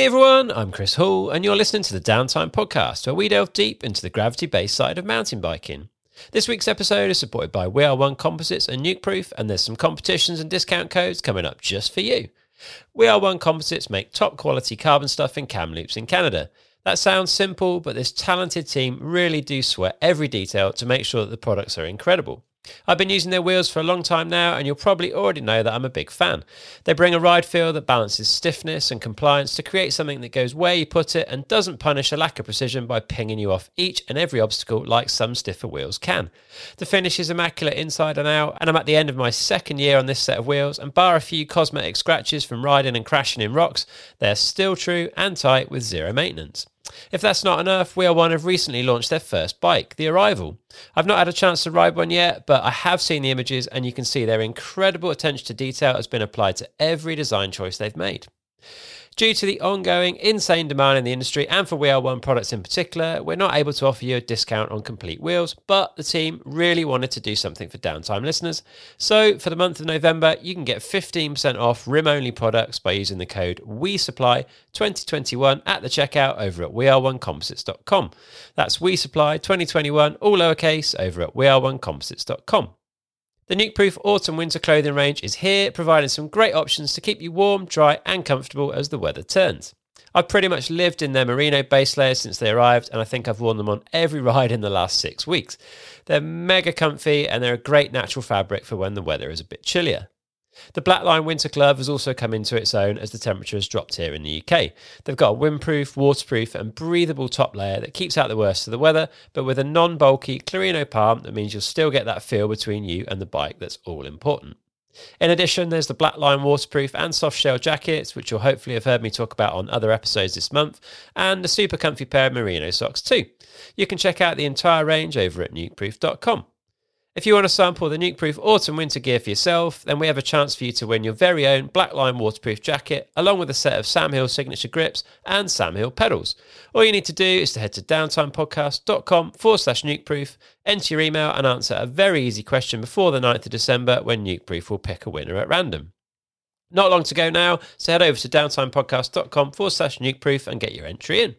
Hey everyone, I'm Chris Hall, and you're listening to the Downtime Podcast, where we delve deep into the gravity based side of mountain biking. This week's episode is supported by We Are One Composites and Nukeproof, and there's some competitions and discount codes coming up just for you. We Are One Composites make top quality carbon stuff in Kamloops in Canada. That sounds simple, but this talented team really do sweat every detail to make sure that the products are incredible. I've been using their wheels for a long time now, and you'll probably already know that I'm a big fan. They bring a ride feel that balances stiffness and compliance to create something that goes where you put it and doesn't punish a lack of precision by pinging you off each and every obstacle like some stiffer wheels can. The finish is immaculate inside and out, and I'm at the end of my second year on this set of wheels, and bar a few cosmetic scratches from riding and crashing in rocks, they're still true and tight with zero maintenance. If that's not enough, We Are One have recently launched their first bike, the Arrival. I've not had a chance to ride one yet, but I have seen the images and you can see their incredible attention to detail has been applied to every design choice they've made. Due to the ongoing insane demand in the industry and for We Are One products in particular, we're not able to offer you a discount on complete wheels, but the team really wanted to do something for downtime listeners. So for the month of November, you can get 15% off rim only products by using the code We Supply 2021 at the checkout over at weareonecomposites.com. That's We Supply 2021, all lowercase, over at weareonecomposites.com. The Nukeproof autumn winter clothing range is here, providing some great options to keep you warm, dry, and comfortable as the weather turns. I've pretty much lived in their merino base layers since they arrived, and I think I've worn them on every ride in the last six weeks. They're mega comfy and they're a great natural fabric for when the weather is a bit chillier. The Blackline winter glove has also come into its own as the temperature has dropped here in the UK. They've got a windproof, waterproof, and breathable top layer that keeps out the worst of the weather, but with a non bulky Clarino palm that means you'll still get that feel between you and the bike that's all important. In addition, there's the Blackline waterproof and soft shell jackets, which you'll hopefully have heard me talk about on other episodes this month, and a super comfy pair of merino socks too. You can check out the entire range over at nukeproof.com. If you want to sample the Nukeproof autumn winter gear for yourself, then we have a chance for you to win your very own Blackline waterproof jacket, along with a set of Sam Hill signature grips and Sam Hill pedals. All you need to do is to head to downtimepodcast.com forward slash nukeproof, enter your email, and answer a very easy question before the 9th of December when Nukeproof will pick a winner at random. Not long to go now, so head over to downtimepodcast.com forward slash nukeproof and get your entry in.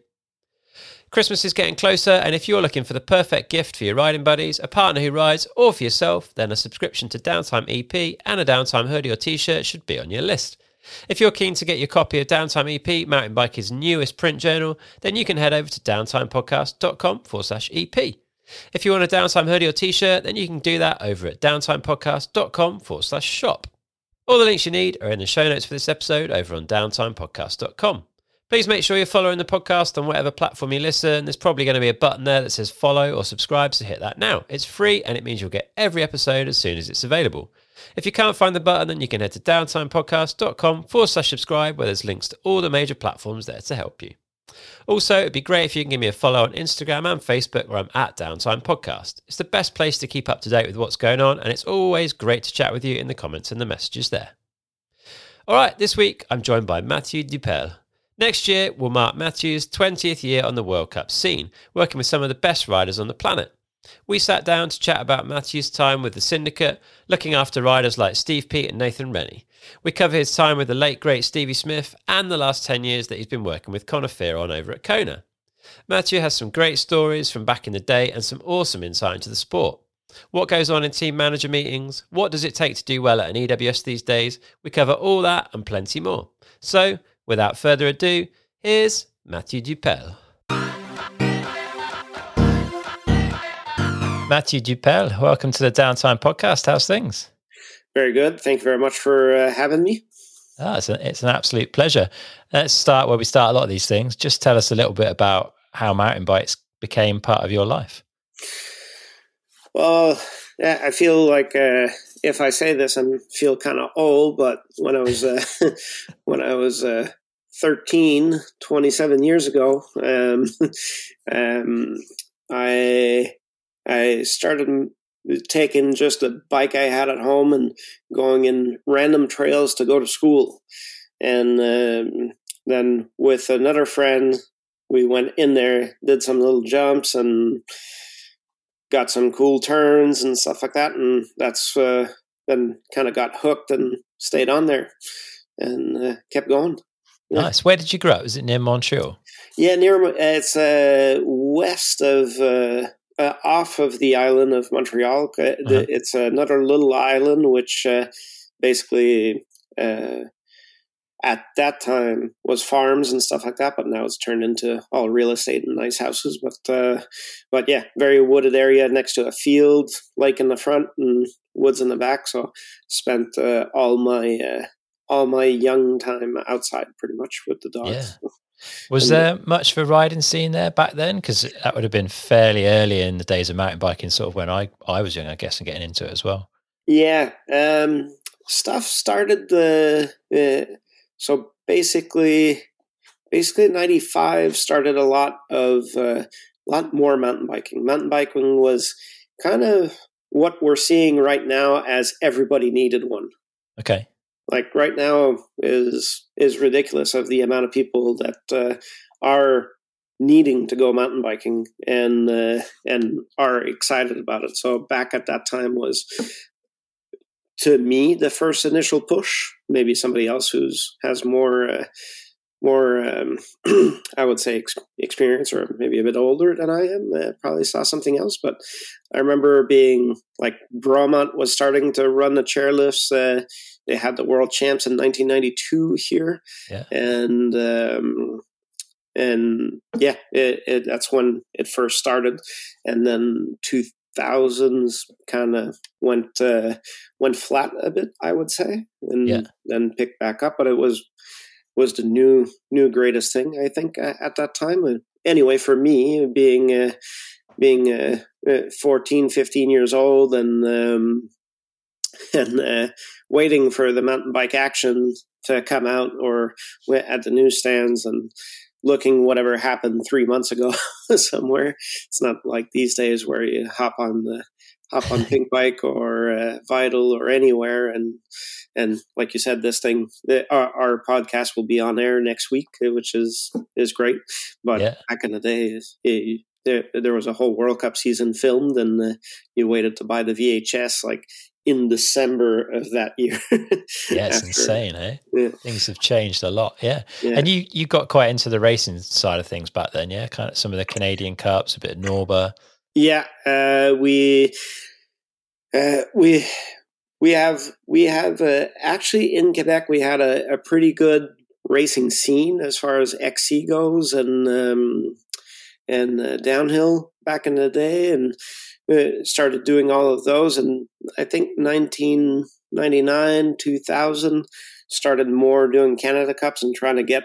Christmas is getting closer, and if you're looking for the perfect gift for your riding buddies, a partner who rides, or for yourself, then a subscription to Downtime EP and a Downtime hoodie or t shirt should be on your list. If you're keen to get your copy of Downtime EP, Mountain Bike's newest print journal, then you can head over to downtimepodcast.com forward slash EP. If you want a Downtime hoodie or t shirt, then you can do that over at downtimepodcast.com forward slash shop. All the links you need are in the show notes for this episode over on downtimepodcast.com. Please make sure you're following the podcast on whatever platform you listen. There's probably going to be a button there that says follow or subscribe, so hit that now. It's free and it means you'll get every episode as soon as it's available. If you can't find the button, then you can head to downtimepodcast.com forward slash subscribe, where there's links to all the major platforms there to help you. Also, it'd be great if you can give me a follow on Instagram and Facebook, where I'm at Downtime Podcast. It's the best place to keep up to date with what's going on, and it's always great to chat with you in the comments and the messages there. All right, this week I'm joined by Matthew Dupel. Next year will mark Matthew's 20th year on the World Cup scene, working with some of the best riders on the planet. We sat down to chat about Matthew's time with the syndicate, looking after riders like Steve Peat and Nathan Rennie. We cover his time with the late great Stevie Smith and the last 10 years that he's been working with Connor Fearon over at Kona. Mathieu has some great stories from back in the day and some awesome insight into the sport. What goes on in team manager meetings? What does it take to do well at an EWS these days? We cover all that and plenty more. So, Without further ado, here's Mathieu Dupel. Mathieu Dupel, welcome to the Downtime Podcast. How's things? Very good. Thank you very much for uh, having me. Ah, it's, a, it's an absolute pleasure. Let's start where we start a lot of these things. Just tell us a little bit about how mountain bikes became part of your life. Well, yeah, I feel like uh, if I say this, I feel kind of old. But when I was uh, when I was uh, 13, 27 years ago, um, um, I I started taking just a bike I had at home and going in random trails to go to school, and um, then with another friend, we went in there, did some little jumps, and got some cool turns and stuff like that, and that's uh, then kind of got hooked and stayed on there and uh, kept going. Yeah. Nice. Where did you grow up? Is it near Montreal? Yeah, near uh, it's uh, west of uh, uh, off of the island of Montreal. Uh, Uh-huh. It's another little island which uh, basically uh, at that time was farms and stuff like that, but now it's turned into all real estate and nice houses. But uh, but yeah, very wooded area next to a field, lake in the front and woods in the back. So spent uh, all my uh, all my young time outside, pretty much with the dogs. Yeah. Was And- there much of a riding scene there back then? Because that would have been fairly early in the days of mountain biking, sort of when I, I was young, I guess, and getting into it as well. Yeah, um, stuff started the uh, so basically, basically ninety five started a lot of a lot more mountain biking. Mountain biking was kind of what we're seeing right now as everybody needed one. Okay. Like right now is is ridiculous of the amount of people that uh, are needing to go mountain biking and uh, and are excited about it. So back at that time was to me the first initial push. Maybe somebody else who's has more uh, more um, I would say ex- experience or maybe a bit older than I am uh, probably saw something else. But I remember being like Bromont was starting to run the chairlifts. Uh, they had the world champs in 1992 here, Yeah. and um, and yeah, it, it, that's when it first started, and then 2000s kind of went uh, went flat a bit, I would say, and Yeah. then picked back up. But it was was the new new greatest thing I think uh, at that time. And anyway, for me, being uh, being uh, uh, 14, 15 years old, and um, and uh, waiting for the mountain bike action to come out or at the newsstands and looking whatever happened three months ago somewhere. It's not like these days where you hop on the hop on Pink Bike or uh, Vital or anywhere and and like you said, this thing the, our, our podcast will be on air next week, uh, which is is great. But Yeah. back in the days, it, there there was a whole World Cup season filmed, and uh, you waited to buy the VHS like in December of that year. Yeah, it's insane, eh? Yeah. Things have changed a lot. Yeah. Yeah. And you, you got quite into the racing side of things back then, yeah? Kind of some of the Canadian Cups, a bit of Norba. Yeah, uh, we uh, we we have we have uh, actually in Quebec we had a, a pretty good racing scene as far as XC goes and um, and uh, downhill back in the day and uh, started doing all of those and I think 1999 2000 started more doing Canada Cups and trying to get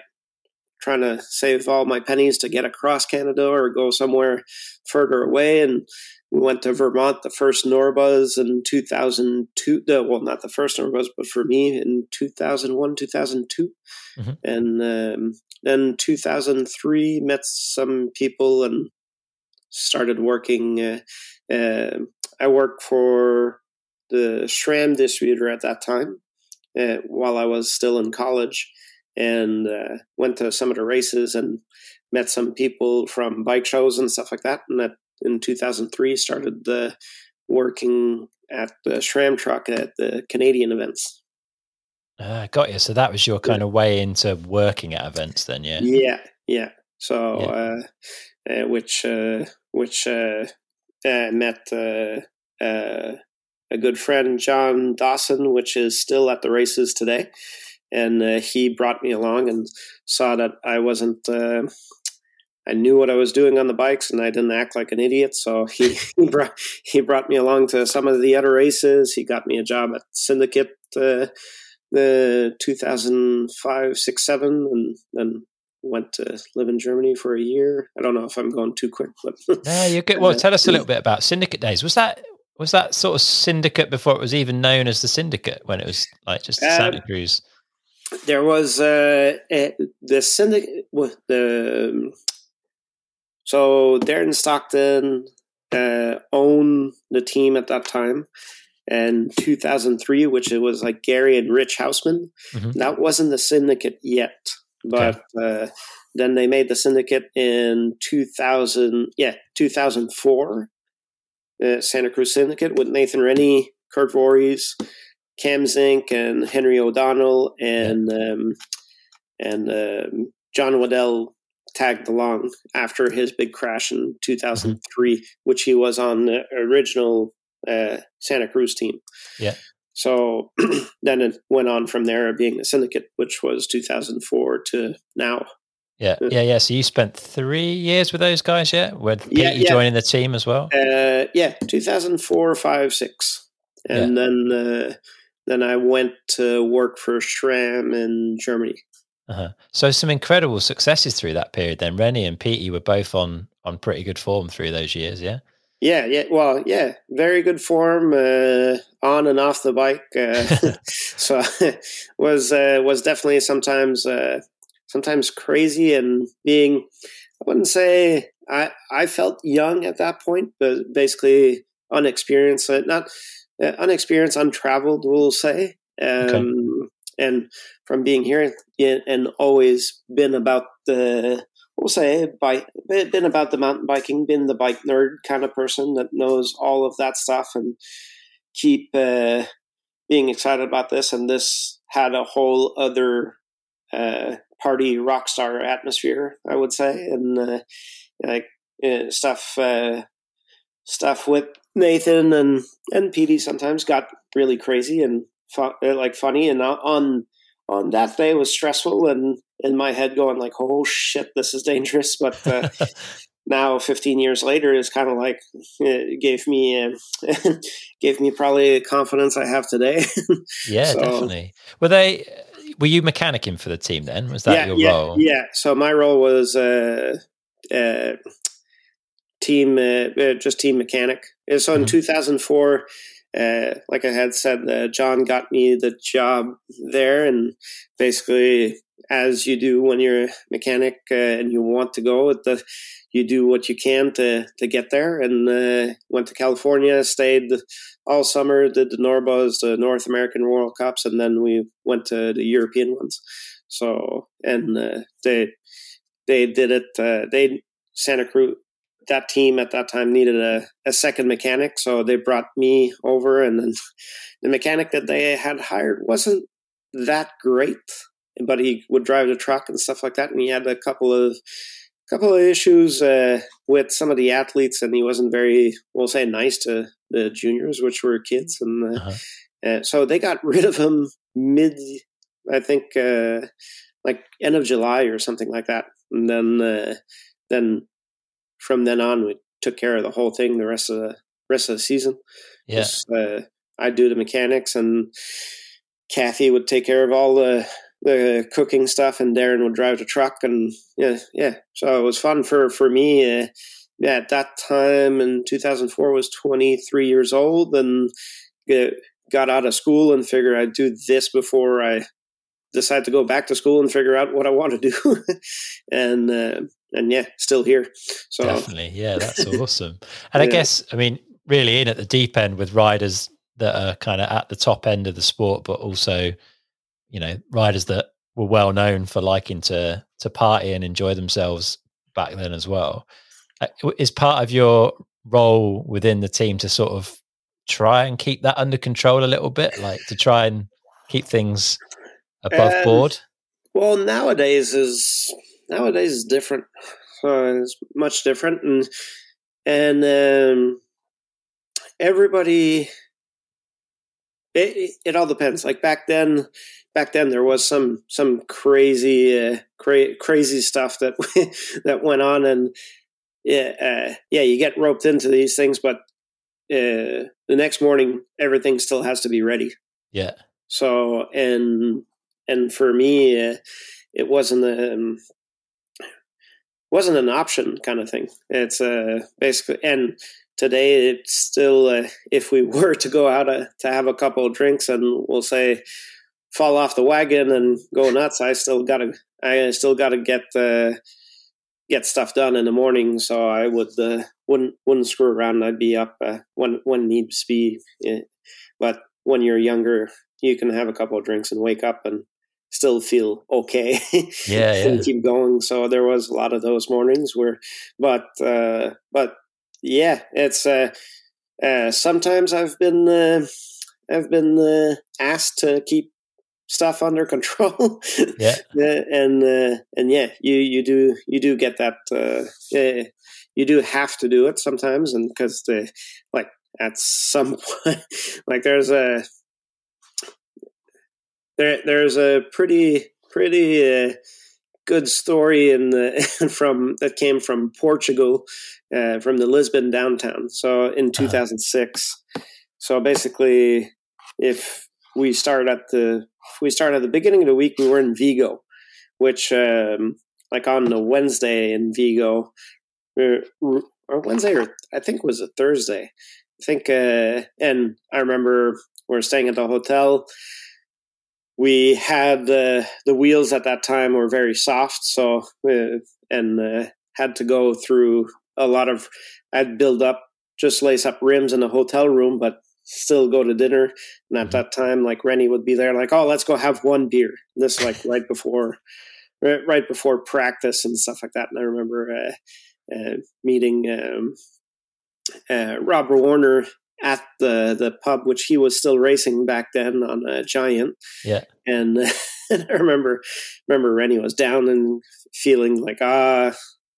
trying to save all my pennies to get across Canada or go somewhere further away and we went to Vermont the first Norbas in 2002 uh, well not the first Norbas but for me in 2001 2002 Mhm. and um, then 2003 met some people and started working uh, uh, I worked for the SRAM distributor at that time uh, while I was still in college and uh, went to some of the races and met some people from bike shows and stuff like that. And that in 2003 started uh, working at the SRAM truck at the Canadian events. Ah, got you. So that was your kind of way into working at events then, yeah? Yeah, yeah. So, Yeah. Uh, uh, which uh, which uh, uh, met uh, uh, a good friend, John Dawson, which is still at the races today, and uh, he brought me along and saw that I wasn't. Uh, I knew what I was doing on the bikes, and I didn't act like an idiot. So he he brought he brought me along to some of the other races. He got me a job at Syndicate. The 2005 6 7 and then went to live in germany for a year i don't know if i'm going too quick but No, you're good. Well, tell us a little bit about Syndicate Days. Was that was that sort of syndicate before it was even known as the Syndicate when it was like just Um, Santa Cruz? there was uh, the syndicate well, the um, so darren stockton uh, owned the team at that time and 2003 which it was like gary and rich houseman Mhm. that wasn't the syndicate yet but uh, then they made the syndicate in 2000 yeah 2004 uh, santa cruz syndicate with nathan rennie Kirt Voreis, cam zink and henry o'donnell and um, and um, John Waddell tagged along after his big crash in 2003, mm-hmm. which he was on the original uh, Santa Cruz team. Yeah. So then it went on from there, being the syndicate, which was 2004 to now. Yeah, yeah, yeah. So you spent three years with those guys, yeah? With Pete yeah, yeah. joining the team as well? Uh, yeah, 2004, 5, 6. And yeah. then uh, then I went to work for SRAM in Germany. Uh-huh. So some incredible successes through that period. Then Rennie and Petey were both on on pretty good form through those years. Yeah. Yeah, yeah. Well, yeah, very good form uh, on and off the bike. Uh, so was uh, was definitely sometimes uh, sometimes crazy and being. I wouldn't say I I felt young at that point, but basically unexperienced. Uh, not uh, unexperienced, untraveled. We'll say. Um, okay and from being here and always been about the we'll say bike been about the mountain biking been the bike nerd kind of person that knows all of that stuff and keep uh, being excited about this and this had a whole other uh, party rock star atmosphere i would say and uh, like uh, stuff uh, stuff with nathan and and Petey sometimes got really crazy and uh, like funny, and on on that day was stressful, and in my head going like, "Oh shit, this is dangerous." But uh, now, 15 years later, is kind of like it gave me uh, gave me probably confidence I have today. yeah, so, definitely. Were they? Were you mechanicing for the team then? Was that yeah, your yeah, role? Yeah. So my role was uh, uh, team, uh, just team mechanic. So in mm-hmm. 2004 uh, like I had said, uh, John got me the job there, and basically, as you do when you're a mechanic uh, and you want to go, the you do what you can to to get there. And uh, went to California, stayed all summer, did the Norbas, the North American World Cups, and then we went to the European ones. So and uh, they they did it. They Santa Cruz that team at that time needed a, a second mechanic, so they brought me over, and then the mechanic that they had hired wasn't that great, but he would drive the truck and stuff like that, and he had a couple of couple of issues uh, with some of the athletes, and he wasn't very, we'll say, nice to the juniors, which were kids, and uh, uh-huh. uh, so they got rid of him mid, I think, uh, like end of July or something like that, and then uh, then from then on, we took care of the whole thing the rest of the rest of the season. Yeah, uh, I'd do the mechanics, and Kathy would take care of all the the cooking stuff, and Darren would drive the truck, and yeah, yeah. So it was fun for for me. Uh, yeah, at that time in 2004 was 23 years old, and get, got out of school and figured I'd do this before I decide to go back to school and figure out what I want to do. and uh, and yeah, still here. So definitely, yeah, that's awesome. And yeah. I guess I mean, really in at the deep end with riders that are kind of at the top end of the sport, but also, you know, riders that were well known for liking to to party and enjoy themselves back then as well. Uh, is part of your role within the team to sort of try and keep that under control a little bit, like to try and keep things above um, board? Well, nowadays is nowadays is different. Uh, it's much different, and and um, everybody. It, it all depends. Like back then, back then there was some some crazy uh, cra- crazy stuff that that went on, and yeah, uh, yeah, you get roped into these things, but uh, the next morning everything still has to be ready. Yeah. So and and for me, uh, it wasn't um, wasn't an option kind of thing. It's uh, basically, and today it's still, uh, if we were to go out uh, to have a couple of drinks and we'll say fall off the wagon and go nuts, I still gotta, I still gotta get uh, get stuff done in the morning. So I would uh, wouldn't wouldn't screw around. I'd be up uh, when when needs be. But when you're younger, you can have a couple of drinks and wake up and still feel okay yeah, and keep going so there was a lot of those mornings where but uh but yeah it's uh, uh sometimes i've been uh i've been uh, asked to keep stuff under control. Yeah. and uh, and yeah, you you do you do get that. Uh, yeah, you do have to do it sometimes, and because the like at some point, like there's a there there's a pretty pretty. Uh, good story in the from that came from Portugal, uh, from the Lisbon downtown. So in 2006. Uh-huh. So basically, if we start at the we start at the beginning of the week, we were in Vigo, which um, like on the Wednesday in Vigo, or, or Wednesday or I think it was a Thursday. I think, uh, and I remember we are staying at the hotel we had the the wheels at that time were very soft, so uh, and uh, had to go through a lot of. I'd build up, just lace up rims in the hotel room, but still go to dinner. And at mm-hmm. that time, like Rennie would be there, like, "Oh, let's go have one beer." This like right before, right before practice and stuff like that. And I remember uh, uh meeting um, uh, Robert Warner at the the pub, which he was still racing back then on a Giant. Yeah, and, and I remember remember Rennie was down and feeling like ah.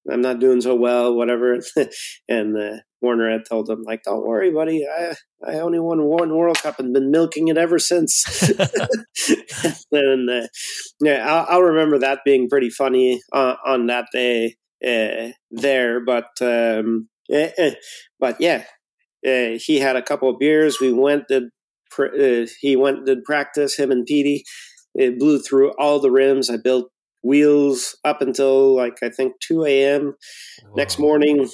I'm not doing so well, whatever. and uh, Warner had told him, like, "Don't worry, buddy. I I only won one World Cup and been milking it ever since." and uh, yeah, I'll, I'll, remember that being pretty funny uh, on that day uh, there. But um, eh, eh, but yeah, uh, he had a couple of beers. We went did uh, he went did practice. Him and Petey. It blew through all the rims. I built wheels up until like I think two a.m. next morning,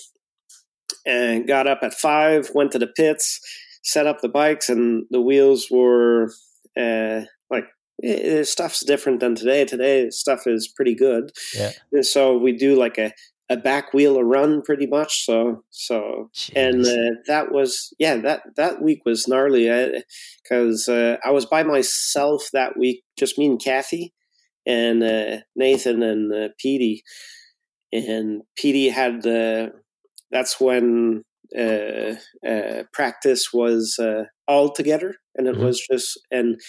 and got up at five. Went to the pits, set up the bikes, and the wheels were uh, like it, it, stuff's different than today. Today stuff is pretty good. Yeah. so we do like a a back wheel a run pretty much so so Jeez. and uh, that was yeah that that week was gnarly because uh, i was by myself that week just me and kathy and uh, nathan and uh, petey and petey had the that's when uh, uh, practice was uh, all together and it mm-hmm. was just and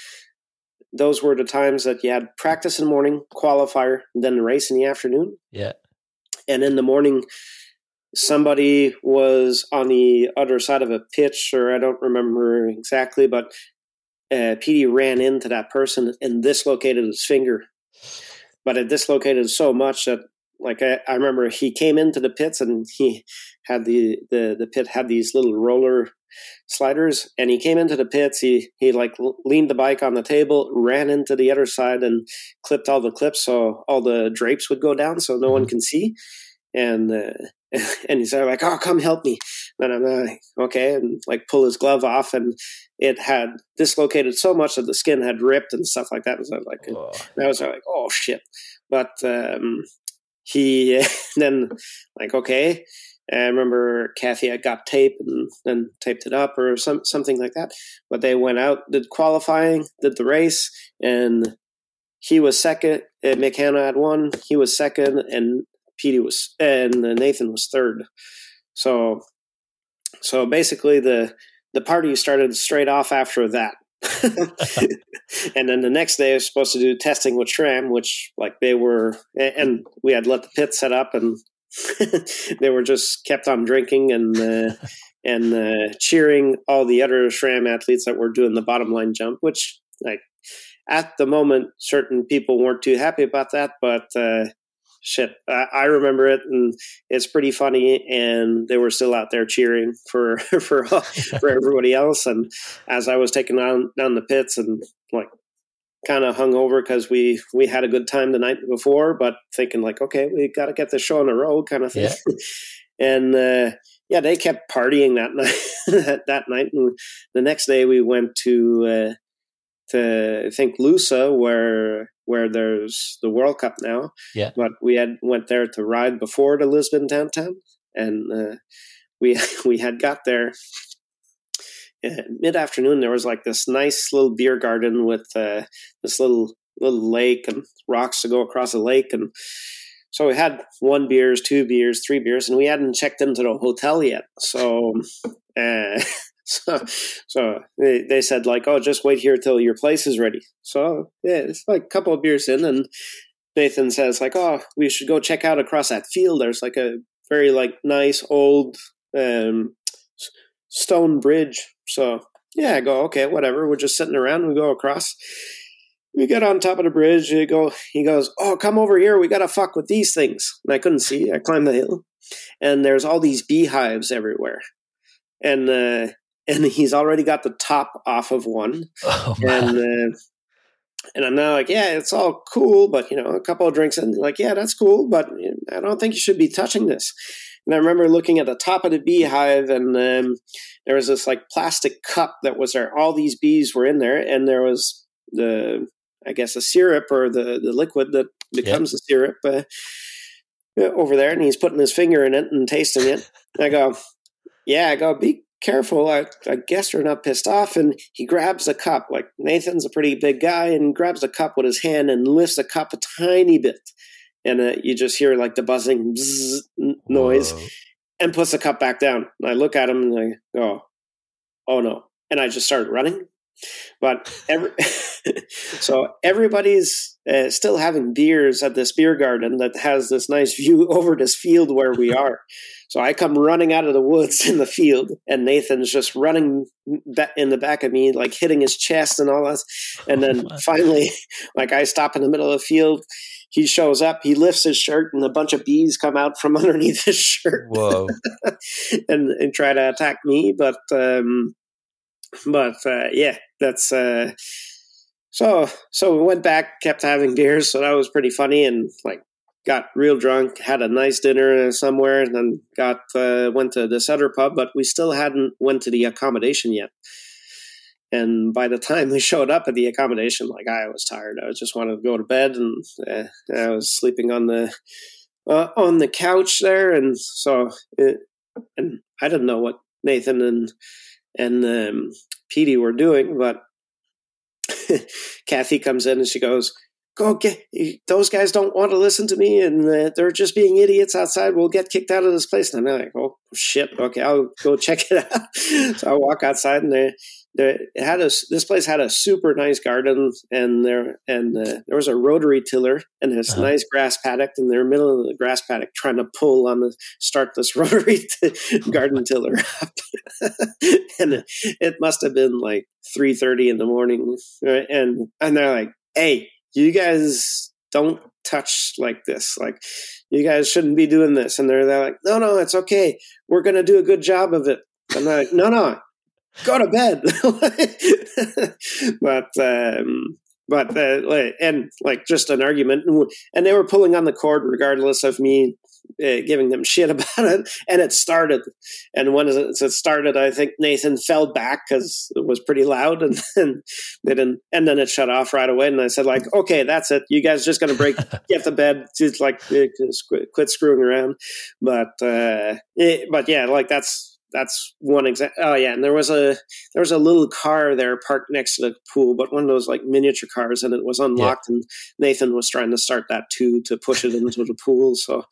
those were the times that you had practice in the morning qualifier then the race in the afternoon yeah and in the morning somebody was on the other side of a pitch or i don't remember exactly but uh, Petey ran into that person and dislocated his finger. But it dislocated so much that like I, I, remember he came into the pits and he had the, the the pit had these little roller sliders and he came into the pits. He he like leaned the bike on the table ran into the other side and clipped all the clips so all the drapes would go down so no one mm-hmm. can see. And uh, and he's like oh come help me. And i'm like okay and like pull his glove off and it had dislocated so much that the skin had ripped and stuff like that. And so I was like oh. I was like oh shit. But um he then like okay I remember Kathy had got tape and then taped it up or some something like that. But they went out, did qualifying, did the race, and he was second. Eh, and Mick Hannah had won. He was second, and Petey was and Nathan was third. So, so basically the the party started straight off after that. and then the next day I was supposed to do testing with SRAM, which like they were, and we had let the pit set up, and they were just kept on drinking and uh, and uh, cheering all the other SRAM athletes that were doing the bottom line jump, which like at the moment certain people weren't too happy about that, but uh, shit, I, I, remember it, and it's pretty funny. And they were still out there cheering for for for everybody else. And as I was taking down down the pits and like kind of hung over because we we had a good time the night before, but thinking like, okay, we got to get the show on the road, kind of thing. Yeah. and uh, yeah, they kept partying that night. that, night, and the next day we went to uh, to I think Lousã, where where there's the World Cup now. Yeah. But we had went there to ride before the Lisbon downtown, and uh, we we had got there mid afternoon. There was like this nice little beer garden with uh, this little little lake and rocks to go across the lake, and so we had one beers, two beers, three beers, and we hadn't checked into the hotel yet. So. Uh, so, so they, they said like, oh, just wait here till your place is ready. So yeah, it's like a couple of beers in, and Nathan says like, oh, we should go check out across that field. There's like a very like nice old um, stone bridge. So yeah, I go okay, whatever. We're just sitting around. We go across. We get on top of the bridge. He go. He goes, oh, come over here. We gotta fuck with these things. And I couldn't see. I climbed the hill, and there's all these beehives everywhere, and. Uh, and he's already got the top off of one, oh, and uh, and I'm now like, yeah, it's all cool, but you know, a couple of drinks and like, yeah, that's cool, but I don't think you should be touching this. And I remember looking at the top of the beehive, and um, there was this like plastic cup that was there. All these bees were in there, and there was the, I guess, a syrup or the the liquid that becomes yep. the syrup uh, over there. And he's putting his finger in it and tasting it. I go, yeah, I go, be careful. I, I guess you're not pissed off. And he grabs a cup. Like Nathan's a pretty big guy and grabs a cup with his hand and lifts the cup a tiny bit. And uh, you just hear like the buzzing noise Whoa. and puts the cup back down. And I look at him and I go, oh no. And I just started running. But every, so everybody's uh, still having beers at this beer garden that has this nice view over this field where we are. So I come running out of the woods in the field, and Nathan's just running in the back of me, like hitting his chest and all that. And then finally, like I stop in the middle of the field. He shows up. He lifts his shirt, and a bunch of bees come out from underneath his shirt. Whoa! and, and try to attack me, but um, but uh, yeah, that's uh, so. So we went back, kept having beers, so that was pretty funny, and like got real drunk, had a nice dinner somewhere, and then got uh, went to the other pub, but we still hadn't went to the accommodation yet. And by the time we showed up at the accommodation, like I was tired, I just wanted to go to bed, and uh, I was sleeping on the uh, on the couch there, and so it, and I didn't know what Nathan and and um, Petey were doing, but Kathy comes in and she goes, go get those guys don't want to listen to me and uh, they're just being idiots outside. We'll get kicked out of this place. And i'm like oh shit. Okay i'll go check it out. So i walk outside and they they had a this place had a super nice garden and there and uh, there was a rotary tiller and this uh-huh. nice grass paddock in the middle of the grass paddock trying to pull on the start this rotary t- garden tiller up and it must have been like 3.30 in the morning right? and and they're like hey you guys don't touch like this. Like, you guys shouldn't be doing this. And they're, they're like, no, no, it's okay. We're going to do a good job of it. And they're like, no, no, go to bed. but, um, but uh, and like just an argument and they were pulling on the cord regardless of me uh, giving them shit about it, and it started. And when it started, I think Nathan fell back because it was pretty loud, and then they didn't. And then it shut off right away. And I said, like, okay, that's it. You guys just gonna break, get the bed, just like quit screwing around. But uh, it, but yeah, like that's that's one example. Oh yeah, and there was a there was a little car there parked next to the pool, but one of those like miniature cars, and it was unlocked. Yeah. And Nathan was trying to start that too to push it into the pool. So,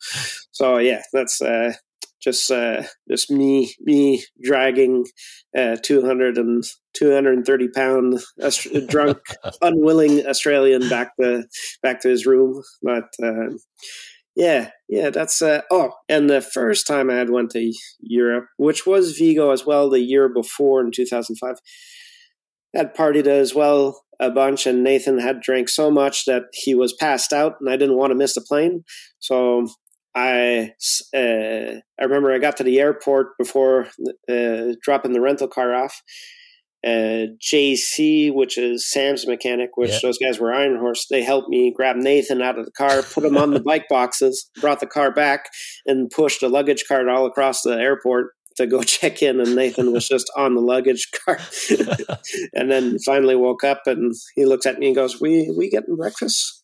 so yeah, that's uh, just uh, just me me dragging uh, 200 and 230 pound drunk unwilling Australian back to back to his room, but. Uh, yeah, yeah, that's uh, oh, and the first time I had went to Europe, which was Vigo as well, the year before in two thousand five, I had partied as well a bunch, and Nathan had drank so much that he was passed out, and I didn't want to miss the plane, so I uh, I remember I got to the airport before uh, dropping the rental car off, uh, JC, which is Sam's mechanic, which yeah. those guys were Iron Horse. They helped me grab Nathan out of the car, put him on the bike boxes, brought the car back, and pushed a luggage cart all across the airport to go check in. And Nathan was just on the luggage cart. and then finally woke up and he looks at me and goes, "We we getting breakfast?"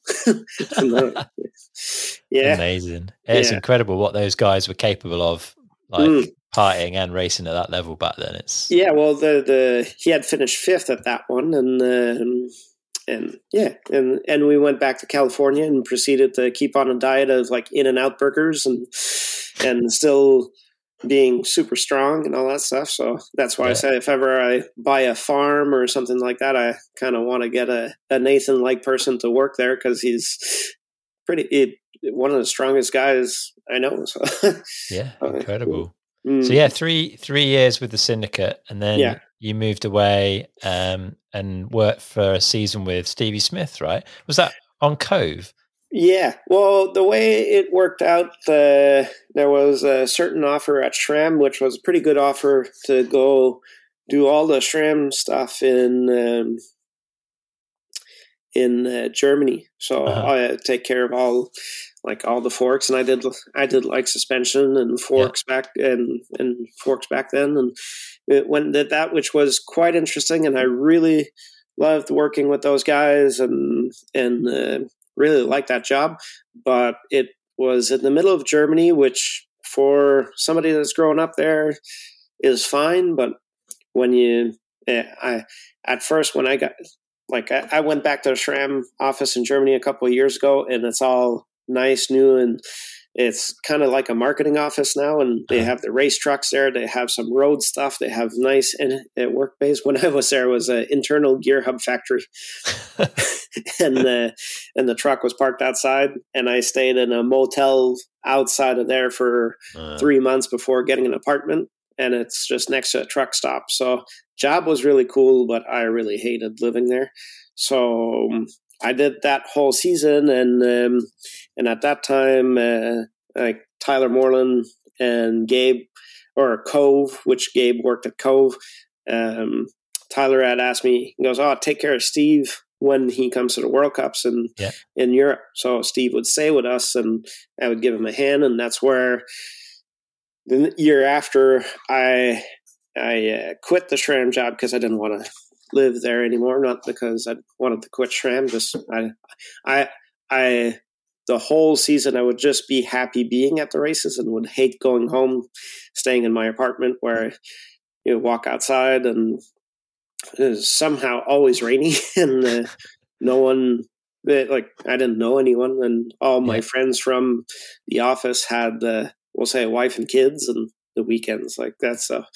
yeah, amazing. It's yeah. incredible what those guys were capable of. Like mm partying and racing at that level back then. It's yeah. Well, the the he had finished fifth at that one, and um, and yeah, and and we went back to California and proceeded to keep on a diet of like In and Out burgers and and still being super strong and all that stuff. So that's why Yeah. I say if ever I buy a farm or something like that, I kind of want to get a, a Nathan like person to work there because he's pretty it, one of the strongest guys I know. So Yeah, incredible. Mm. So yeah, three three years with the syndicate, and then Yeah. you moved away um, and worked for a season with Stevie Smith, right? Was that on Cove? Yeah, well, the way it worked out, uh, there was a certain offer at SRAM, which was a pretty good offer to go do all the SRAM stuff in um, in uh, Germany. So Uh-huh. I take care of all like all the forks, and I did I did like suspension and forks back and and forks back then, and it went did that, which was quite interesting, and I really loved working with those guys and and uh, really liked that job. But it was in the middle of Germany, which for somebody that's grown up there is fine, but when you eh, I at first when I got like I, I went back to the SRAM office in Germany a couple of years ago, and it's all nice, new, and it's kind of like a marketing office now. And they Uh-huh. have the race trucks there. They have some road stuff. They have nice in, uh, work base. When I was there, it was an internal gear hub factory, and uh, and the truck was parked outside. And I stayed in a motel outside of there for Uh, three months before getting an apartment and it's just next to a truck stop so job was really cool but i really hated living there so i did that whole season and um, and at that time uh, like tyler moreland and gabe or cove which gabe worked at cove um, tyler had asked me he goes oh take care of steve when he comes to the world cups and Yeah. in europe so steve would stay with us and i would give him a hand and that's where the year after I I uh, quit the SRAM job because I didn't want to live there anymore. Not because I wanted to quit SRAM. Just I I I the whole season I would just be happy being at the races and would hate going home, staying in my apartment where you know, walk outside and it was somehow always rainy and uh, no one eh, like I didn't know anyone and all my friends from the office had uh, we'll say a wife and kids and the weekends like that's a,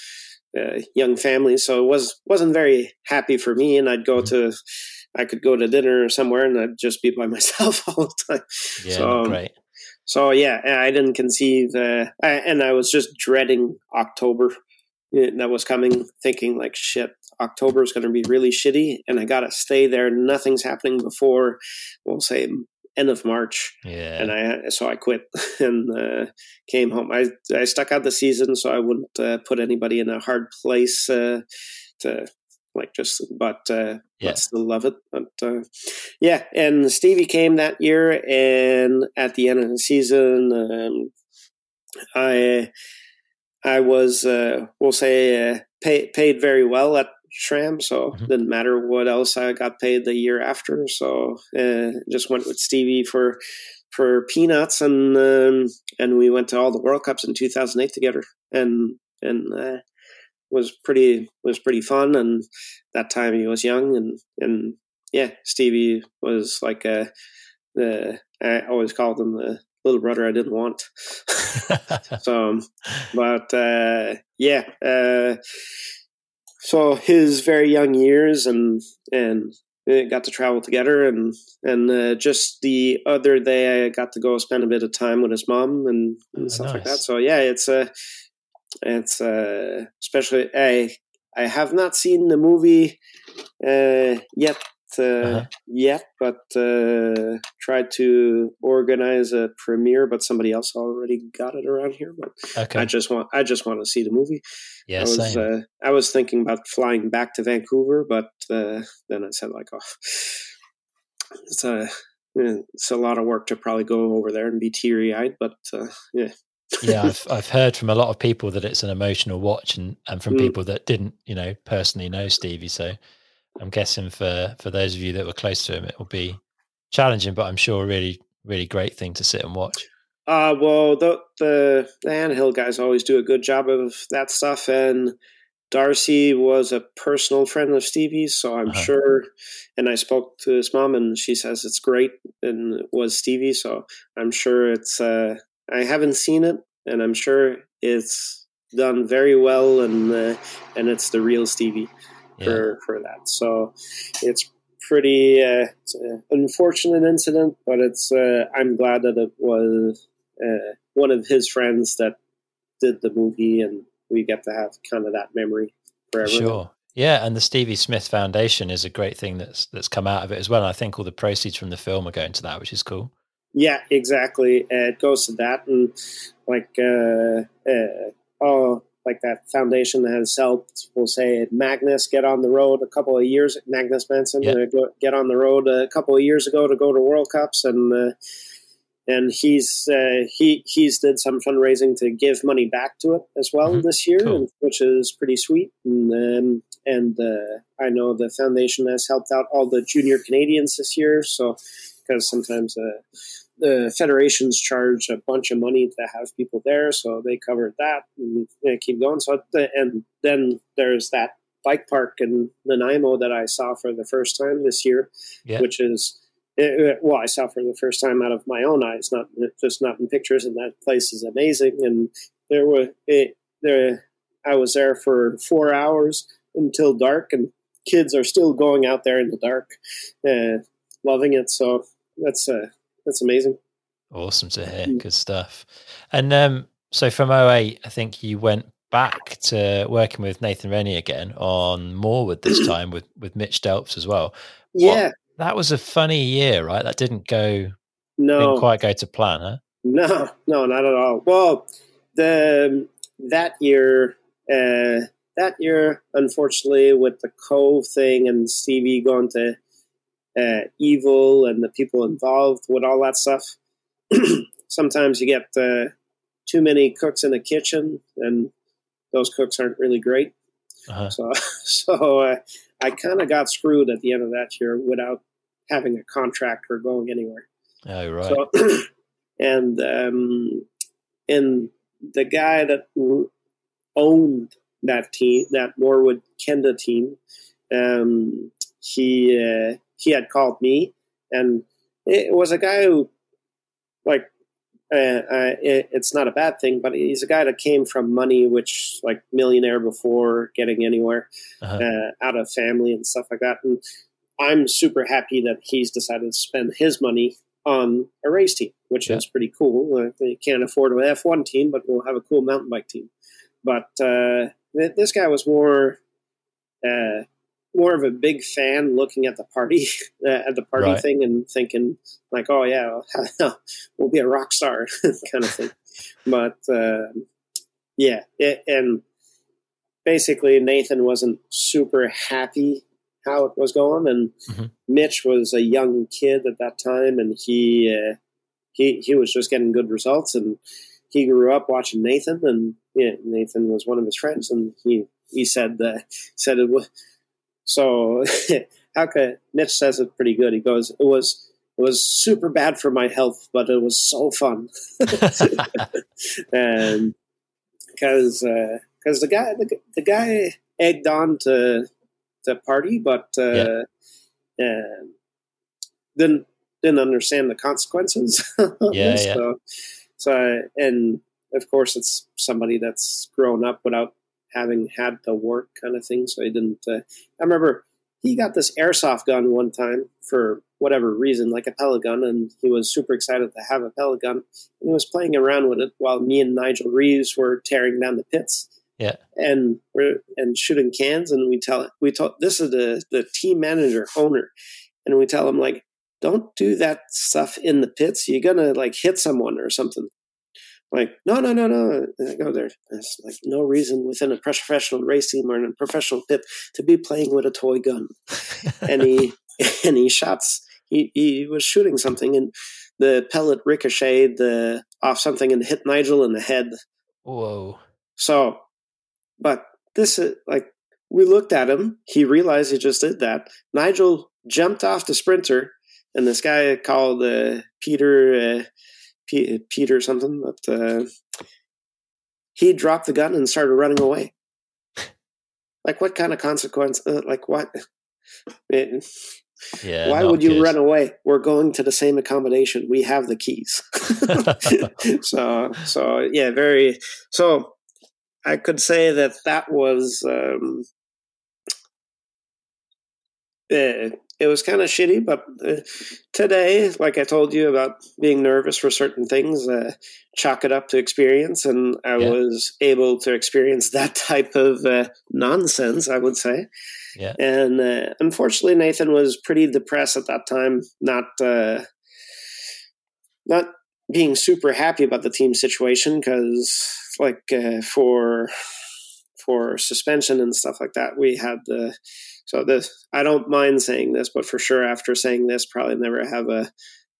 young family so it was wasn't very happy for me and I'd go to I could go to dinner somewhere and I'd just be by myself all the time yeah, so, um, great. so yeah, I didn't conceive, uh, I, and I was just dreading October that was coming, thinking like, shit, October is going to be really shitty, and I got to stay there. Nothing's happening before, we'll say, end of March, Yeah, and I so I quit and uh, came home. I I stuck out the season, so I wouldn't uh, put anybody in a hard place uh, to like just, but uh, Yeah. but still love it. But uh, yeah, and Stevie came that year, and at the end of the season, um, I I was uh, we'll say uh, pay, paid very well at SRAM, so Mhm. didn't matter what else I got paid the year after. So uh, just went with Stevie for for peanuts, and um, and we went to all the World Cups in 2008 together, and and uh, was pretty was pretty fun. And that time he was young, and and yeah, Stevie was like a the I always called him the little brother I didn't want. so, but uh, yeah, uh, so his very young years and and got to travel together and and uh, just the other day I got to go spend a bit of time with his mom and, and Oh, stuff like that. So yeah, it's a it's uh, especially I I have not seen the movie uh, yet. Uh, Uh-huh. Yet, but uh, tried to organize a premiere, but somebody else already got it around here. But okay, I just want I just want to see the movie. yeah, I was uh, I was thinking about flying back to Vancouver, but uh, then I said like, oh, it's a it's a lot of work to probably go over there and be teary eyed. But uh, yeah, yeah, I've I've heard from a lot of people that it's an emotional watch, and and from Mm. people that didn't, you know, personally know Stevie. So I'm guessing for for those of you that were close to him, it will be challenging, but I'm sure a really really great thing to sit and watch. Uh, well, the, the the Anthill guys always do a good job of that stuff, and Darcy was a personal friend of Stevie's, so I'm Uh-huh. sure. And I spoke to his mom, and she says it's great, and it was Stevie, so I'm sure it's. Uh, I haven't seen it, and I'm sure it's done very well, and uh, and it's the real Stevie Yeah. for for that. So it's pretty uh, it's unfortunate incident, but it's uh, I'm glad that it was uh, one of his friends that did the movie, and we get to have kind of that memory forever. Sure. Yeah, and the Stevie Smith Foundation is a great thing that's that's come out of it as well. And I think all the proceeds from the film are going to that, which is cool. Yeah, exactly. Uh, it goes to that, and like uh, uh, oh, like that foundation that has helped. We'll say Magnus get on the road a couple of years. Magnus Manson uh, go, get on the road a couple of years ago to go to World Cups, and uh, and he's uh, he he's did some fundraising to give money back to it as well Mhm. this year, Cool. which is pretty sweet. And um, and uh, I know the foundation has helped out all the junior Canadians this year, so because sometimes uh, the federations charge a bunch of money to have people there, so they covered that and they keep going. So and then there's that bike park in Nanaimo that I saw for the first time this year, Yeah. which is well, I saw for the first time out of my own eyes, not just not in pictures. And that place is amazing. And there were it, there, I was there for four hours until dark, and kids are still going out there in the dark, uh, loving it. So that's uh, that's amazing. Awesome to hear. Mm. Good stuff. And um, so from 08, I think you went back to working with Nathan Rennie again on Morewood this time with with Mitch Delfs as well. Yeah, That was a funny year, right? That didn't go no, didn't quite go to plan, huh? No, no, not at all. Well, the that year, uh, that year, unfortunately, with the Cove thing and Stevie going to uh, evil and the people involved with all that stuff, sometimes you get uh, too many cooks in the kitchen, and those cooks aren't really great. Uh-huh. So, so uh, I kind of got screwed at the end of that year without having a contract or going anywhere. Oh, right. So, and um, and the guy that owned that team, that Morewood Kenda team, um, he uh, he had called me, and it was a guy who, like, uh, uh, it, it's not a bad thing, but he's a guy that came from money, which like millionaire before getting anywhere, Uh-huh. uh, out of family and stuff like that, and. I'm super happy that he's decided to spend his money on a race team, which Yeah. is pretty cool. Uh, they can't afford an F1 team, but we'll have a cool mountain bike team. But uh, th- this guy was more, uh, more of a big fan, looking at the party, uh, at the party Right. thing, and thinking like, "Oh yeah, we'll be a rock star," kind of thing. But uh, yeah, it, and basically Nathan wasn't super happy how it was going, and Mhm. Mitch was a young kid at that time, and he uh, he he was just getting good results, and he grew up watching Nathan, and yeah, Nathan was one of his friends, and he he said uh, said it was so. how could Mitch says it pretty good? He goes, "It was." It was super bad for my health, but it was so fun. and because because the guy the, the guy egged on to to party, but uh, um, didn't didn't understand the consequences. Yeah, this. yeah. So, so and of course, it's somebody that's grown up without having had to work, kind of thing. So he didn't. Uh, I remember he got this airsoft gun one time for whatever reason, like a pellet gun, and he was super excited to have a pellet gun. And he was playing around with it while me and Nigel Reeves were tearing down the pits. Yeah. And we're and shooting cans, and we tell we tell this is the the team manager owner, and we tell him like, don't do that stuff in the pits. You're gonna like hit someone or something. Like, no, no, no, no. And I go there. There's like no reason within a professional race team or in a professional pit to be playing with a toy gun. And he and he shots. He he was shooting something, and the pellet ricocheted the, off something and hit Nigel in the head. Whoa. So, but this is like we looked at him. He realized he just did that. Nigel jumped off the sprinter, and this guy called uh, Peter uh, P- Peter something, but uh, he dropped the gun and started running away. Like what kind of consequence? Uh, like what? It- Yeah. why would you good. run away? We're going to the same accommodation. We have the keys. so so yeah, very so I could say that that was um, uh, it was kind of shitty, but uh, today, like I told you about being nervous for certain things, uh, chalk it up to experience, and I yeah. was able to experience that type of uh, nonsense. I would say, yeah. And uh, unfortunately, Nathan was pretty depressed at that time, not uh, not being super happy about the team situation because, like, uh, for for suspension and stuff like that, we had the so this, I don't mind saying this, but for sure, after saying this, probably never have a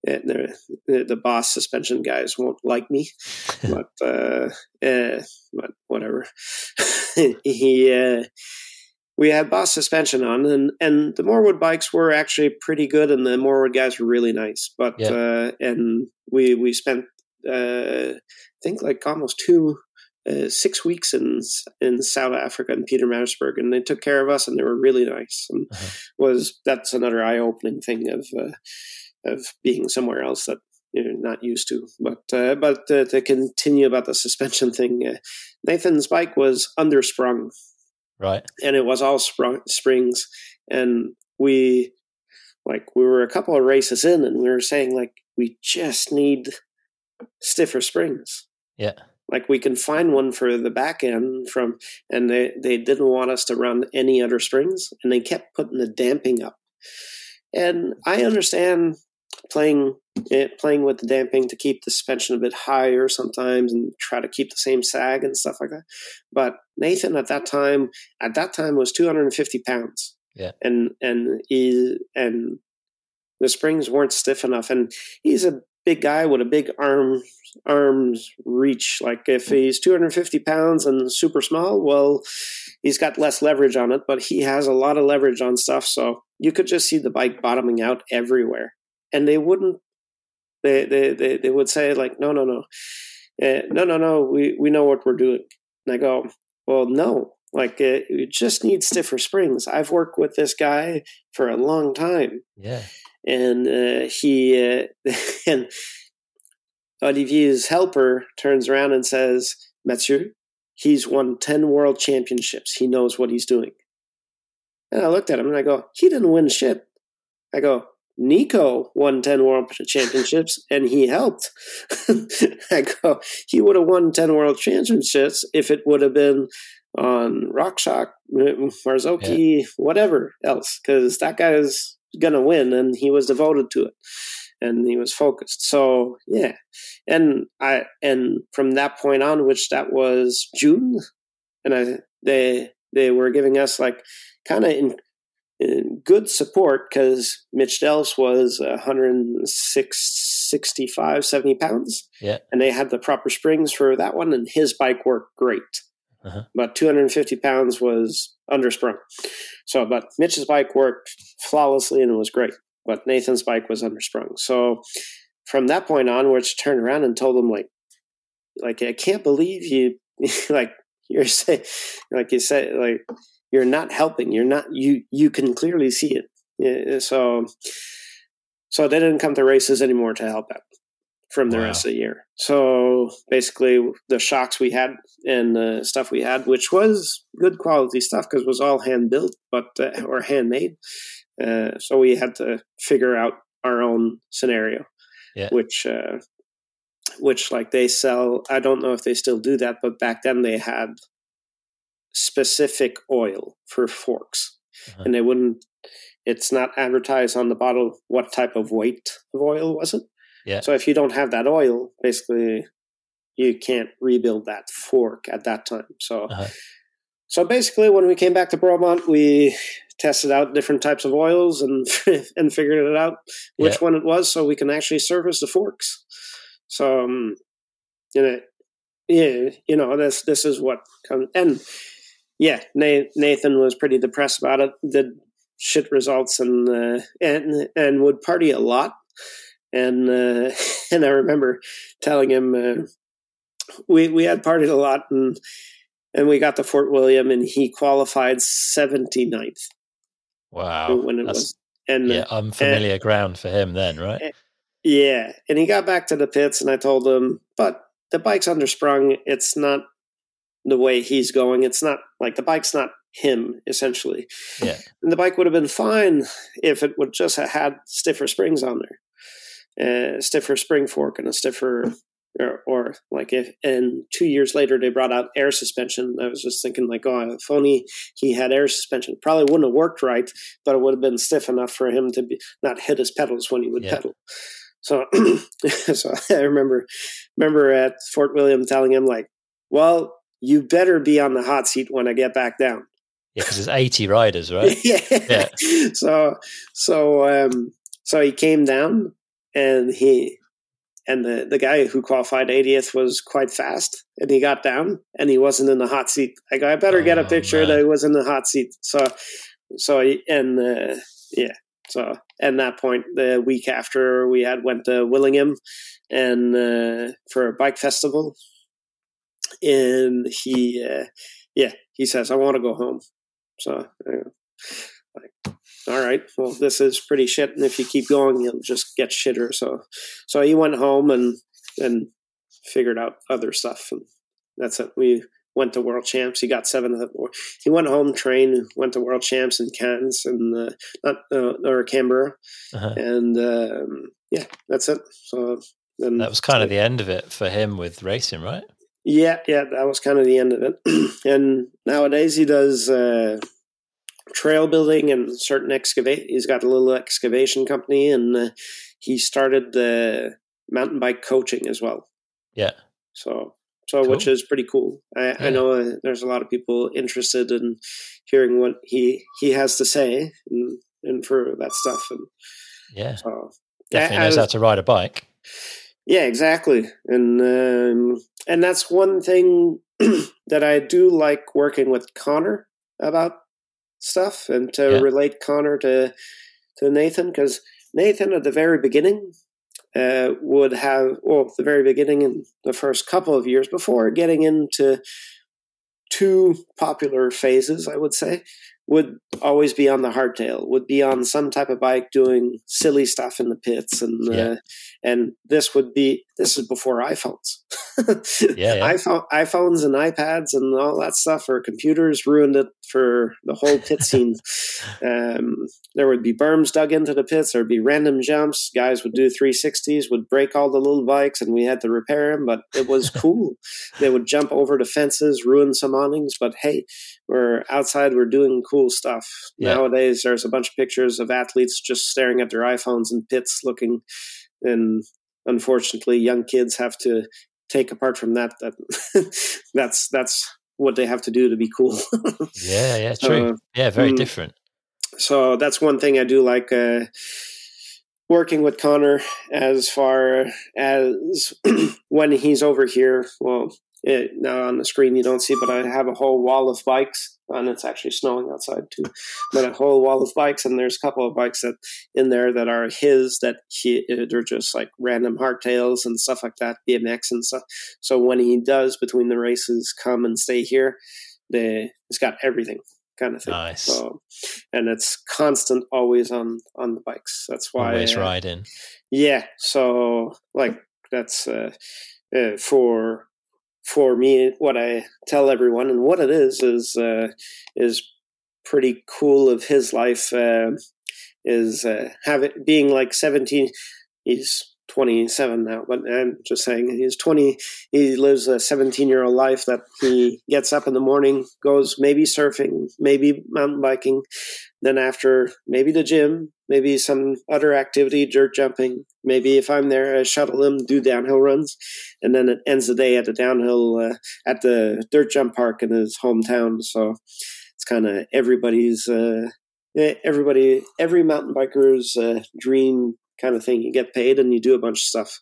eh, the, the BOS suspension guys won't like me, but uh, eh, but whatever. he uh, we had BOS suspension on, and and the Morewood bikes were actually pretty good, and the Morewood guys were really nice. But yeah. uh, and we we spent uh, I think like almost two uh, six weeks in in South Africa in Pietermaritzburg, and they took care of us, and they were really nice. And uh-huh. was that's another eye opening thing of uh, of being somewhere else that you're not used to. But uh, but uh, to continue about the suspension thing, uh, Nathan's bike was undersprung, right, and it was all sprung, springs, and we like we were a couple of races in, and we were saying like we just need stiffer springs. Yeah like we can find one for the back end from and they, they didn't want us to run any other springs and they kept putting the damping up. And i understand playing it, eh, playing with the damping to keep the suspension a bit higher sometimes and try to keep the same sag and stuff like that. But nathan at that time at that time was 250 pounds. Yeah. And and he and the springs weren't stiff enough. And he's a big guy with a big arm arms reach. Like if he's 250 pounds and super small, well, he's got less leverage on it, but he has a lot of leverage on stuff. So you could just see the bike bottoming out everywhere. And they wouldn't, they, they, they, they would say like, no, no, no, uh, no, no, no, we, we know what we're doing. And I go, well, no, like uh, you just need stiffer springs. I've worked with this guy for a long time. Yeah. And uh, he, uh, and Olivier's helper turns around and says, Mathieu, he's won 10 world championships. He knows what he's doing. And I looked at him and I go, he didn't win shit. I go, Nico won 10 world championships and he helped. I go, he would have won 10 world championships if it would have been on RockShox, Marzocchi, yeah. whatever else, because that guy is going to win and he was devoted to it and he was focused. So yeah, and I and from that point on, which that was June, and I they they were giving us like kind of in, in, good support because Mitch Delfs was 106, 65, 70 pounds. Yeah. And they had the proper springs for that one, and his bike worked great. Uh-huh. But 250 pounds was undersprung. So, but Mitch's bike worked flawlessly and it was great but Nathan's bike was undersprung. So from that point onwards, turned around and told him like, like I can't believe you, like you're saying, like you said, like you're not helping. You're not you. You can clearly see it. Yeah, so, so they didn't come to races anymore to help out from the wow. rest of the year. So basically, the shocks we had and the stuff we had, which was good quality stuff because it was all hand built, but uh, or handmade, uh, so we had to figure out our own scenario, yeah. which uh, which like they sell. I don't know if they still do that, but back then they had specific oil for forks, uh-huh. and they wouldn't. It's not advertised on the bottle what type of weight of oil was it. Yeah. So if you don't have that oil, basically you can't rebuild that fork at that time. So uh-huh. so basically when we came back to Bromont, we tested out different types of oils and and figured it out which yeah. one it was, so we can actually service the forks. So, um, you know, yeah, you know, this this is what comes and yeah, Nathan was pretty depressed about it. Did shit results and uh, and and would party a lot. And uh, and I remember telling him uh, we we had partied a lot and and we got to Fort William and he qualified 79th. Wow. When it That's, was. And yeah, unfamiliar and, ground for him then, right? Eh, yeah. And he got back to the pits and I told him, but the bike's undersprung. It's not the way he's going. It's not like the bike's not him essentially. Yeah. And the bike would have been fine if it would just have had stiffer springs on there, a stiffer spring fork and a stiffer. Or, or like if and two years later they brought out air suspension i was just thinking like oh if only he had air suspension probably wouldn't have worked right but it would have been stiff enough for him to be not hit his pedals when he would Yeah. pedal so so i remember remember at fort william telling him like well you better be on the hot seat when i get back down Yeah, because there's 80 riders, right? yeah. Yeah. So so um so he came down and he and the, the guy who qualified 80th was quite fast and he got down and he wasn't in the hot seat. I go, I better get a Oh, picture man. that he was in the hot seat. So so and uh, yeah. So and that point the week after we had went to Willingen and uh, for a bike festival and he uh, yeah, he says I want to go home. So, like, all right, well, this is pretty shit, and if you keep going, you'll just get shitter. So, so he went home and and figured out other stuff, and that's it. We went to world champs. He got seventh. He went home, trained, went to world champs in Cairns and uh, not uh, or Canberra, Uh-huh. and um, yeah, that's it. So then That was kind of the end of it for him with racing, right? yeah, yeah, that was kind of the end of it. and nowadays he does uh, trail building and certain excavate. He's got a little excavation company, and uh, he started the mountain bike coaching as well. Yeah. So, so which is pretty cool. I, Yeah. I know uh, there's a lot of people interested in hearing what he he has to say and, and for that stuff. And Yeah. so, Definitely I- I knows was- how to ride a bike. yeah, exactly. And um, and that's one thing that I do like working with Connor about stuff and to Yeah. relate Connor to to Nathan because Nathan at the very beginning uh, would have well the very beginning in the first couple of years before getting into two popular phases, I would say, would always be on the hardtail, would be on some type of bike doing silly stuff in the pits, and Yeah. uh, and this would be this is before iPhones. Yeah, yeah. iPhone, iPhones and iPads and all that stuff or computers ruined it for the whole pit scene. Um, there would be berms dug into the pits. There'd be random jumps. Guys would do 360s, would break all the little bikes, and we had to repair them. But it was cool. they would jump over the fences, ruin some awnings. But hey, we're outside. We're doing cool stuff. Yeah. Nowadays, there's a bunch of pictures of athletes just staring at their iPhones in pits, looking. And unfortunately, young kids have to take apart from that that that's that's what they have to do to be cool. Yeah, yeah, true. Uh, yeah, very mm. different. So that's one thing I do like uh, working with Connor as far as when he's over here. Well, it, now on the screen you don't see, but I have a whole wall of bikes, and it's actually snowing outside too. But a whole wall of bikes, and there's a couple of bikes that in there that are his that he they're just like random hardtails and stuff like that, BMX and stuff. So when he does between the races come and stay here, they it's got everything kind of thing. Nice. So, and it's constant, always on on the bikes. That's why. Always uh, riding. Yeah. So, like, that's uh, uh, for for me. What I tell everyone, and what it is, is uh, is pretty cool of his life. Uh, is uh, have it being like seventeen. He's 27 now, but I'm just saying he's 20. He lives a 17 year old life that he gets up in the morning, goes maybe surfing, maybe mountain biking, then after maybe the gym, maybe some other activity, dirt jumping. Maybe if I'm there, I shuttle him, do downhill runs, and then it ends the day at the downhill uh, at the dirt jump park in his hometown. So it's kind of everybody's. Uh, eh, Everybody, every mountain biker's uh, dream kind of thing. You get paid and you do a bunch of stuff.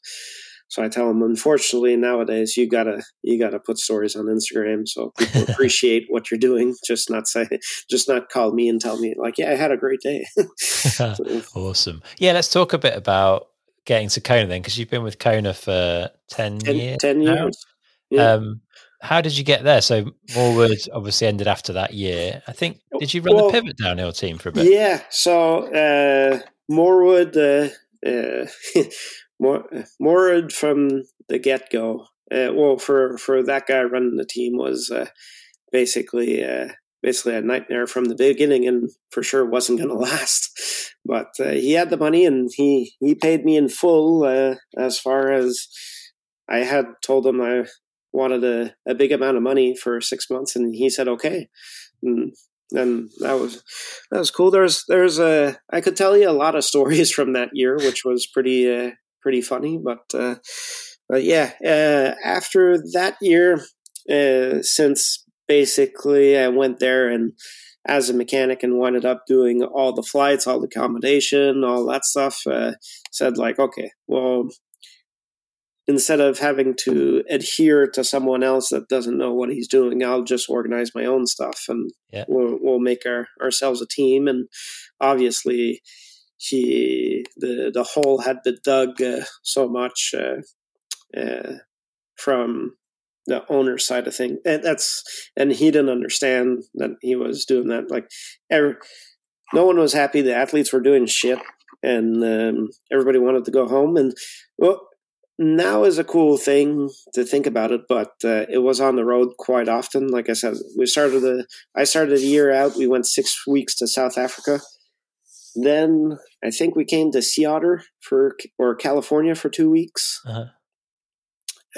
So I tell them, unfortunately, nowadays you gotta you gotta put stories on Instagram so people appreciate what you're doing. Just not say, just not call me and tell me like, yeah, I had a great day. So, awesome. Yeah, let's talk a bit about getting to Kona then, because you've been with Kona for 10, 10, years. 10 years. Yeah. Um, how did you get there? So Morewood obviously ended after that year. I think did you run Well, the pivot downhill team for a bit? Yeah. So uh, Morewood, uh, uh, More, Morewood from the get go uh, well for for that guy running the team was uh, basically uh, basically a nightmare from the beginning, and for sure wasn't going to last. But uh, he had the money, and he he paid me in full uh, as far as I had told him I wanted a, a big amount of money for six months, and he said okay. And, and that was that was cool. There's there's a I could tell you a lot of stories from that year, which was pretty uh, pretty funny. But uh, but yeah, uh, after that year, uh, since basically I went there and as a mechanic and ended up doing all the flights, all the accommodation, all that stuff, uh, said like, okay, well, instead of having to adhere to someone else that doesn't know what he's doing, I'll just organize my own stuff and yeah. we'll, we'll make our, ourselves a team. And obviously, he the the hole had been dug uh, so much uh, uh, from the owner side of things And that's and he didn't understand that he was doing that. Like, every, no one was happy. The athletes were doing shit, and um, everybody wanted to go home. And well, now is a cool thing to think about it, but uh, it was on the road quite often. Like I said, we started the I started a year out. We went six weeks to South Africa. Then I think we came to Sea Otter for or California for two weeks. Uh-huh.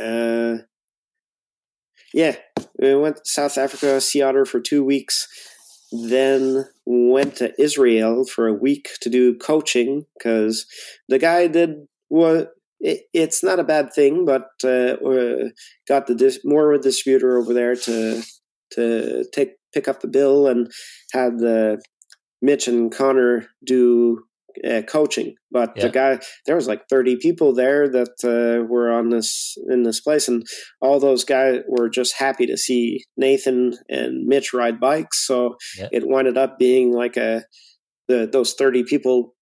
Uh, yeah, we went to South Africa, Sea Otter for two weeks. Then went to Israel for a week to do coaching because the guy did what it, it's not a bad thing, but uh, got the dis- more distributor over there to to take pick up the bill and had the Mitch and Connor do uh, coaching. But yeah. the guy, there was like 30 people there that uh, were on this in this place, and all those guys were just happy to see Nathan and Mitch ride bikes. So yeah. it winded up being like a the those 30 people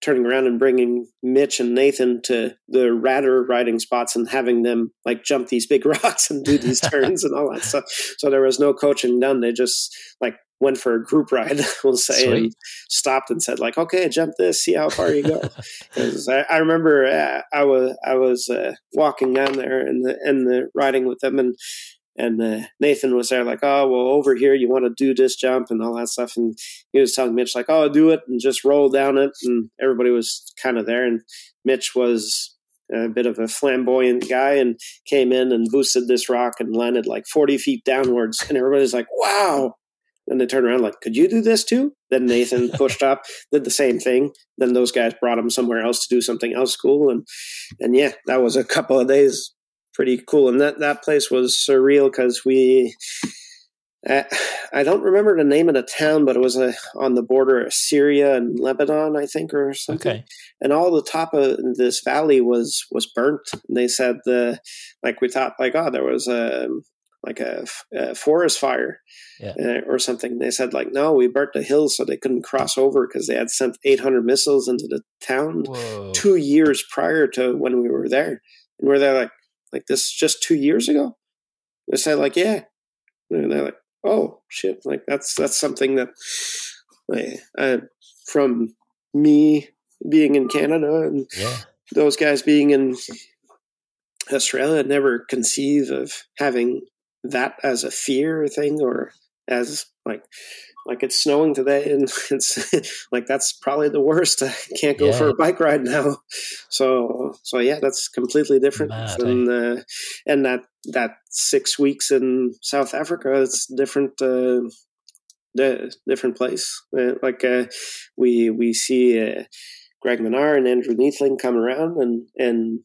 turning around and bringing Mitch and Nathan to the radder riding spots and having them like jump these big rocks and do these turns and all that stuff. So there was no coaching done. They just like went for a group ride, we'll say, Sweet. and stopped and said like, "Okay, jump this, see how far you go." Because I, I, remember uh, I was I was uh, walking down there and the and the riding with them, and and uh, Nathan was there like, "Oh, well, over here you want to do this jump and all that stuff," and he was telling Mitch like, "Oh, do it and just roll down it," and everybody was kind of there, and Mitch was a bit of a flamboyant guy and came in and boosted this rock and landed like 40 feet downwards and everybody's like wow and they turned around like, could you do this too? Then Nathan pushed up, did the same thing. Then those guys brought him somewhere else to do something else cool. And, and yeah, that was a couple of days pretty cool. And that, that place was surreal because we, I don't remember the name of the town, but it was uh, on the border of Syria and Lebanon, I think, or something. Okay. And all the top of this valley was was burnt. And they said the like we thought like oh there was a like a, a forest fire yeah. uh, or something. They said like, no, we burnt the hills so they couldn't cross over because they had sent 800 missiles into the town Whoa. two years prior to when we were there. And we're there like, like this just two years ago. They said like, yeah. And they're like, oh shit, like that's that's something that like, uh, from me being in Canada and yeah. those guys being in Australia, I'd never conceive of having that as a fear thing or as like like it's snowing today and it's like that's probably the worst. I can't go yeah. for a bike ride now. So so yeah that's completely different. Mad, and uh, and that that six weeks in south africa it's different uh the different place. Uh, like uh, we we see uh, greg minnaar and andrew neethling come around and and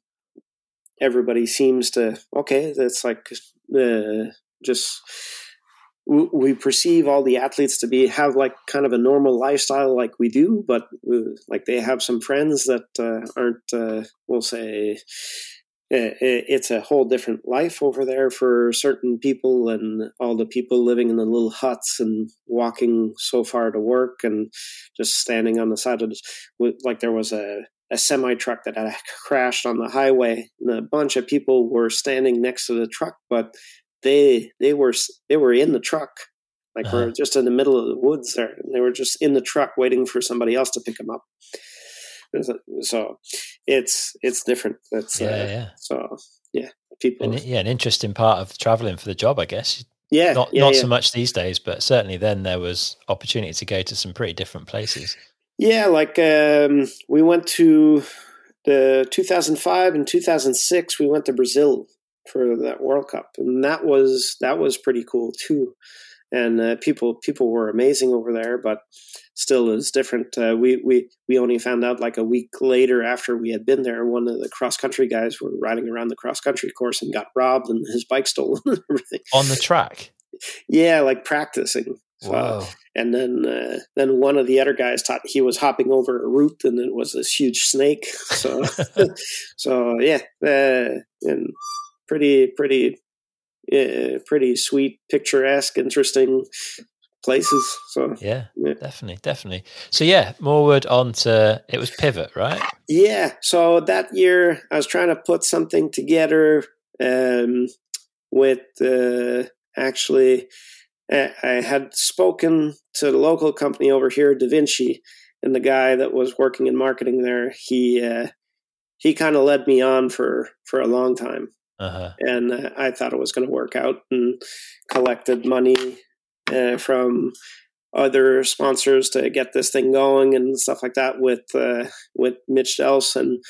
everybody seems to okay that's like uh, just we perceive all the athletes to be have like kind of a normal lifestyle like we do but uh, like they have some friends that uh, aren't uh, we'll say it's a whole different life over there for certain people and all the people living in the little huts and walking so far to work and just standing on the side of the, like there was a a semi truck that had crashed on the highway. And a bunch of people were standing next to the truck, but they they were they were in the truck, like uh-huh. we're just in the middle of the woods there. They were just in the truck waiting for somebody else to pick them up. So it's it's different. That's yeah, uh, yeah. So yeah, people. And, yeah, an interesting part of traveling for the job, I guess. Yeah, not yeah, not yeah. so much these days, but certainly then there was opportunity to go to some pretty different places. Yeah, like um, we went to the 2005 and 2006. We went to Brazil for that World Cup, and that was that was pretty cool too. And uh, people people were amazing over there, but still is different. Uh, we we we only found out like a week later after we had been there. One of the cross country guys were riding around the cross country course and got robbed and his bike stolen and everything. On the track. Yeah, like practicing. So, Wow. and then uh, then one of the other guys thought he was hopping over a root and it was this huge snake. So so yeah, uh, and pretty pretty uh, pretty sweet, picturesque, interesting places. So Yeah, Yeah. definitely, definitely. So yeah, Morewood on to it was pivot, right? yeah, so that year I was trying to put something together um, with uh, actually. I I had spoken to the local company over here, Devinci, and the guy that was working in marketing there. He uh, he kind of led me on for for a long time, Uh huh. and uh, I thought it was going to work out, and collected money uh, from other sponsors to get this thing going and stuff like that with uh, with Mitch Delfs and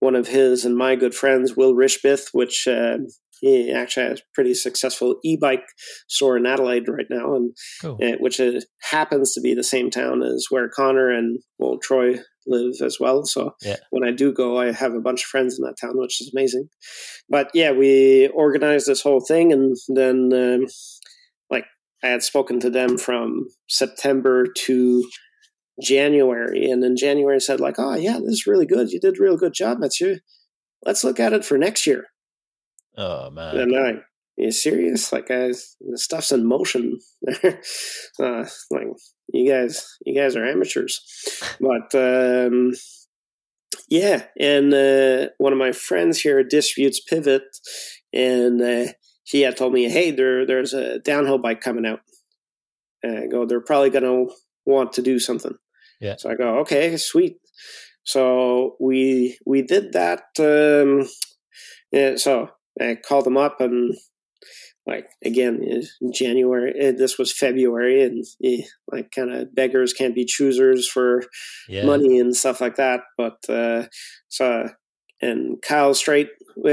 one of his and my good friends, Will Rischbieth, which uh, he actually has a pretty successful e-bike store in Adelaide right now, and Cool. uh, which uh, happens to be the same town as where Connor and well Troy live as well. So Yeah. when I do go, I have a bunch of friends in that town, which is amazing. But yeah, we organized this whole thing, and then um, like I had spoken to them from September to January, and in January said like, "Oh yeah, this is really good. You did a real good job, Mathieu. Let's look at it for next year." Oh man. And I, you serious? Like, guys, the stuff's in motion. uh, like, you guys, you guys are amateurs. But um, yeah, and uh, one of my friends here distributes Pivot, and uh, he had told me, "Hey, there, there's a downhill bike coming out." And I go, "They're probably going to want to do something." Yeah. So I go, "Okay, sweet." So we we did that. Um, yeah, so I called them up and like again in January. eh, This was February, and eh, like kind of beggars can't be choosers for Yeah. money and stuff like that. But uh, so and Kyle Strait,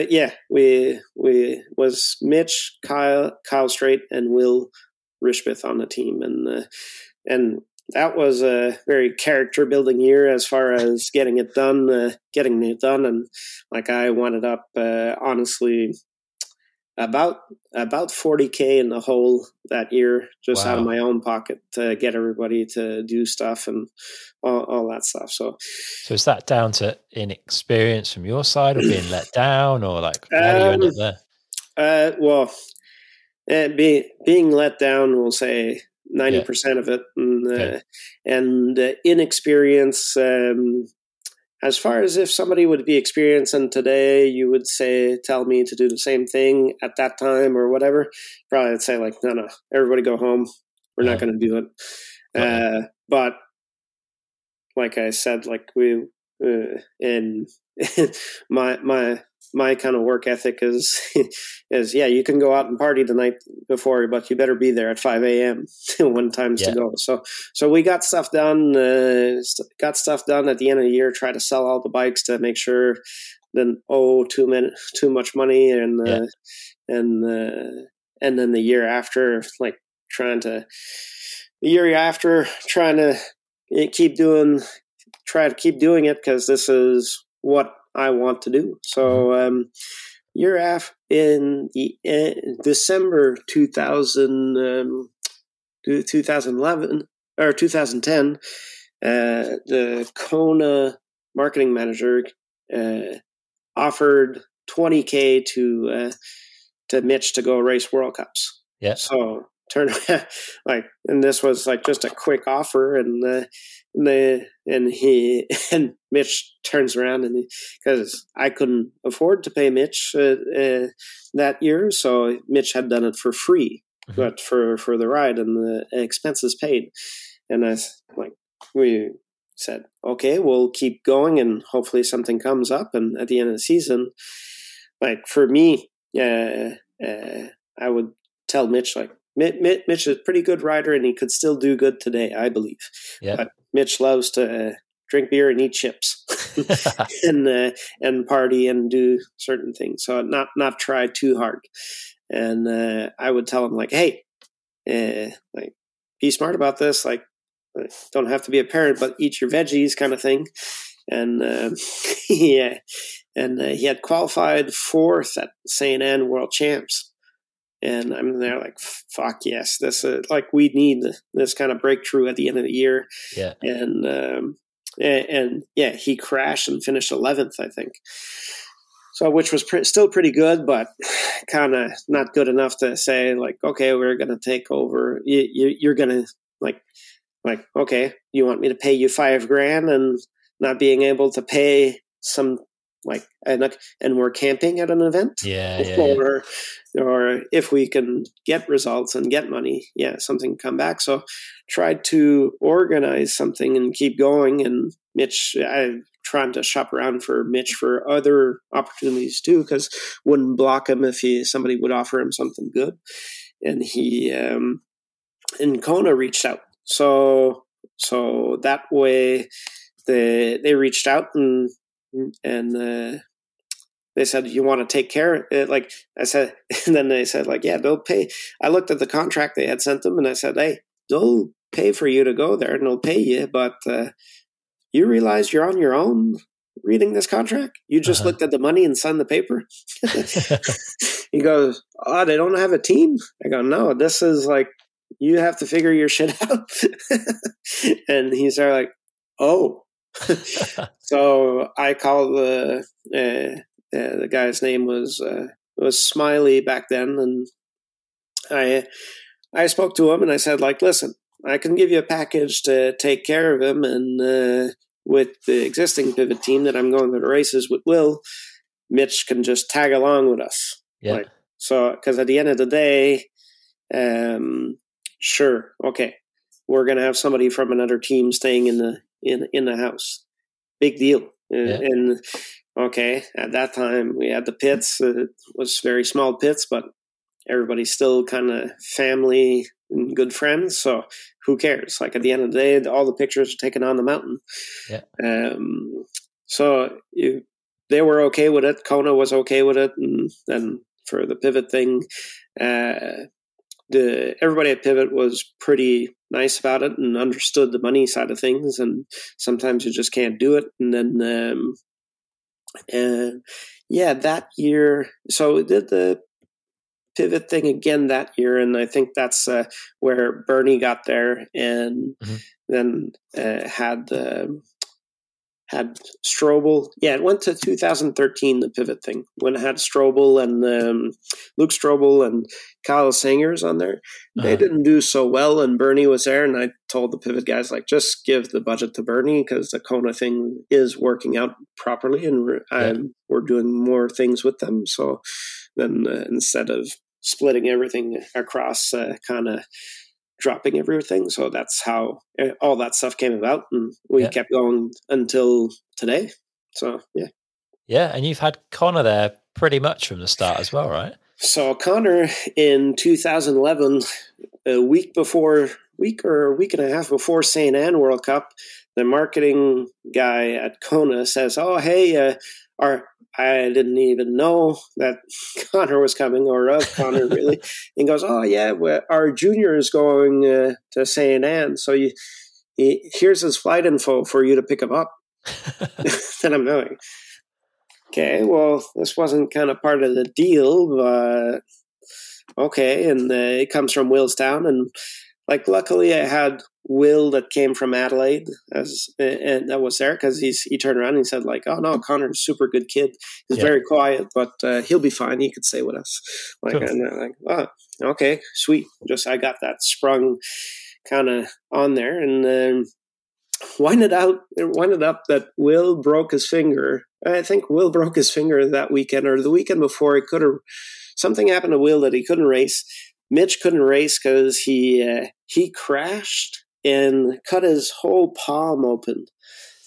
yeah, we we was Mitch, Kyle, Kyle Strait, and Will Rischbieth on the team, and uh, and that was a very character building year as far as getting it done, uh, getting it done, and like I wound up uh, honestly about about 40k in the whole that year just out of my own pocket to get everybody to do stuff and all, all that stuff so. So is that down to inexperience from your side or being let down or like how do you end up Um, there? uh, well uh, be, being let down we'll say 90% of it uh, and uh, inexperience um, as far as if somebody would be experiencing today you would say tell me to do the same thing at that time or whatever probably i'd say like no no everybody go home. We're Yeah. not going to do it. Uh, but like i said like we uh, and my my my kind of work ethic is is yeah you can go out and party the night before but you better be there at 5 a.m when time's Yeah. to go so so we got stuff done uh, got stuff done at the end of the year try to sell all the bikes to make sure then owe too many too much money and uh, and uh, and then the year after like trying to the year after trying to eh, keep doing try to keep doing it because this is what I want to do. So um, year after in eh, December 2000, um, 2011 or 2010, uh, the Kona marketing manager uh, offered 20k to uh, to Mitch to go race World Cups. Yeah. So turn around like, and this was like just a quick offer, and uh, and the and he and Mitch turns around and because I couldn't afford to pay Mitch uh, uh, that year, so Mitch had done it for free, Mhm. but for for the ride and the expenses paid, and I like we said, okay, we'll keep going, and hopefully something comes up, and at the end of the season, like for me, uh, uh, I would tell Mitch like Mitch, Mitch is a pretty good rider and he could still do good today, I believe. Yeah. But Mitch loves to uh, drink beer and eat chips and uh, and party and do certain things. So not not try too hard. And uh, I would tell him like, hey, uh, like be smart about this. Like, don't have to be a parent, but eat your veggies, kind of thing. And um, yeah, and uh, he had qualified fourth at Saint Anne World Champs. And I'm there like, fuck yes, this uh, like we need this kind of breakthrough at the end of the year. Yeah. And um, and, and yeah, he crashed and finished 11th, I think. So, which was pre- still pretty good, but kind of not good enough to say like, okay, we're going to take over. You, you, you're going to like, like, okay, you want me to pay you five grand and not being able to pay some like and and we're camping at an event yeah, yeah, or yeah. or if we can get results and get money yeah something come back. So tried to organize something and keep going. And mitch i trying to shop around for mitch for other opportunities too because wouldn't block him if he somebody would offer him something good. And he um and kona reached out. So so that way they they reached out and and uh, they said you want to take care of it like i said and then they said like yeah they'll pay i looked at the contract they had sent them and i said hey they'll pay for you to go there and they'll pay you but uh, you realize you're on your own reading this contract? You just uh-huh. looked at the money and signed the paper? He goes oh they don't have a team? I go no this is like you have to figure your shit out. And he's there like oh so I called the uh, uh, the guy's name was uh, was Smiley back then, and I I spoke to him and I said like, listen, I can give you a package to take care of him, and uh, with the existing pivot team that I'm going to the races with, Will Mitch can just tag along with us. Yeah. Like, so because at the end of the day, um, sure, okay, we're gonna have somebody from another team staying in the in in the house. Big deal. Yeah. And okay, at that time we had the pits. It was very small pits, but everybody's still kind of family and good friends. So who cares? Like at the end of the day, all the pictures are taken on the mountain. Yeah. Um, so you, they were okay with it. Kona was okay with it, and then for the pivot thing, uh, the everybody at Pivot was pretty nice about it and understood the money side of things. And sometimes you just can't do it. And then, um, and yeah, that year, so we did the pivot thing again that year, and I think that's uh, where Bernie got there, and mm-hmm. then uh, had the had Strobel. Yeah, it went to 2013, the pivot thing, when it had Strobel and um, Luke Strobel and Kyle Singers on there. They uh-huh. didn't do so well, and Bernie was there. And I told the pivot guys, like, just give the budget to Bernie because the Kona thing is working out properly, and we're, yeah. we're doing more things with them. So then uh, instead of splitting everything across uh, kind of dropping everything. So that's how eh, all that stuff came about, and we yeah. kept going until today. So yeah, yeah, and you've had Connor there pretty much from the start as well, right? So Connor in 2011, a week before, week or a week and a half before Saint Anne World Cup, the marketing guy at Kona says, "Oh, hey, uh, our I didn't even know that Connor was coming or of Connor really. and goes, oh yeah, well, our junior is going uh, to Saint Anne, so you, he, here's his flight info for you to pick him up. and I'm going, okay, well, this wasn't kind of part of the deal, but okay. And uh, it comes from Willstown, and like luckily I had Will that came from Adelaide as and that was there because he's he turned around and he said like oh no Connor's super good kid. He's yeah. very quiet but uh, he'll be fine. He could stay with us like cool. and like oh okay sweet. Just I got that sprung kind of on there and um, winded out winded up that Will broke his finger. I think Will broke his finger that weekend or the weekend before. He could have something happened to Will that he couldn't race Mitch couldn't race because he uh, he crashed and cut his whole palm open.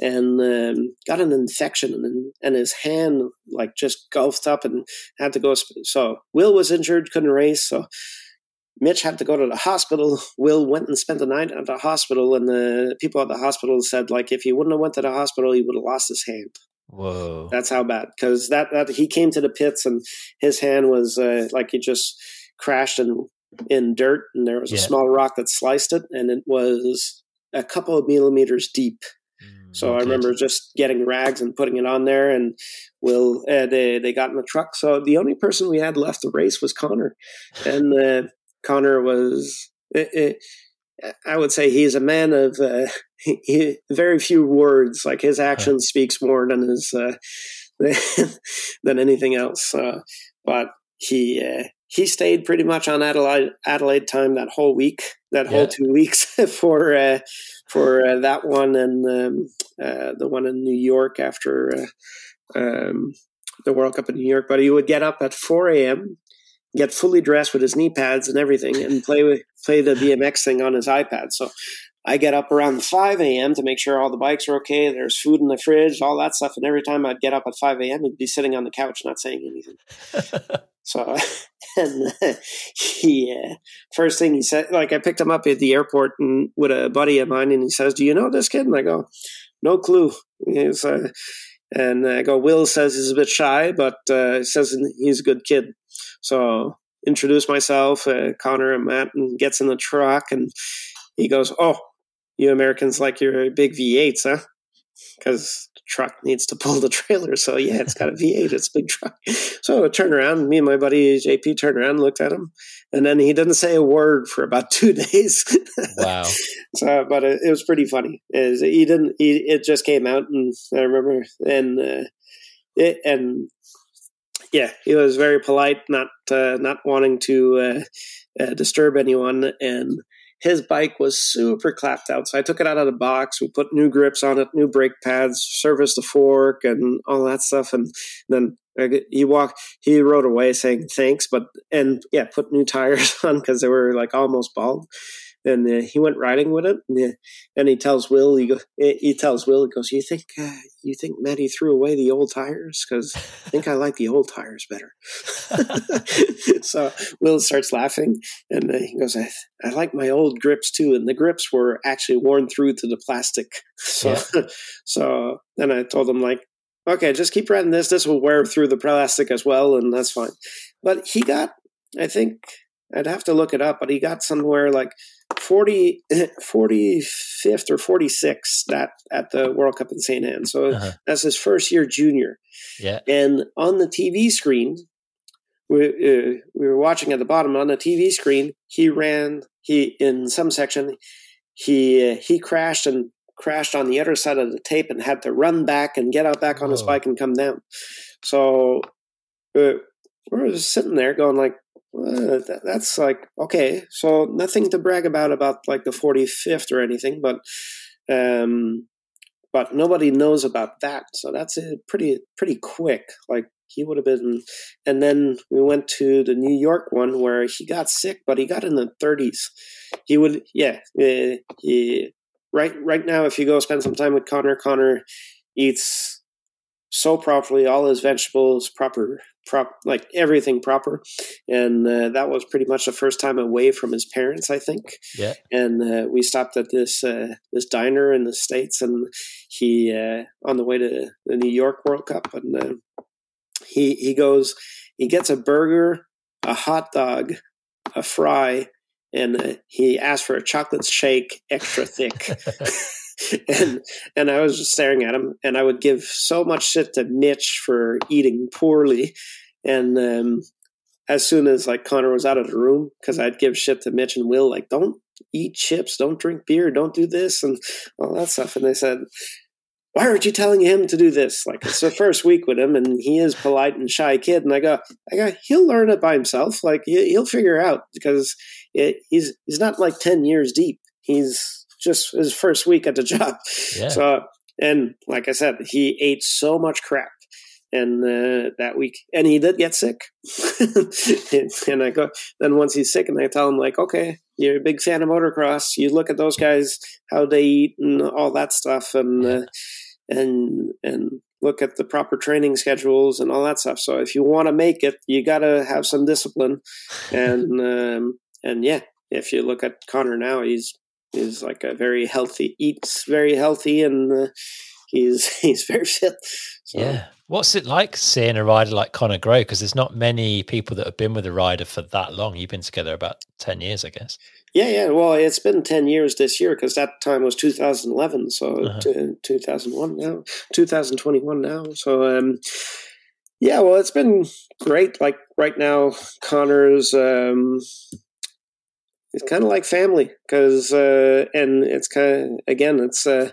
and um, got an infection, and, and his hand like just gulfed up and had to go. So Will was injured, couldn't race. So Mitch had to go to the hospital. Will went and spent the night at the hospital, and the people at the hospital said like if he wouldn't have went to the hospital, he would have lost his hand. Whoa, that's how bad. Because that that he came to the pits and his hand was uh, like he just crashed in in dirt, and there was yeah. a small rock that sliced it, and it was a couple of millimeters deep. Mm, so I remember just getting rags and putting it on there, and Will uh, they they got in the truck. So the only person we had left to race was Connor, and uh, Connor was. It, it, I would say he's a man of uh, he, very few words. Like his action huh. speaks more than his uh, than anything else. Uh, but he uh, he stayed pretty much on Adelaide Adelaide time that whole week, that yeah. whole two weeks for uh, for uh, that one and um, the one in New York after um, the World Cup in New York. But he would get up at four a.m get fully dressed with his knee pads and everything and play with, play the BMX thing on his iPad. So I get up around 5 a.m. to make sure all the bikes are okay. There's food in the fridge, all that stuff. And every time I'd get up at 5 a.m., he'd be sitting on the couch not saying anything. So, and he, uh, first thing he said, like I picked him up at the airport and with a buddy of mine, and he says, "Do you know this kid?" And I go, "No clue." He's, uh, and I go, "Will says he's a bit shy, but uh, says he's a good kid." So introduce myself, uh, Connor and Matt, and gets in the truck, and he goes, "Oh, you Americans like your big V8s, huh?" Because the truck needs to pull the trailer. So yeah, it's got a V8. It's a big truck. So I turned around. Me and my buddy JP turned around, looked at him, and then he didn't say a word for about two days. Wow. so, but it, it, was pretty funny. He didn't? He, it just came out, and I remember, and uh, it and yeah, he was very polite, not uh, not wanting to uh, uh, disturb anyone, and his bike was super clapped out. So I took it out of the box. We put new grips on it, new brake pads, serviced the fork, and all that stuff. And then he walked, he rode away saying thanks, but and yeah, put new tires on because they were like almost bald and uh, he went riding with it. And, uh, and, he tells Will, he, go, he tells Will, he goes, "You think uh, you think Matty threw away the old tires? Because I think I like the old tires better." so Will starts laughing, and uh, he goes, I, "I like my old grips too." And the grips were actually worn through to the plastic. So, yeah. so then I told him like, "Okay, just keep riding this. This will wear through the plastic as well, and that's fine." But he got, I think. I'd have to look it up, but he got somewhere like 40, 45th or 46th that at the World Cup in St. Anne. So uh-huh. that's his first year junior. Yeah. And on the TV screen, we, uh, we were watching at the bottom on the TV screen, he ran, he, in some section, he, uh, he crashed and crashed on the other side of the tape and had to run back and get out back on his bike and come down. So uh, we're just sitting there going like, uh, that's like okay so nothing to brag about about like the 45th or anything but um but nobody knows about that so that's a pretty pretty quick like he would have been and then we went to the new york one where he got sick but he got in the 30s he would yeah uh, he right right now if you go spend some time with connor connor eats so properly all his vegetables proper prop like everything proper. And uh, that was pretty much the first time away from his parents i think. Yeah. And uh, we stopped at this uh, this diner in the states and he uh, on the way to the new york world cup and uh, he he goes he gets a burger a hot dog a fry and uh, he asked for a chocolate shake extra thick and and I was just staring at him, and I would give so much shit to Mitch for eating poorly, and um, as soon as like Connor was out of the room, because I'd give shit to Mitch and Will, like don't eat chips, don't drink beer, don't do this, and all that stuff, and they said. Why aren't you telling him to do this? Like it's the first week with him, and he is polite and shy kid. And I go, I go, he'll learn it by himself. Like he'll figure out because it, he's he's not like ten years deep. He's just his first week at the job. Yeah. So, and like I said, he ate so much crap and uh, that week and he did get sick and, i go then once he's sick and i tell him like okay you're a big fan of motocross you look at those guys how they eat and all that stuff and uh, and and look at the proper training schedules and all that stuff. So if you want to make it, you got to have some discipline, and um, and yeah, if you look at Connor now, he's he's like a very healthy, eats very healthy, and uh, he's he's very fit. So. Yeah. What's it like seeing a rider like Connor grow? Because there's not many people that have been with a rider for that long. You've been together about 10 years, I guess. Yeah, yeah. Well, it's been 10 years this year because that time was 2011. So uh-huh. t- 2001 now, 2021 now. So, um, yeah, well, it's been great. Like right now, Connor's, um, it's kind of like family because, uh, and it's kind of, again, it's, uh,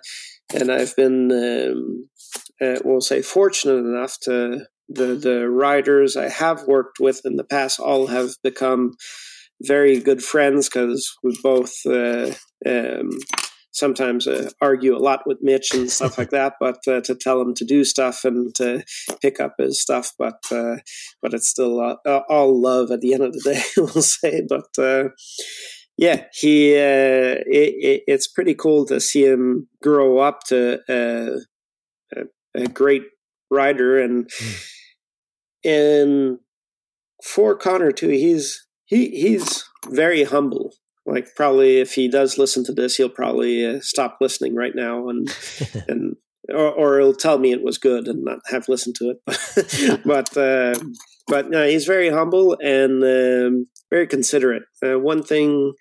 and I've been, um, uh, we'll say, fortunate enough to the the riders I have worked with in the past all have become very good friends because we both uh, um, sometimes uh, argue a lot with Mitch and stuff like that. But uh, to tell him to do stuff and to pick up his stuff, but uh, but it's still uh, all love at the end of the day, we'll say. But uh, yeah, he it, it, it's pretty cool to see him grow up to a, a great rider and mm. and for Connor too, he's he he's very humble. Like probably if he does listen to this, he'll probably uh, stop listening right now and and or, or he'll tell me it was good and not have listened to it. but uh, but no, he's very humble and um, very considerate. Uh, one thing,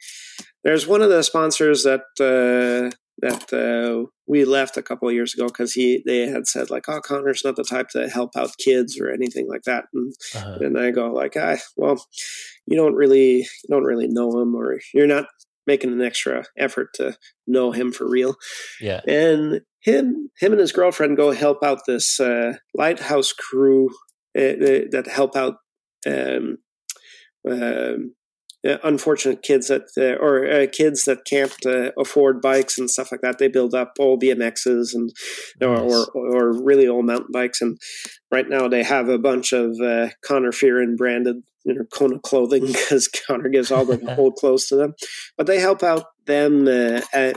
there's one of the sponsors that uh, that uh, we left a couple of years ago because he they had said like, "Oh, Connor's not the type to help out kids or anything like that," and uh-huh. and I go like, "Ah, well, you don't really you don't really know him, or you're not making an extra effort to know him for real." Yeah, and him him and his girlfriend go help out this uh, lighthouse crew uh, that help out. Um, um, uh, unfortunate kids that uh, or uh, kids that can't uh, afford bikes and stuff like that. They build up old BMXs and or, or, or really old mountain bikes. And right now they have a bunch of uh, Connor Fearon branded you know Kona clothing because Connor gives all the old clothes to them. But they help out them. Uh, at,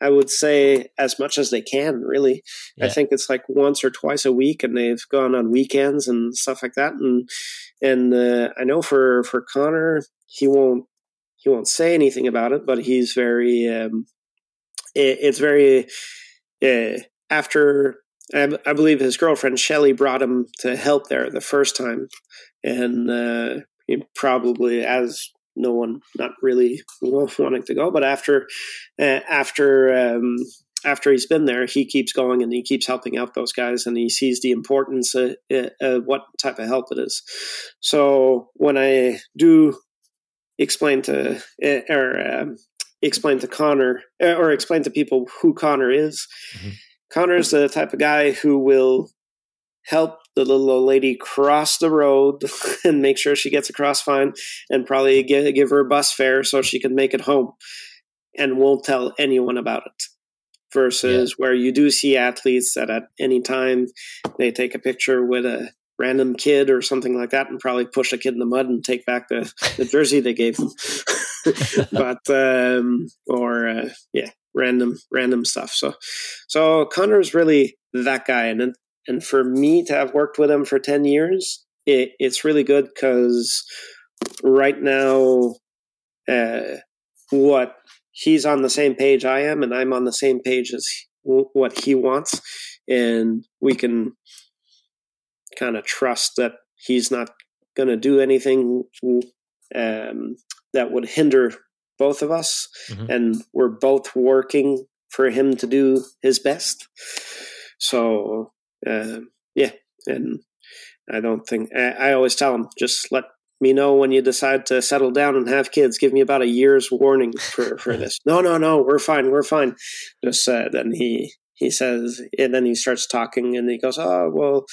I would say as much as they can, really. Yeah. I think it's like once or twice a week, and they've gone on weekends and stuff like that. And and uh, I know for for Connor, he won't he won't say anything about it, but he's very um, it, it's very uh, after I, believe his girlfriend Shelly brought him to help there the first time, and uh, he probably as no one not really wanting to go, but after uh, after um, after he's been there, he keeps going and he keeps helping out those guys, and he sees the importance of, of what type of help it is. So when I do explain to eh, or um, explain to Connor eh, or explain to people who Connor is. Mm-hmm. Connor's the type of guy who will help the little old lady cross the road and make sure she gets across fine and probably give, give her a bus fare so she can make it home and won't tell anyone about it versus yeah. where you do see athletes that at any time they take a picture with a random kid or something like that and probably push a kid in the mud and take back the, the jersey they gave them. but um, or uh, yeah, random random stuff. So so Connor's really that guy, and and for me to have worked with him for ten years, it, it's really good because right now, uh, what he's on the same page I am, and I'm on the same page as what he wants, and we can kind of trust that he's not going to do anything um, that would hinder both of us, mm-hmm. and we're both working for him to do his best. So uh, yeah, and I don't think I, I always tell him just let me know when you decide to settle down and have kids. Give me about a year's warning for, for this. No, no, no, we're fine, we're fine. Just uh, then he he says, and then he starts talking, and he goes, "Oh well,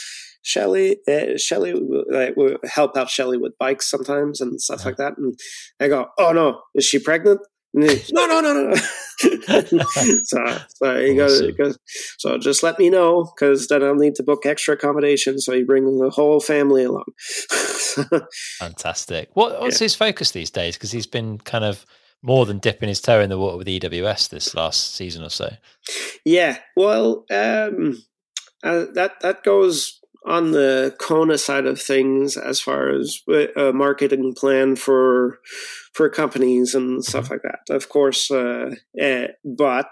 Shelly, uh, Shelly, like, will help out Shelly with bikes sometimes and stuff like that." And I go, "Oh no, is she pregnant?" No, no, no, no. so, so he goes, he goes, so just let me know because then I'll need to book extra accommodation. So you bring the whole family along. Fantastic. What, what's yeah. his focus these days? Because he's been kind of more than dipping his toe in the water with EWS this last season or so. Yeah, well, um, uh, that that goes on the Kona side of things as far as a marketing plan for for companies and stuff like that. Of course, uh, uh, but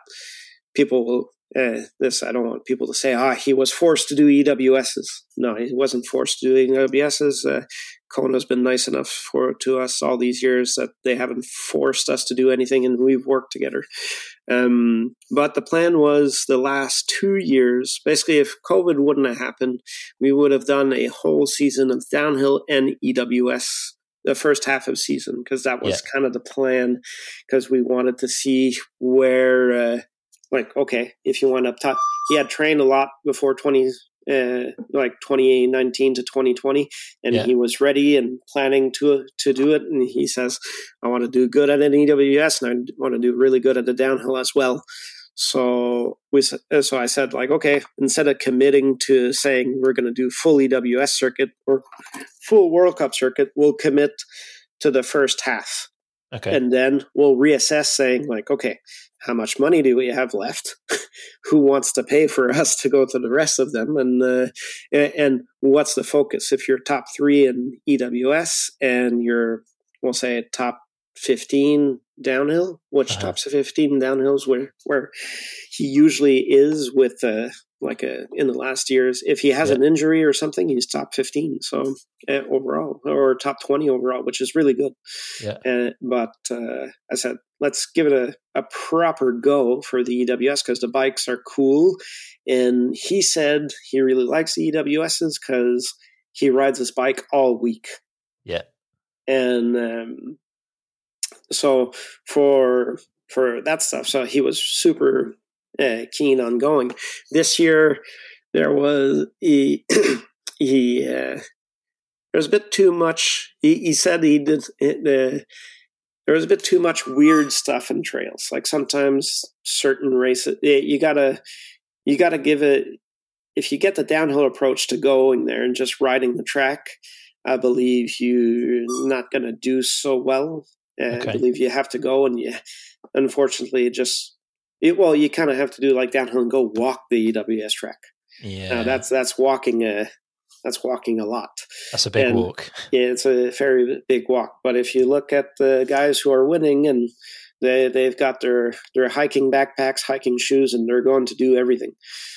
people will. Uh, this I don't want people to say, ah, he was forced to do EWSs. No, he wasn't forced to do EWSs. Uh, Kona's been nice enough for to us all these years that they haven't forced us to do anything, and we've worked together. Um, but the plan was the last two years. Basically, if COVID wouldn't have happened, we would have done a whole season of downhill and EWS the first half of season because that was yeah. kind of the plan because we wanted to see where uh, like okay if you went up top he had trained a lot before 20 uh, like 2019 to 2020 and yeah. he was ready and planning to to do it. And he says i want to do good at an ews and i want to do really good at the downhill as well. So we uh, so i said like okay. Instead of committing to saying we're going to do full ews circuit or full world cup circuit we'll commit to the first half Okay. And then we'll reassess saying, like, okay, how much money do we have left? Who wants to pay for us to go to the rest of them? And uh, and what's the focus? If you're top three in EWS and you're, we'll say, top 15 downhill, which uh-huh. tops of 15 downhills where where he usually is with uh, like a in the last years. If he has yeah. an injury or something, he's top 15. So uh, overall, or top 20 overall, which is really good. Yeah. Uh, but uh, I said, let's give it a, a proper go for the EWS because the bikes are cool. And he said he really likes the EWSs because he rides his bike all week. Yeah. And um, so for for that stuff, so he was super uh, keen on going. This year, there was he he uh, there was a bit too much. He, he said he did. Uh, there was a bit too much weird stuff in trails. Like sometimes certain races, you gotta you gotta give it. If you get the downhill approach to going there and just riding the track, I believe you're not to do so well. Okay. I believe you have to go and you, unfortunately, just it, well, you kind of have to do like downhill and go walk the EWS track. Yeah, uh, that's that's walking a that's walking a lot. That's a big and, walk. Yeah, it's a very big walk. But if you look at the guys who are winning and they they've got their their hiking backpacks, hiking shoes, and they're going to do everything.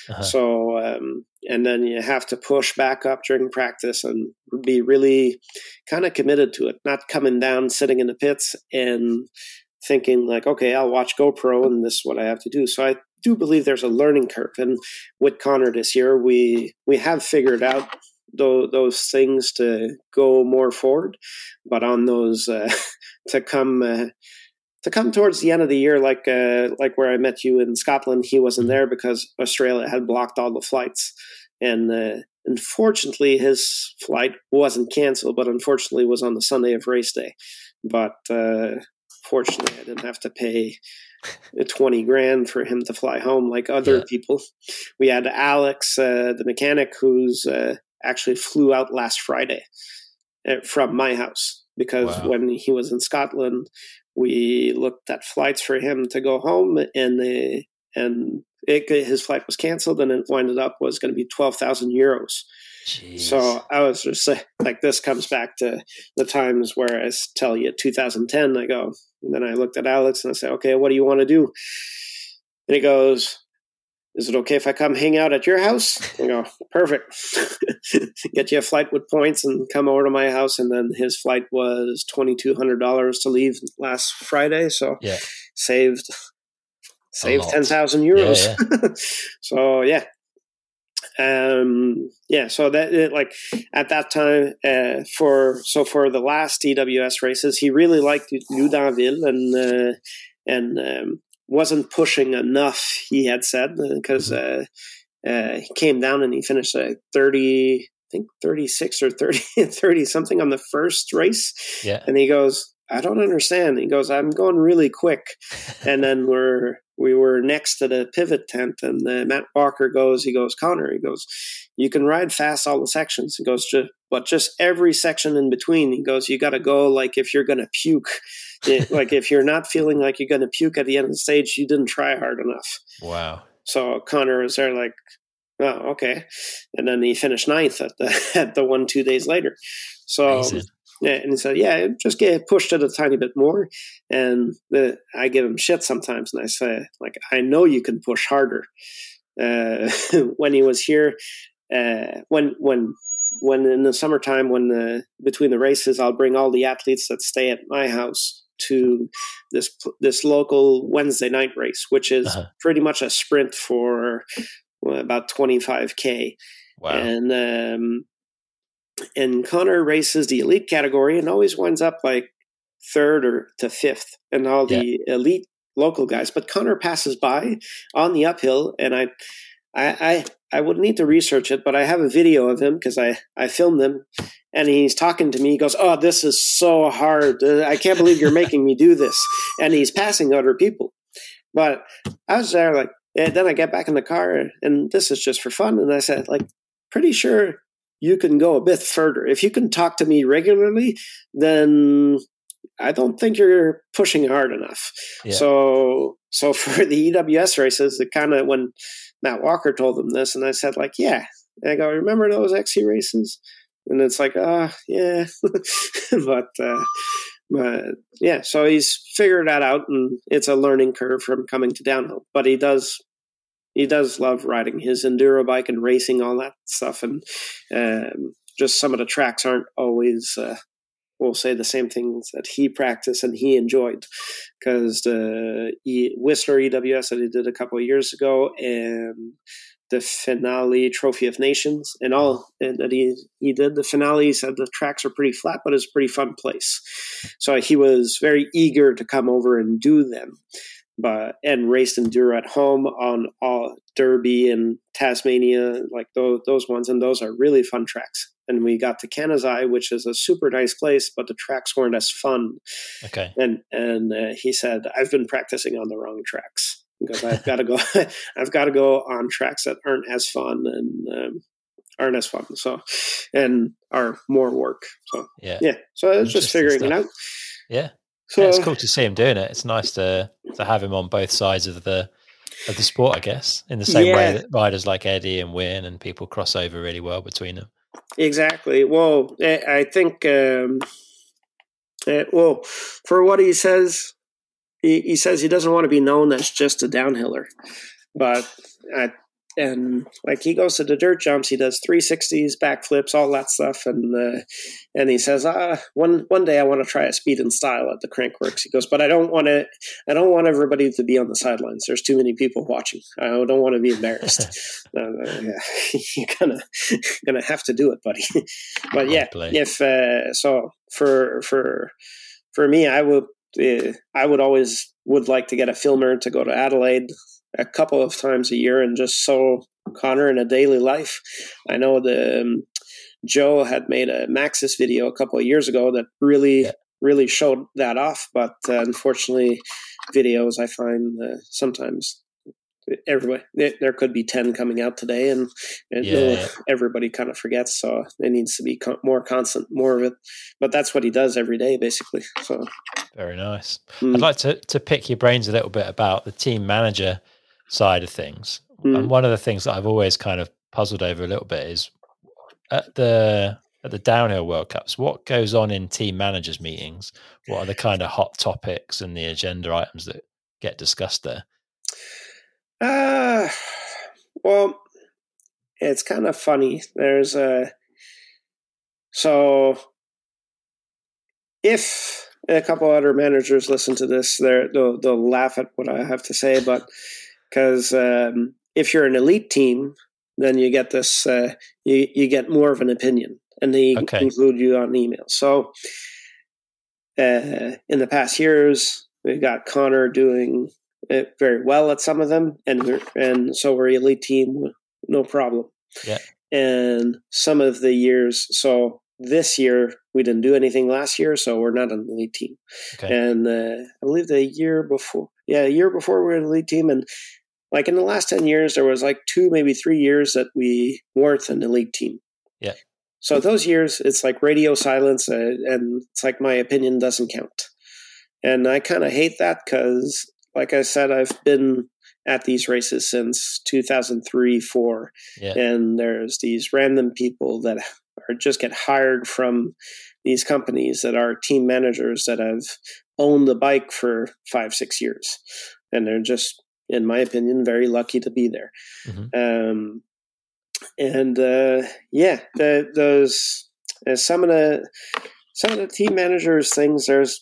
Uh-huh. So um, and then you have to push back up during practice and be really kind of committed to it, not coming down, sitting in the pits, and thinking like, okay, I'll watch GoPro and this is what I have to do. So I do believe there's a learning curve. And with Connor this year, we we have figured out those, those things to go more forward, but on those uh, to come. Uh, to come towards the end of the year, like uh, like where I met you in Scotland, he wasn't mm-hmm. there because Australia had blocked all the flights, and uh, unfortunately, his flight wasn't canceled, but unfortunately was on the Sunday of race day. But uh, fortunately, I didn't have to pay 20 grand for him to fly home like other yeah. people. We had Alex, uh, the mechanic, who's uh, actually flew out last Friday uh, from my house because wow. when he was in Scotland, we looked at flights for him to go home and they, and it, his flight was canceled and it winded up was going to be 12,000 euros. Jeez. So I was just like, this comes back to the times where I tell you 2010, I go, and then I looked at Alex and I said, okay, what do you want to do? And he goes, is it okay if I come hang out at your house? I go, perfect. Get you a flight with points and come over to my house. And then his flight was $2,200 to leave last Friday. So yeah. saved saved 10,000 euros. Yeah, yeah. so yeah, um, yeah, so that like at that time uh, for so for the last EWS races, he really liked Loudenvielle and uh, and um, wasn't pushing enough. He had said because mm-hmm. uh, uh, he came down and he finished thirty, I think thirty six or 30, 30 something on the first race. Yeah, and he goes, I don't understand. He goes, I'm going really quick, and then we're we were next to the pivot tent, and uh, Matt Walker goes, he goes, Connor, he goes, you can ride fast all the sections. He goes, but just every section in between, he goes, you got to go like if you're going to puke. like if you're not feeling like you're going to puke at the end of the stage, you didn't try hard enough. Wow. So Connor was there like, oh, okay. And then he finished ninth at the at the one two days later. So Amazing. Yeah, and he said, yeah, just get pushed it a tiny bit more. And the, I give him shit sometimes, and I say, like, I know you can push harder. Uh, when he was here, uh, when when when in the summertime, when the between the races, I'll bring all the athletes that stay at my house to this this local Wednesday night race, which is Uh-huh. pretty much a sprint for about twenty five k. Wow. And um, and Connor races the elite category and always winds up like third or to fifth, and all the elite local guys. But Connor passes by on the uphill, and I, I, I, I would need to research it, but I have a video of him because I I filmed him, and he's talking to me. He goes, "Oh, this is so hard. Uh, I can't believe you're making me do this," and he's passing other people. But I was there like, and then I get back in the car, and this is just for fun. And I said, like, pretty sure you can go a bit further. If you can talk to me regularly, then I don't think you're pushing hard enough. Yeah. So, so for the EWS races, it kind of when Matt Walker told them this, and I said, like, yeah. And I go, remember those XC races? And it's like, ah, yeah, but. uh but yeah, so he's figured that out, and it's a learning curve from coming to downhill. But he does, he does love riding his enduro bike and racing all that stuff, and um, just some of the tracks aren't always, uh, we'll say, the same things that he practiced and he enjoyed. Because the e- Whistler EWS that he did a couple of years ago, and the finale Trophy of Nations, and all and that he he did the finale. Said the tracks are pretty flat, but it's a pretty fun place. So he was very eager to come over and do them, but and raced enduro at home on all Derby and Tasmania, like those those ones, and those are really fun tracks. And we got to Canazei, which is a super nice place, but the tracks weren't as fun. Okay. And and uh, he said, "I've been practicing on the wrong tracks." because I've got to go. I've got to go on tracks that aren't as fun and um, aren't as fun. So, and are more work. So Yeah. yeah. So it's just figuring it out. Yeah. So yeah. It's cool to see him doing it. It's nice to to have him on both sides of the of the sport, I guess. In the same way that riders like Eddie and Wyn and people cross over really well between them. exactly. Well, I I think. Um, uh, well, for what he says, he, he says he doesn't want to be known as just a downhiller, but I, and like he goes to the dirt jumps, he does 360s, backflips, all that stuff, and uh, and he says, ah, one one day I want to try a speed and style at the Crankworx. He goes, but I don't want to, I don't want everybody to be on the sidelines. There's too many people watching. I don't want to be embarrassed. uh, yeah, you're gonna gonna have to do it, buddy. but yeah, if uh, so, for for for me, I would uh, I would always would like to get a filmer to go to Adelaide a couple of times a year and just show Connor in a daily life. I know the um, Joe had made a Maxxis video a couple of years ago that really Yeah. really showed that off, but uh, unfortunately, videos I find uh, sometimes. Everybody, there could be ten coming out today, and, and Yeah, yeah. everybody kind of forgets. So it needs to be con- more constant, more of it. But that's what he does every day, basically. So Very nice. mm, I'd like to, to pick your brains a little bit about the team manager side of things. mm. And one of the things that I've always kind of puzzled over a little bit is at the at the downhill World Cups, what goes on in team managers meetings? What are the kind of hot topics and the agenda items that get discussed there? Uh, well, it's kind of funny. There's a so if a couple other managers listen to this, they'll they'll laugh at what I have to say, but because um, if you're an elite team, then you get this uh, you you get more of an opinion, and they Okay. include you on email. So uh, in the past years, we've got Connor doing it very well at some of them, and we're, and so we're elite team, no problem. Yeah. And some of the years, so this year we didn't do anything last year, so we're not an elite team. Okay. And uh, I believe the year before, yeah, a year before we were an elite team, and like in the last ten years, there was like two, maybe three years that we weren't an elite team. Yeah. So those years, it's like radio silence, uh, and it's like my opinion doesn't count. And I kind of hate that because, like I said, I've been at these races since 2003 4 Yeah. and there's these random people that are just get hired from these companies that are team managers that have owned the bike for five six years and they're just in my opinion very lucky to be there Mhm. um, and uh, yeah the, those uh, some of the some of the team managers things there's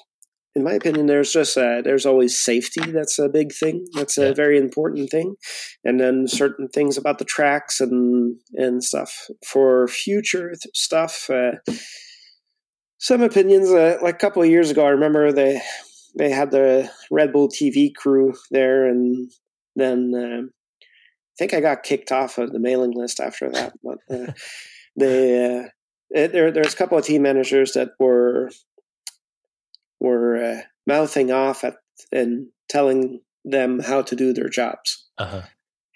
in my opinion there's just uh, there's always safety that's a big thing that's a Yeah. very important thing and then certain things about the tracks and and stuff for future th- stuff uh, some opinions uh, like a couple of years ago i remember they they had the red bull tv crew there and then um, i think i got kicked off of the mailing list after that but uh, they uh, it, there there's a couple of team managers that were were uh, mouthing off at and telling them how to do their jobs Uh-huh.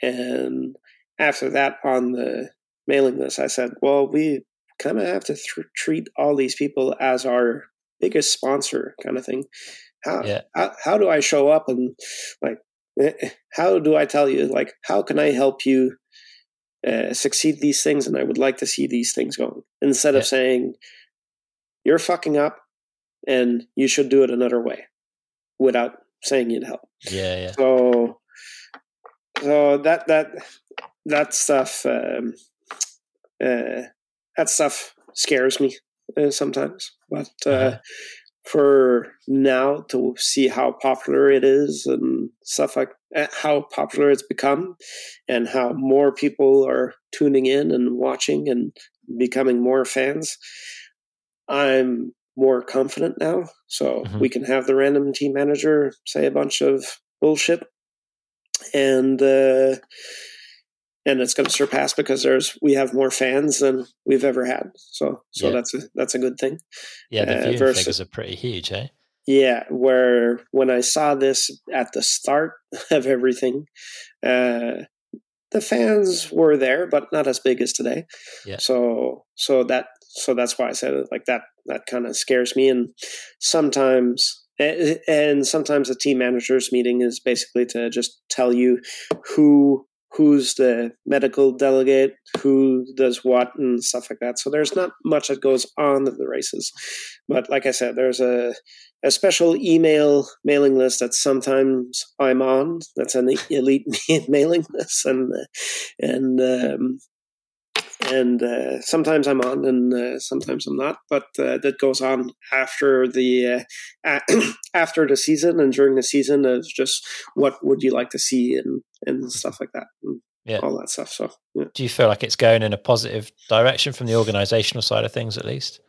and after that on the mailing list i said well we kind of have to th- treat all these people as our biggest sponsor kind of thing how, Yeah. how how do i show up and like eh, how do i tell you like how can i help you uh, succeed these things and i would like to see these things going instead Yeah. of saying you're fucking up and you should do it another way without saying you'd help Yeah, yeah. so so that that that stuff um, uh, that stuff scares me uh, sometimes but uh, Uh-huh. for now to see how popular it is and stuff like uh, how popular it's become and how more people are tuning in and watching and becoming more fans i'm more confident now so Mhm. we can have the random team manager say a bunch of bullshit and uh and it's going to surpass because there's we have more fans than we've ever had so so Yeah. that's a that's a good thing Yeah, the Uh, versus- figures are pretty huge, eh? yeah, where when I saw this at the start of everything, uh, the fans were there, but not as big as today. Yeah. So, so that, so that's why I said it like that. That kind of scares me, and sometimes, and sometimes the team managers meeting is basically to just tell you who who's the medical delegate, who does what, and stuff like that. So there's not much that goes on at the races, but like I said, there's a a special email mailing list that sometimes I'm on. That's an elite mailing list, and and um, and uh, sometimes I'm on, and uh, sometimes I'm not. But uh, that goes on after the uh, after the season and during the season of just what would you like to see and and stuff like that, and Yeah. all that stuff. So yeah. Do you feel like it's going in a positive direction from the organizational side of things, at least?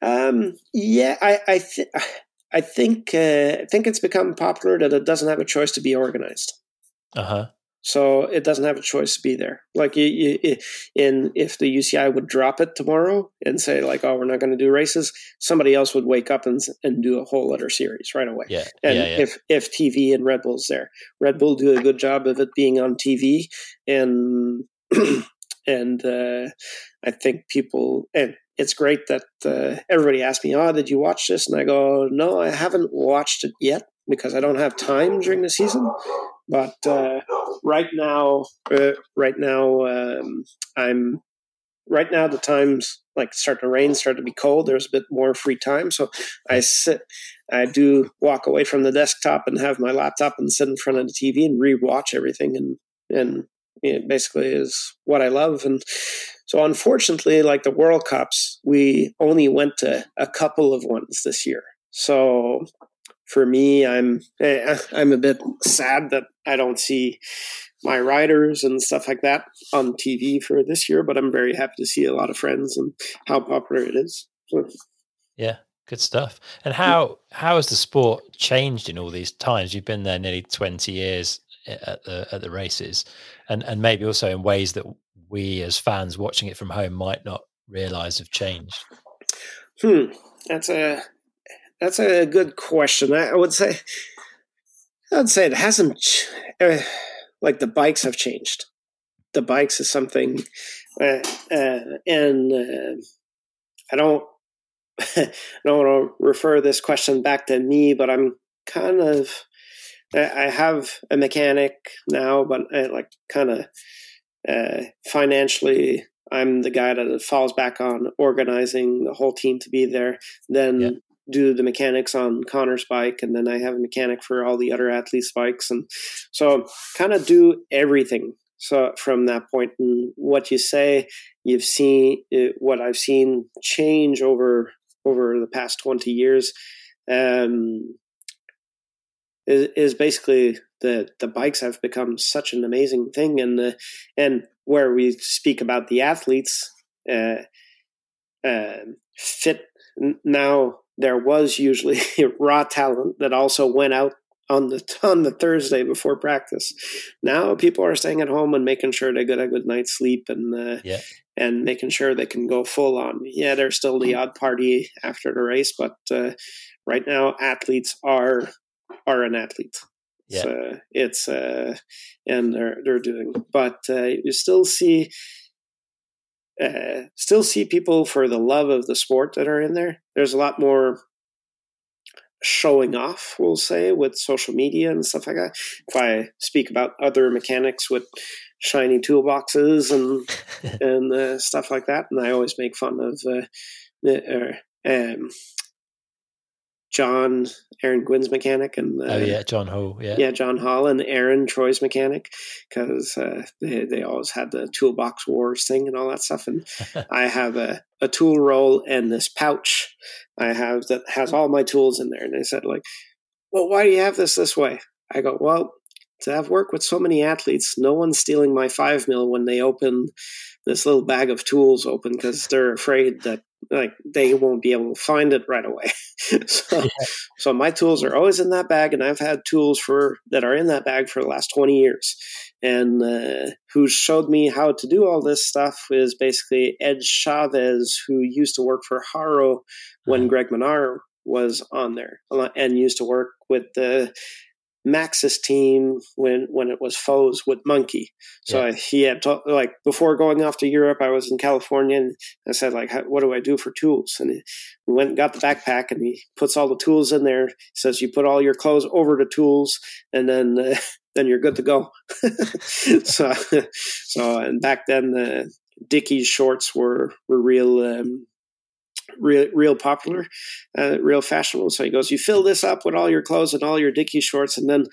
Um, yeah, I I, th- I think uh, I think it's become popular that it doesn't have a choice to be organized. Uh huh. So it doesn't have a choice to be there. Like you, you, in if the UCI would drop it tomorrow and say like, "Oh, we're not going to do races," somebody else would wake up and and do a whole other series right away. Yeah. And yeah. Yeah. if if TV and Red Bull's there, Red Bull do a good job of it being on TV, and and uh, I think people and it's great that uh, everybody asks me, "Oh, did you watch this?" And I go, "No, I haven't watched it yet because I don't have time during the season." But uh, right now, uh, right now, um, I'm right now the times like start to rain, start to be cold. There's a bit more free time, so I sit. I do walk away from the desktop and have my laptop and sit in front of the TV and rewatch everything, and and it basically is what I love. And so, unfortunately, like the World Cups, we only went to a couple of ones this year. So for me, I'm eh, I'm a bit sad that I don't see my riders and stuff like that on TV for this year, but I'm very happy to see a lot of friends and how popular it is. So, Yeah, good stuff. And how how has the sport changed in all these times? You've been there nearly twenty years at the at the races, and and maybe also in ways that we as fans watching it from home might not realize have changed. hmm, that's a that's a good question. I, would say I'd say it hasn't. ch- Uh, like the bikes have changed. The bikes is something, uh, uh, and I don't. I don't want to refer this question back to me, but I'm kind of I have a mechanic now, but I, like kind of financially, I'm the guy that falls back on organizing the whole team to be there. Then yeah. Do the mechanics on Connor's bike, and then I have a mechanic for all the other athletes' bikes, and so kind of do everything. So from that point, and what you say, you've seen uh, what I've seen change over over the past twenty years. Um, is, is basically the the bikes have become such an amazing thing, and the and where we speak about the athletes, uh, uh, fit now. There was usually raw talent that also went out on the on the Thursday before practice. Now people are staying at home and making sure they get a good night's sleep and uh, yeah. and making sure they can go full on. Yeah, there's still the odd party after the race, but uh, right now athletes are are an athlete. Yeah. So it's uh, and they're they're doing, but uh, you still see uh, still see people for the love of the sport that are in there. There's a lot more showing off, we'll say, with social media and stuff like that. If I speak about other mechanics with shiny toolboxes and and uh, stuff like that, and I always make fun of uh, um, John Aaron Gwin's mechanic and uh, oh yeah John Hall yeah. Yeah John Hall and Aaron Troy's mechanic because uh, they they always had the toolbox wars thing and all that stuff. And I have a, a tool roll and this pouch I have that has all my tools in there. And they said like well why do you have this this way? I go well to have worked with so many athletes no one's stealing my five mil when they open this little bag of tools open because they're afraid that like they won't be able to find it right away. so, yeah. so my tools are always in that bag, and I've had tools for that are in that bag for the last twenty years. And uh, who showed me how to do all this stuff is basically Ed Chavez, who used to work for Haro when uh-huh. Greg Minnaar was on there, and used to work with the Maxxis team when when it was foes with Monkey. So yeah. he had to, like before going off to Europe, I was in California and I said like, what do I do for tools? And he, we went and got the backpack and he puts all the tools in there. He says you put all your clothes over the tools and then. Uh, then you're good to go. so, so, and back then, the uh, Dickies shorts were were real um, real, real popular, uh, real fashionable. So he goes, you fill this up with all your clothes and all your Dickie shorts, and then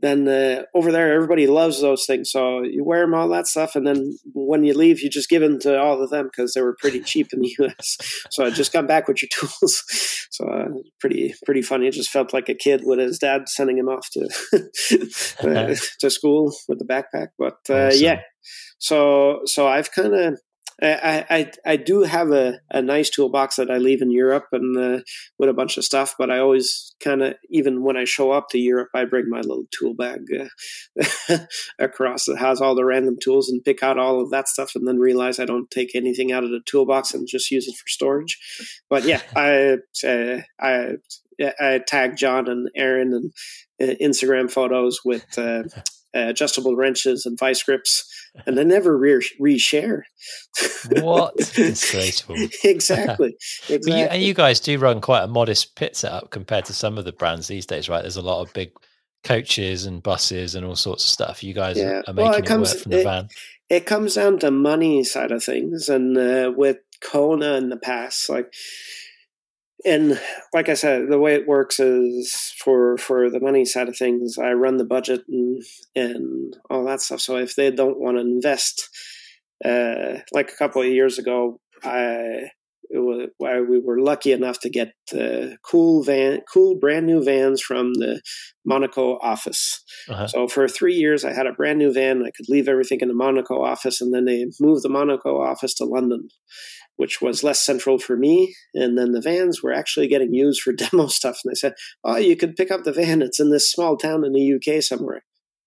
then uh, over there everybody loves those things. So you wear them all that stuff, and then when you leave, you just give them to all of them because they were pretty cheap in the U.S. So I just come back with your tools. so uh, pretty pretty funny. It just felt like a kid with his dad sending him off to uh, to school with the backpack. But uh, awesome. yeah, so so I've kind of I, I, I do have a, a nice toolbox that I leave in Europe and uh, with a bunch of stuff, but I always kind of, even when I show up to Europe, I bring my little tool bag uh, across that has all the random tools and pick out all of that stuff and then realize I don't take anything out of the toolbox and just use it for storage. But yeah, I, uh, I, I tag John and Aaron and uh, Instagram photos with uh, uh, adjustable wrenches and vice grips, and they never re- reshare. what disgraceful! exactly, exactly. You, and you guys do run quite a modest pit setup compared to some of the brands these days, right? There's a lot of big coaches and buses and all sorts of stuff. You guys yeah. are making well, it, it comes, work from the it, van. It comes down to money side of things, and uh, with Kona in the past, like and like I said, the way it works is for for the money side of things, I run the budget and and all that stuff. So if they don't want to invest, uh, like a couple of years ago, I was, we were lucky enough to get uh, cool van, cool brand new vans from the Monaco office. Uh-huh. So for three years, I had a brand new van. I could leave everything in the Monaco office, and then they moved the Monaco office to London which was less central for me. And then the vans were actually getting used for demo stuff. And they said, "Oh, you could pick up the van. It's in this small town in the UK somewhere."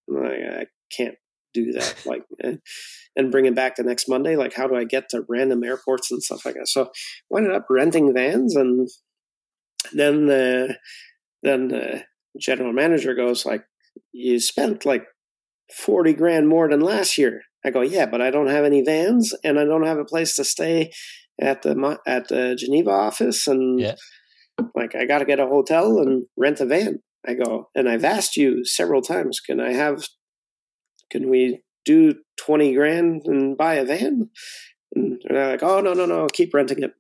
I'm like, I can't do that. Like, and, and bring it back the next Monday. Like, how do I get to random airports and stuff like that? So, I ended up renting vans, and then the then the general manager goes like, "You spent like." 40 grand more than last year. I go, yeah, but I don't have any vans and I don't have a place to stay at the at the Geneva office, and yeah. like I got to get a hotel and rent a van. I go, and I've asked you several times, can I have, can we do 20 grand and buy a van? And they're like, oh, no, no, no, keep renting it.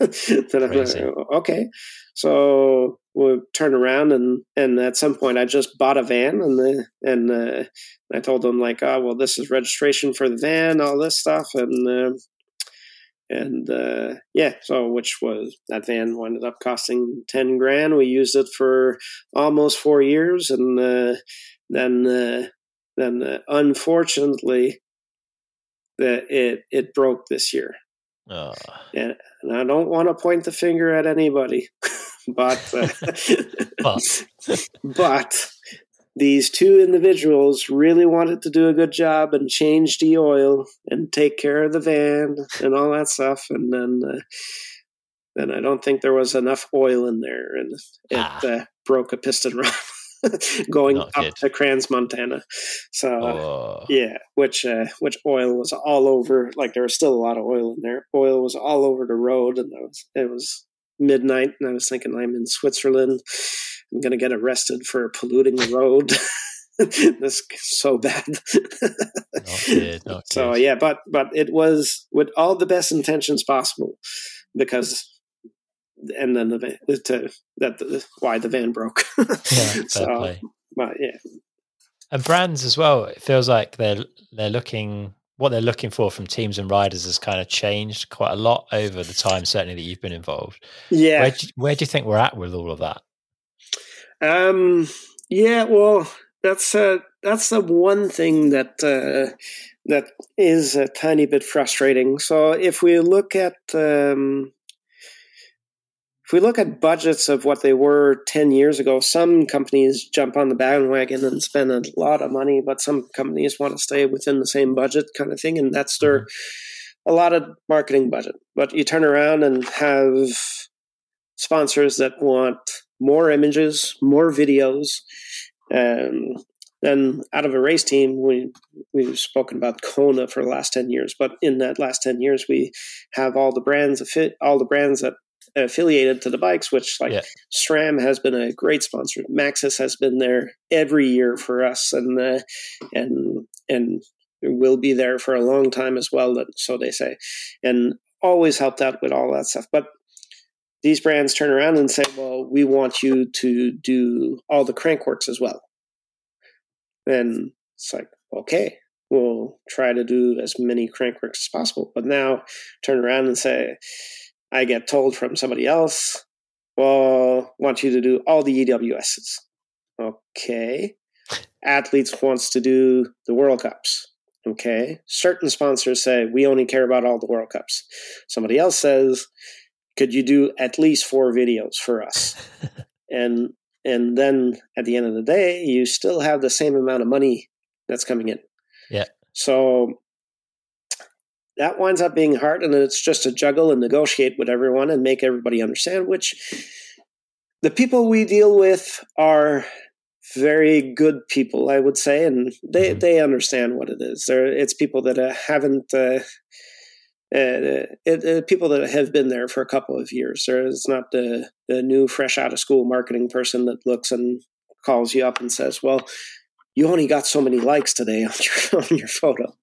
like, oh, okay. So we turn around and, and at some point I just bought a van and the, and uh, I told them like, oh, well, this is registration for the van, all this stuff. And, uh, and uh, yeah, so which was that van ended up costing ten grand. We used it for almost four years, and uh, then uh, then uh, unfortunately, that it it broke this year. And, and I don't want to point the finger at anybody, but uh, but. but these two individuals really wanted to do a good job and change the oil and take care of the van and all that stuff and then uh, then I don't think there was enough oil in there and it ah. uh, broke a piston rod going Not up good. to Crans, Montana. So oh. yeah, which uh, which oil was all over. Like there was still a lot of oil in there. Oil was all over the road, and was, it was midnight, and I was thinking I'm in Switzerland I'm going to get arrested for polluting the road. this so bad. not good, not so good. yeah, but but it was with all the best intentions possible because and then the uh, to that the, why the van broke. yeah, so, but yeah. And brands as well. It feels like they're they're looking what they're looking for from teams and riders has kind of changed quite a lot over the time, certainly that you've been involved. Yeah. Where do, where do you think we're at with all of that? Um, yeah, well, that's uh, that's the one thing that uh, that is a tiny bit frustrating. So if we look at um, if we look at budgets of what they were 10 years ago, some companies jump on the bandwagon and spend a lot of money, but some companies want to stay within the same budget kind of thing. And that's their mm-hmm. a lot of marketing budget. But you turn around and have sponsors that want more images, more videos. Um, then out of a race team, we we've spoken about Kona for the last ten years, but in that last ten years, we have all the brands fit all the brands that affiliated to the bikes, which like yeah. SRAM has been a great sponsor. Maxxis has been there every year for us, and uh, and and will be there for a long time as well. So they say, and always helped out with all that stuff. But these brands turn around and say, well, we want you to do all the Crankworx as well. And it's like, okay, we'll try to do as many Crankworx as possible. But now turn around and say, I get told from somebody else, well, want you to do all the EWSs. Okay. Athletes wants to do the World Cups. Okay. Certain sponsors say, we only care about all the World Cups. Somebody else says, could you do at least four videos for us? and and then at the end of the day, you still have the same amount of money that's coming in. Yeah. So that winds up being hard, and it's just to juggle and negotiate with everyone and make everybody understand. Which the people we deal with are very good people, I would say, and they mm-hmm. they understand what it is. They're, it's people that uh, haven't uh, uh, it, uh, people that have been there for a couple of years. It's not the, the new, fresh out of school marketing person that looks and calls you up and says, "Well, you only got so many likes today on your on your photo."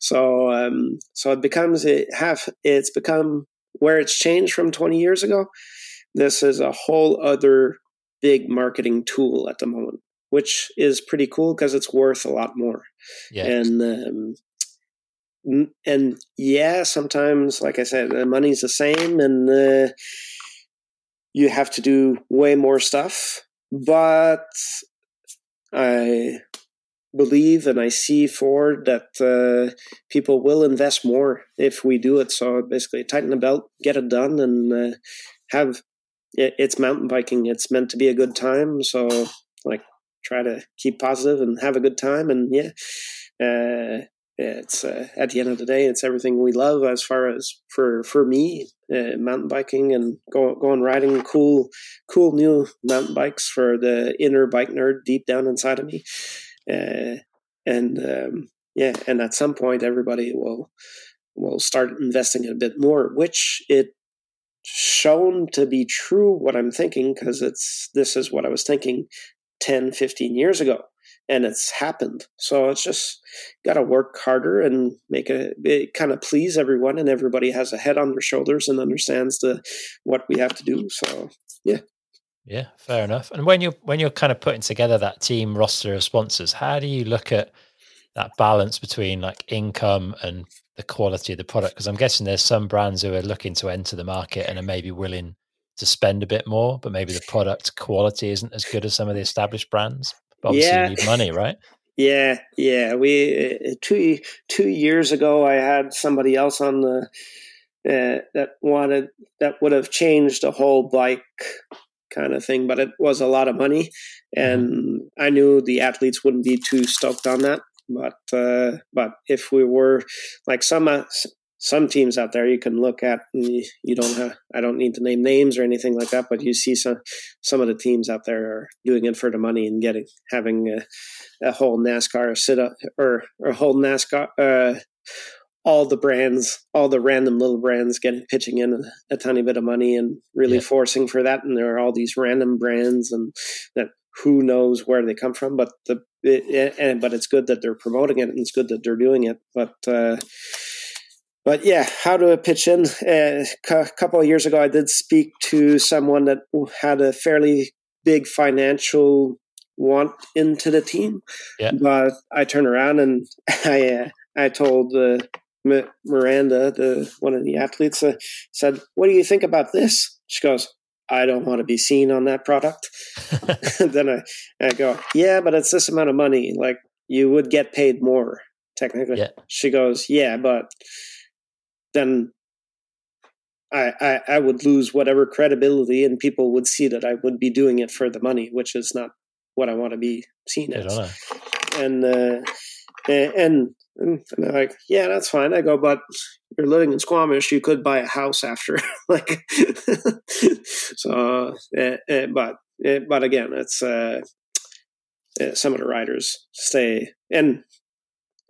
So, um, so it becomes it have it's become where it's changed from twenty years ago. This is a whole other big marketing tool at the moment, which is pretty cool because it's worth a lot more. Yeah. And um, and yeah, sometimes, like I said, the money's the same, and uh, you have to do way more stuff. But I believe and I see forward that uh, people will invest more if we do it. So basically, tighten the belt, get it done, and uh, have it's mountain biking. It's meant to be a good time. So like, try to keep positive and have a good time. And yeah, uh, it's uh, at the end of the day, it's everything we love as far as for for me, uh, mountain biking and go, going riding cool, cool new mountain bikes for the inner bike nerd deep down inside of me, uh, and um, yeah, and at some point, everybody will will start investing a bit more, which it shown to be true what I'm thinking because it's this is what I was thinking 10, 15 years ago. And it's happened. So it's just got to work harder and make a, it kind of please everyone. And everybody has a head on their shoulders and understands the, what we have to do. So, yeah. Yeah, fair enough. And when you're when you're kind of putting together that team roster of sponsors, how do you look at that balance between like income and the quality of the product? Because I'm guessing there's some brands who are looking to enter the market and are maybe willing to spend a bit more, but maybe the product quality isn't as good as some of the established brands. But obviously, yeah. you need money, right? Yeah, yeah. We uh, two two years ago, I had somebody else on the uh, that wanted that would have changed the whole bike kind of thing, but it was a lot of money, and I knew the athletes wouldn't be too stoked on that. But uh, but if we were like some uh, some teams out there you can look at you, you, don't have i don't need to name names or anything like that but you see some some of the teams out there are doing it for the money and getting having a, a whole nascar sit up or, or a whole nascar uh, all the brands all the random little brands getting pitching in a, a tiny bit of money and really yeah. forcing for that and there are all these random brands and that who knows where they come from but the it, it, but it's good that they're promoting it and it's good that they're doing it but uh, but yeah, how to pitch in? Uh, a couple of years ago, I did speak to someone that had a fairly big financial want into the team. Yeah. But I turned around and I uh, I told uh, Miranda, the one of the athletes, uh, said, "What do you think about this?" She goes, "I don't want to be seen on that product." then I, I go, "Yeah, but it's this amount of money. Like you would get paid more technically." Yeah. She goes, "Yeah, but." then I, I, I would lose whatever credibility, and people would see that I would be doing it for the money, which is not what I want to be seen as. And uh, and and they're like, yeah, that's fine. I go, but you're living in Squamish. You could buy a house after, like. so, uh, uh, but uh, but again, it's uh, uh, some of the riders stay and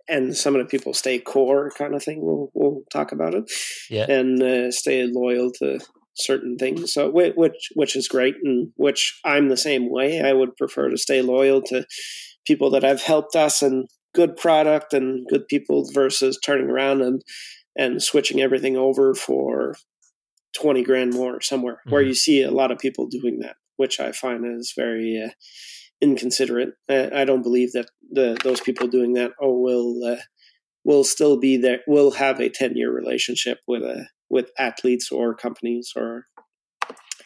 and some of the people stay core kind of thing. We'll we'll talk about it. Yeah, and uh, stay loyal to certain things. So which which is great, and which I'm the same way. I would prefer to stay loyal to people that have helped us and good product and good people versus turning around and and switching everything over for 20 grand more somewhere mm-hmm. where you see a lot of people doing that which i find is very uh, inconsiderate. I don't believe that the those people doing that oh will uh, will still be there. Will have a ten year relationship with a uh, with athletes or companies or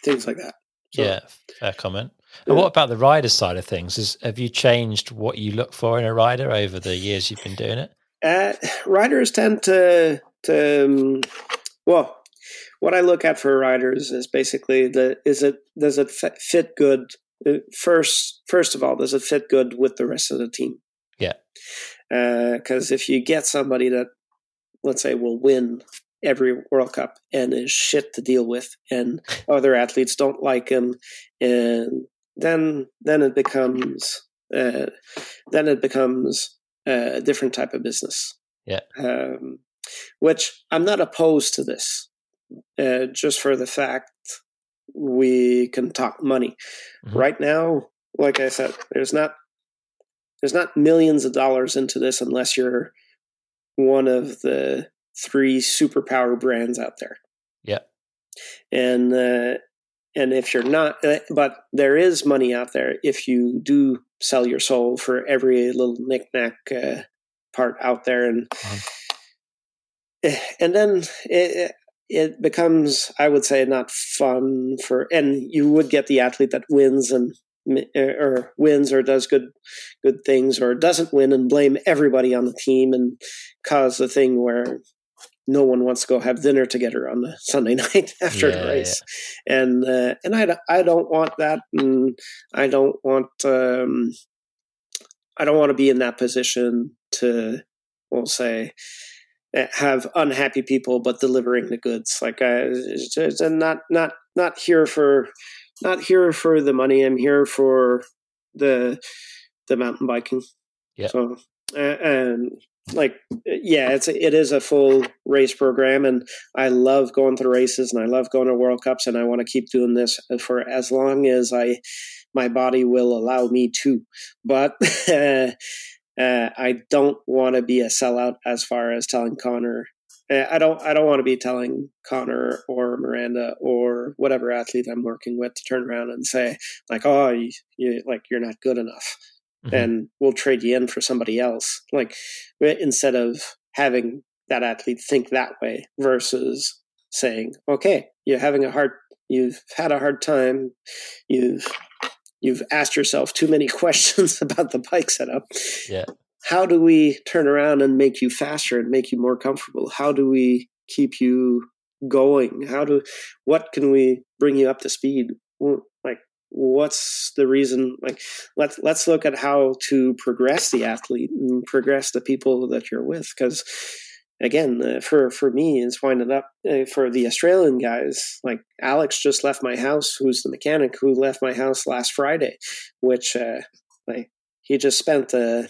things like that. So, yeah, fair comment. And what about the rider side of things? Is have you changed what you look for in a rider over the years you've been doing it? Uh, riders tend to to um, well, what I look at for riders is basically the is it does it fit good uh, first first of all does it fit good with the rest of the team yeah because uh, if you get somebody that let's say will win every world cup and is shit to deal with and other athletes don't like him and then then it becomes uh, then it becomes a different type of business yeah um, which i'm not opposed to this uh, just for the fact we can talk money. Mm-hmm. Right now, like I said, there's not there's not millions of dollars into this unless you're one of the three superpower brands out there. Yeah. And uh, and if you're not, uh, but there is money out there if you do sell your soul for every little knickknack uh, part out there, and uh-huh. and then it, it becomes, I would say, not fun for, and you would get the athlete that wins and or wins or does good good things or doesn't win and blame everybody on the team and cause the thing where no one wants to go have dinner together on the Sunday night after yeah, the race, yeah. and uh, and I I don't want that, and I don't want um, I don't want to be in that position to, we'll say, have unhappy people but delivering the goods. Like i am not not not here for not here for the money. I'm here for the the mountain biking. Yeah. So and like yeah it's it is a full race program and i love going to races and i love going to world cups and i want to keep doing this for as long as i my body will allow me to. But uh, i don't want to be a sellout as far as telling connor uh, i don't i don't want to be telling connor or miranda or whatever athlete i'm working with to turn around and say like oh you, you like you're not good enough mm-hmm. and we'll trade you in for somebody else. Like instead of having that athlete think that way versus saying, okay, you're having a hard, you've had a hard time, you've you've asked yourself too many questions about the bike setup. Yeah. How do we turn around and make you faster and make you more comfortable? How do we keep you going? How do what can we bring you up to speed? Like what's the reason like let's let's look at how to progress the athlete and progress the people that you're with because again uh, for for me it's winding up uh, for the australian guys like alex just left my house who's the mechanic who left my house last friday which uh like he just spent uh,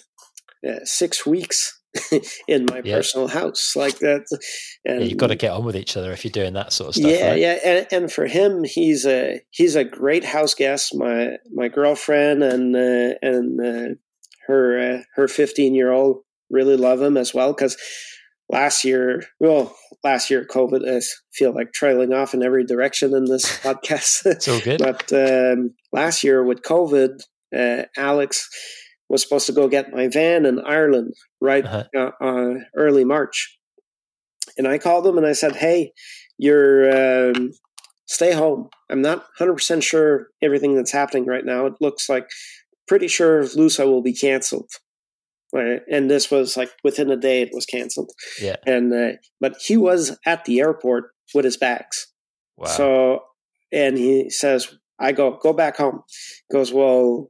uh six weeks in my yeah. personal house like that. And yeah, you've got to get on with each other if you're doing that sort of stuff. Yeah, right? yeah, and, and, for him, he's a he's a great house guest. My my girlfriend and uh, and uh, her uh, her 15 year old really love him as well because last year, well, last year COVID, I feel like trailing off in every direction in this podcast. so good. but um, last year with COVID, uh, Alex was supposed to go get my van in Ireland right uh-huh. uh, uh, early March, and I called them and I said, "Hey, you're um, stay home. I'm not 100 percent sure everything that's happening right now. It looks like pretty sure Lousã will be canceled." Right? And this was like within a day, it was canceled. Yeah. And uh, but he was at the airport with his bags. Wow. So and he says, "I go go back home." He goes, "Well,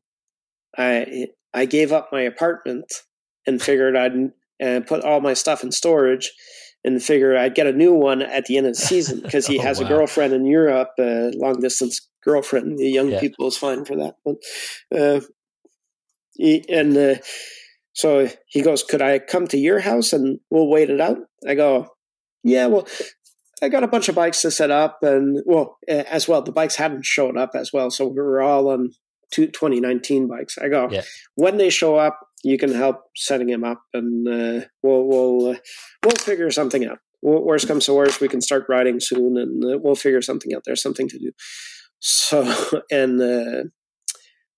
I I gave up my apartment and figured I'd uh, put all my stuff in storage and figure I'd get a new one at the end of the season because he oh, has wow. a girlfriend in Europe, a long distance girlfriend. The young yeah. people is fine for that. But, uh, he, and uh, so he goes, Could I come to your house and we'll wait it out? I go, Yeah, well, I got a bunch of bikes to set up, and well, as well, the bikes hadn't shown up as well, so we were all on 2019 bikes. I go, yeah. when they show up, you can help setting them up, and uh, we'll we'll uh, we'll figure something out. Worst comes to worst, we can start riding soon, and uh, we'll figure something out. There's something to do. So and uh,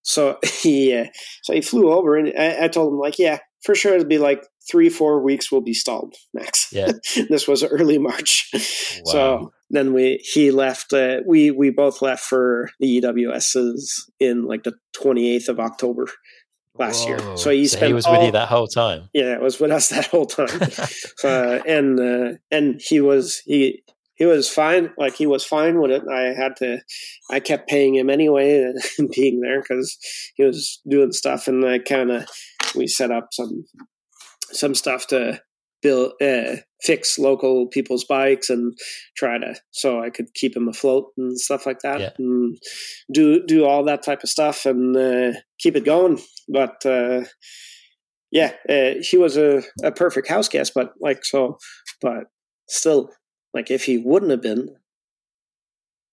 so he uh, so he flew over, and I, I told him like, yeah, for sure it'll be like three four weeks We'll be stalled max. Yeah, this was early March, wow. so then we he left. Uh, we we both left for the EWSs in like the twenty eighth of October last Whoa. year. So he so he was all, with you that whole time. Yeah, it was with us that whole time. uh, and uh, and he was he he was fine. Like he was fine with it. I had to. I kept paying him anyway, being there because he was doing stuff, and I kind of we set up some some stuff to build uh, fix local people's bikes and try to so I could keep him afloat and stuff like that yeah. and do do all that type of stuff and uh, keep it going. But uh, yeah, uh, he was a, a perfect house guest, but like so, but still, like if he wouldn't have been,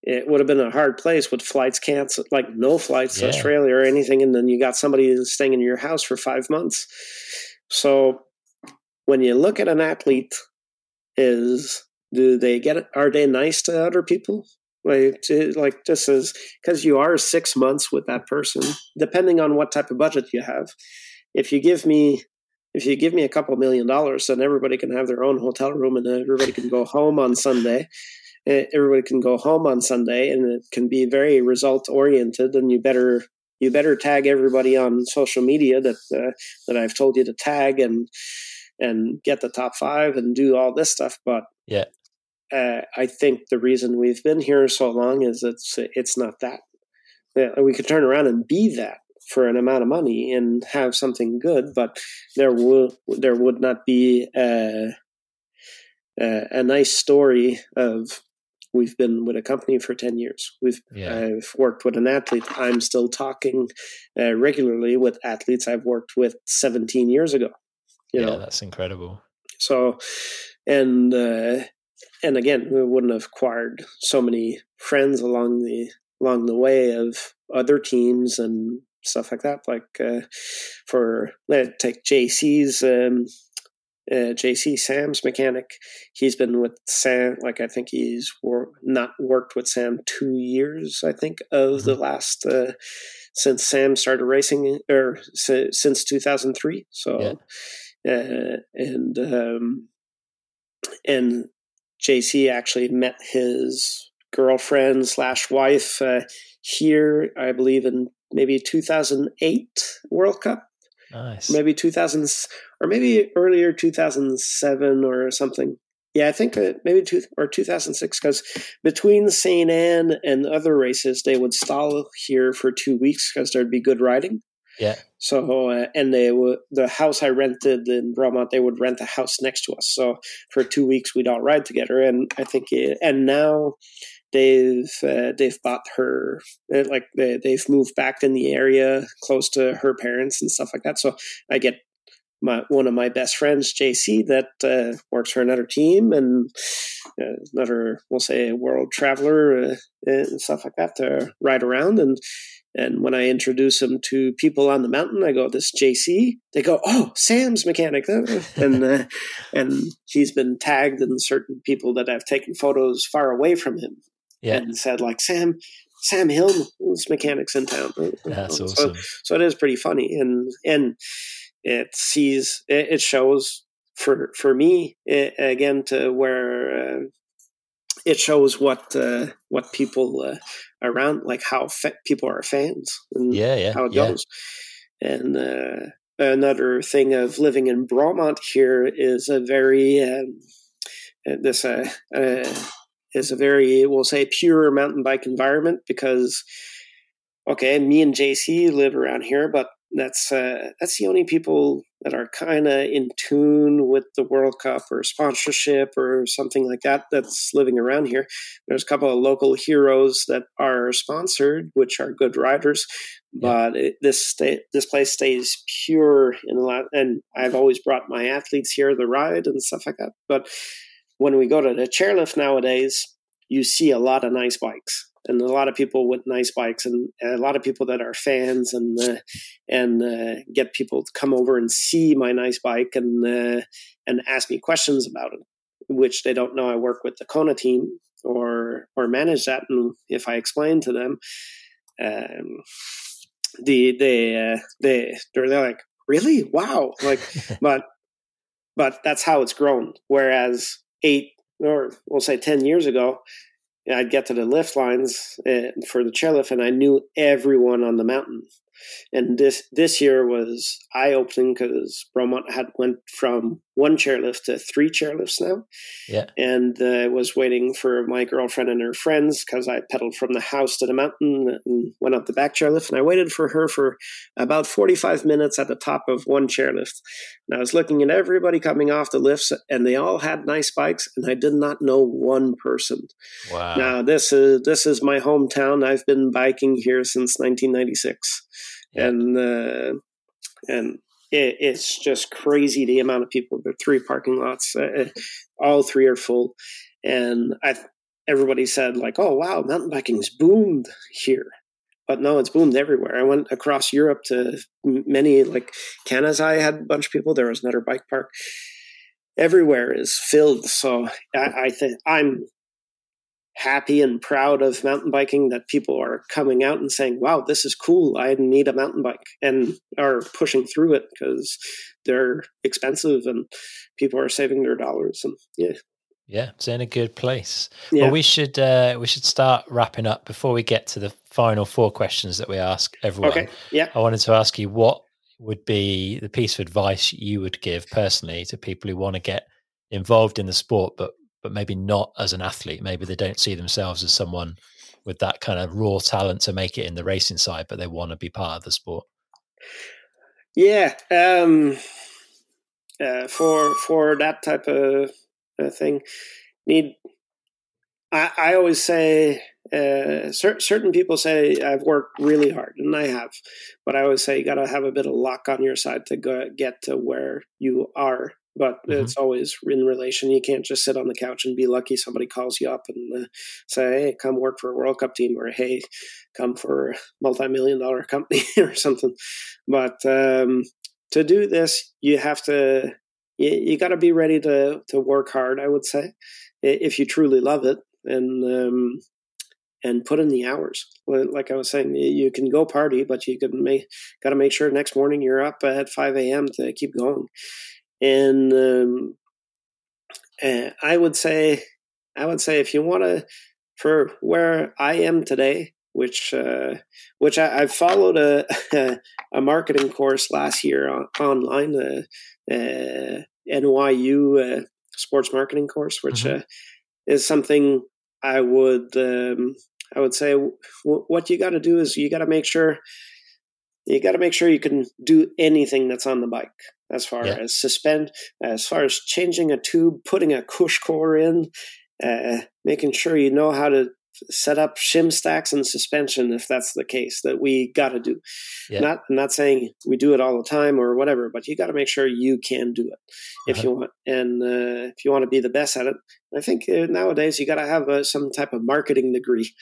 it would have been a hard place with flights canceled, like no flights yeah. to Australia or anything, and then you got somebody staying in your house for five months. So when you look at an athlete, is do they get are they nice to other people? Like, like this is because you are six months with that person, depending on what type of budget you have. If you give me if you give me a couple million dollars, then everybody can have their own hotel room and everybody can go home on Sunday. Everybody can go home on Sunday, and it can be very result oriented. And you better you better tag everybody on social media that uh, that I've told you to tag, and and get the top five and do all this stuff. But yeah, uh, I think the reason we've been here so long is it's it's not that. We could turn around and be that for an amount of money and have something good, but there would there would not be a, a, a nice story of we've been with a company for 10 years we've yeah. i've worked with an athlete i'm still talking uh, regularly with athletes i've worked with 17 years ago yeah, know, that's incredible. so and uh, and again, we wouldn't have acquired so many friends along the along the way of other teams and stuff like that. Like uh, for let take JC's um, uh, JC Sam's mechanic. He's been with Sam. Like I think he's wor- not worked with Sam two years. I think of the last uh, since Sam started racing or si- since two thousand three. Uh, and um, and JC actually met his girlfriend slash wife uh, here, I believe, in maybe 2008 World Cup, Nice. maybe 2000 or maybe earlier 2007 or something. Yeah, I think uh, maybe two or 2006 because between Sainte-Anne and other races, they would stall here for two weeks because there'd be good riding. Yeah. So uh, and they would the house I rented in Bromont, they would rent a house next to us. So for two weeks we'd all ride together, and I think it, and now they've uh, they've bought her uh, like they, they've moved back in the area close to her parents and stuff like that. So I get my one of my best friends, JC, that uh, works for another team and uh, another we'll say world traveler uh, and stuff like that to ride around and. And when I introduce him to people on the mountain, I go, "This JC." They go, "Oh, Sam's mechanic," and uh, and he's been tagged in certain people that have taken photos far away from him Yeah. and said, like Sam, Sam Hill's mechanics in town. That's So- awesome. So it is pretty funny, and and it sees it, it shows for for me it, again to where. Uh, it shows what uh, what people uh, around like how fa- people are fans and Yeah, yeah. how it yeah. goes. And uh, another thing of living in Bromont here is a very um, uh, this uh, uh, is a very we'll say pure mountain bike environment because okay, me and JC live around here, but that's uh, that's the only people that are kind of in tune with the World Cup or sponsorship or something like that that's living around here. There's a couple of local heroes that are sponsored, which are good riders, but it, this sta- this place stays pure in a lot. And I've always brought my athletes here to ride and stuff like that. But when we go to the chairlift nowadays, you see a lot of nice bikes and a lot of people with nice bikes and a lot of people that are fans and uh, and uh, get people to come over and see my nice bike and uh, and ask me questions about it, which they don't know. I work with the Kona team or or manage that, and if I explain to them, um, the they uh, they they're, they're like really wow like but but that's how it's grown. Whereas eight or we'll say ten years ago, I'd get to the lift lines uh, for the chairlift, and I knew everyone on the mountain. And this this year was eye opening because Bromont had went from one chairlift to three chairlifts now. Yeah. And uh, was waiting for my girlfriend and her friends because I pedaled from the house to the mountain and went up the back chairlift. And I waited for her for about forty five minutes at the top of one chairlift. And I was looking at everybody coming off the lifts, and they all had nice bikes, and I did not know one person. Wow. Now this is this is my hometown. I've been biking here since 1996, Yeah. And uh, and it, it's just crazy the amount of people. There are three parking lots, uh, all three are full, and I everybody said like, "Oh wow, mountain biking's boomed here." But no, it's boomed everywhere. I went across Europe to many, like Canada. I had a bunch of people. There was another bike park. Everywhere is filled. So I, I think I'm happy and proud of mountain biking that people are coming out and saying, "Wow, this is cool. I need a mountain bike," and are pushing through it because they're expensive and people are saving their dollars. And yeah, Yeah, it's in a good place. yeah, Well, we should uh, we should start wrapping up before we get to the final four questions that we ask everyone. okay, yeah. I wanted to ask you what would be the piece of advice you would give personally to people who want to get involved in the sport, but but maybe not as an athlete. Maybe they don't see themselves as someone with that kind of raw talent to make it in the racing side, but they want to be part of the sport. Yeah, um, uh, for for that type of uh, thing, need I, I always say uh, cer- certain people say I've worked really hard, and I have, but I always say you got to have a bit of luck on your side to go, get to where you are. But mm-hmm. it's always in relation. You can't just sit on the couch and be lucky somebody calls you up and uh, say, "Hey, come work for a World Cup team," or "Hey, come for a multi-million dollar company," or something. But um, to do this, you have to you, you got to be ready to to work hard. I would say if you truly love it and um, and put in the hours. Like I was saying, you can go party, but you can make got to make sure next morning you're up at five a.m. to keep going. And um, uh, I would say, I would say, if you want to, for where I am today, which uh, which I, I followed a a marketing course last year on, online, the uh, NYU uh, sports marketing course, which mm-hmm. Uh, is something I would um, I would say w- what you got to do is you got to make sure you got to make sure you can do anything that's on the bike as far yeah. as suspend as far as changing a tube putting a CushCore in uh, making sure you know how to set up shim stacks and suspension if that's the case that we got to do. Yeah. Not I'm not saying we do it all the time or whatever, but you got to make sure you can do it if uh-huh. you want, and uh, if you want to be the best at it. I think uh, nowadays you got to have uh, some type of marketing degree.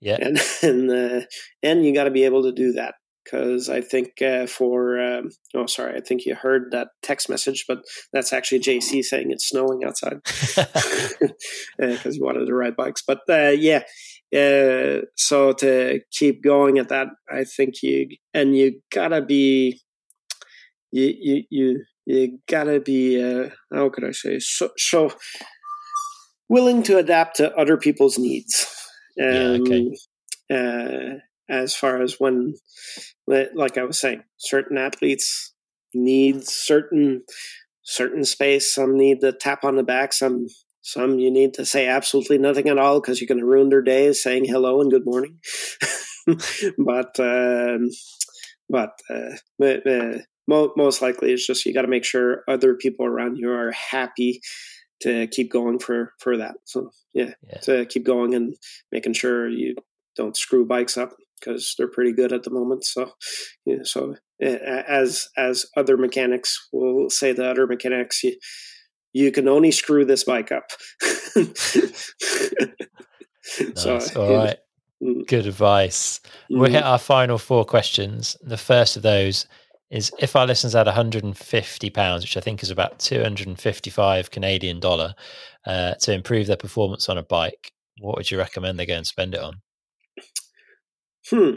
Yeah, and and uh, and you got to be able to do that because I think uh, for um, oh sorry I think you heard that text message, but that's actually JC saying it's snowing outside because he wanted to ride bikes. But uh, yeah, uh, so to keep going at that, I think you and you gotta be you you you, you gotta be uh, how could I say so, so willing to adapt to other people's needs. Um, yeah, okay. Uh, as far as when, like I was saying, certain athletes need certain certain space. Some need the tap on the back. Some some you need to say absolutely nothing at all because you're going to ruin their day saying hello and good morning. but um, but, uh, but uh, most likely it's just you got to make sure other people around you are happy to keep going for for that. So yeah, yeah, to keep going and making sure you don't screw bikes up because they're pretty good at the moment. So, yeah, so as as other mechanics will say, the other mechanics you, you can only screw this bike up. nice. So, all right. Mm. Good advice. Mm. We'll hit our final four questions. The first of those is if our listeners had 150 pounds, which I think is about 255 Canadian dollar, uh, to improve their performance on a bike, what would you recommend they go and spend it on? Hmm.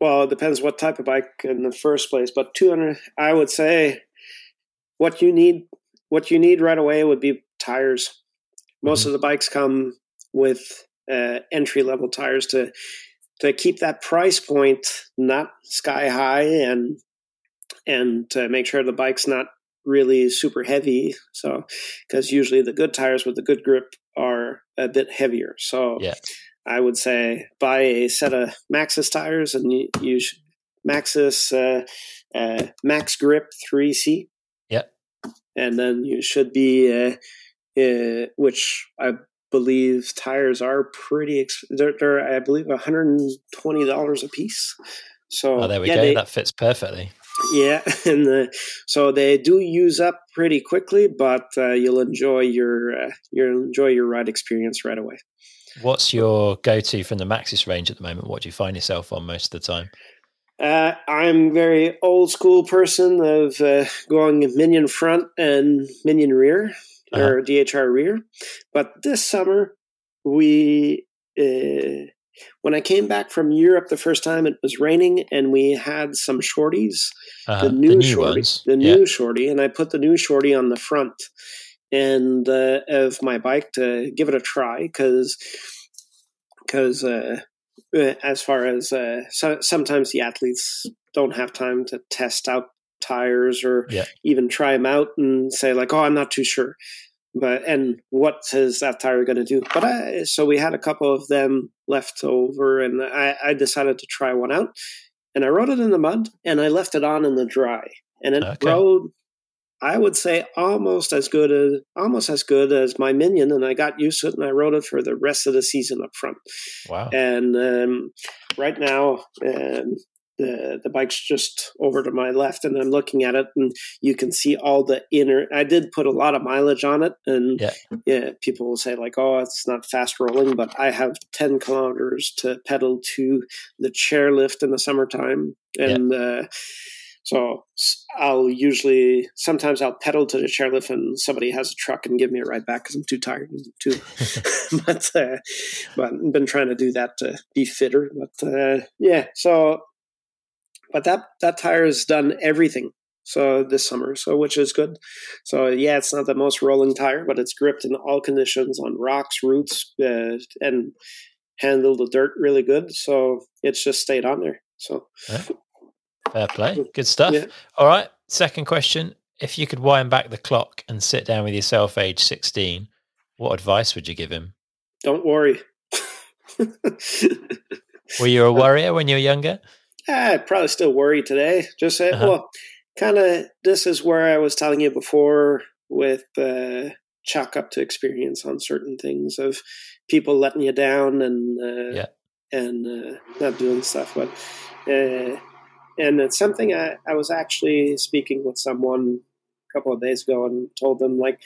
Well, it depends what type of bike in the first place, but 200 I would say what you need what you need right away would be tires. Most mm-hmm. of the bikes come with uh, entry level tires to to keep that price point not sky high and and to make sure the bike's not really super heavy. So because usually the good tires with the good grip are a bit heavier. So yeah. I would say buy a set of Maxxis tires and use Maxxis uh, uh, MaxxGrip 3C. Yep. And then you should be, uh, uh which I believe tires are pretty, ex- they're, they're, I believe, $120 a piece. So oh, there we yeah, go. They, that fits perfectly. Yeah, and uh, so they do use up pretty quickly, but uh, you'll enjoy your uh, you'll enjoy your ride experience right away. What's your go-to from the Maxxis range at the moment? What do you find yourself on most of the time? Uh, I'm very old school person of uh, going minion front and minion rear uh-huh. or DHR rear. But this summer, we uh, when I came back from Europe the first time, it was raining and we had some shorties, uh-huh. the new, the new shorty, ones. the new yeah. shorty, and I put the new shorty on the front and uh, of my bike to give it a try because because uh, uh, as far as uh, so, sometimes the athletes don't have time to test out tires or yeah. even try them out and say like oh i'm not too sure but and what is that tire going to do but I, so we had a couple of them left over and I, I decided to try one out and i rode it in the mud and i left it on in the dry and it okay. rode I would say almost as good as almost as good as my minion, and I got used to it, and I rode it for the rest of the season up front. Wow! And um, right now, um, the the bike's just over to my left, and I'm looking at it, and you can see all the inner. I did put a lot of mileage on it, and yeah, yeah people will say like, "Oh, it's not fast rolling," but I have 10 kilometers to pedal to the chairlift in the summertime, and. Yeah. Uh, so I'll usually sometimes I'll pedal to the chairlift and somebody has a truck and give me a ride back because I'm too tired too. but uh, but I've been trying to do that to be fitter. But uh, yeah, so but that that tire has done everything. So this summer, so which is good. So yeah, it's not the most rolling tire, but it's gripped in all conditions on rocks, roots, uh, and handled the dirt really good. So it's just stayed on there. So. Fair play. Good stuff. Yeah. All right. Second question. If you could wind back the clock and sit down with yourself age 16, what advice would you give him? Don't worry. were you a worrier when you were younger? I probably still worry today. Just say, uh-huh. well, kind of, this is where I was telling you before with uh, chalk up to experience on certain things of people letting you down and uh, yeah. and uh, not doing stuff. But uh, and it's something I, I was actually speaking with someone a couple of days ago and told them like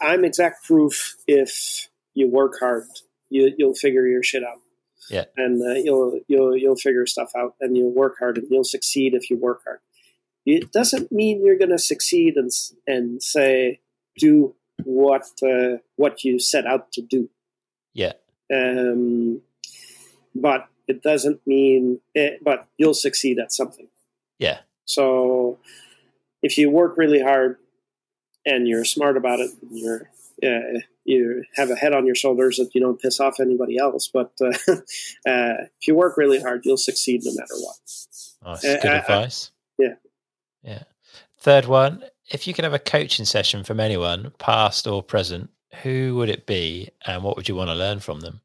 i'm exact proof if you work hard you, you'll figure your shit out. Yeah. And uh, you'll you'll you'll figure stuff out and you'll work hard and you'll succeed if you work hard. It doesn't mean you're going to succeed and and say do what uh, what you set out to do. Yeah. Um but it doesn't mean it, but you'll succeed at something. Yeah. So if you work really hard and you're smart about it, you're uh, you have a head on your shoulders that you don't piss off anybody else. But uh, uh, if you work really hard, you'll succeed no matter what. Nice. Good advice. yeah. Yeah. Third one: If you could have a coaching session from anyone, past or present, who would it be, and what would you want to learn from them?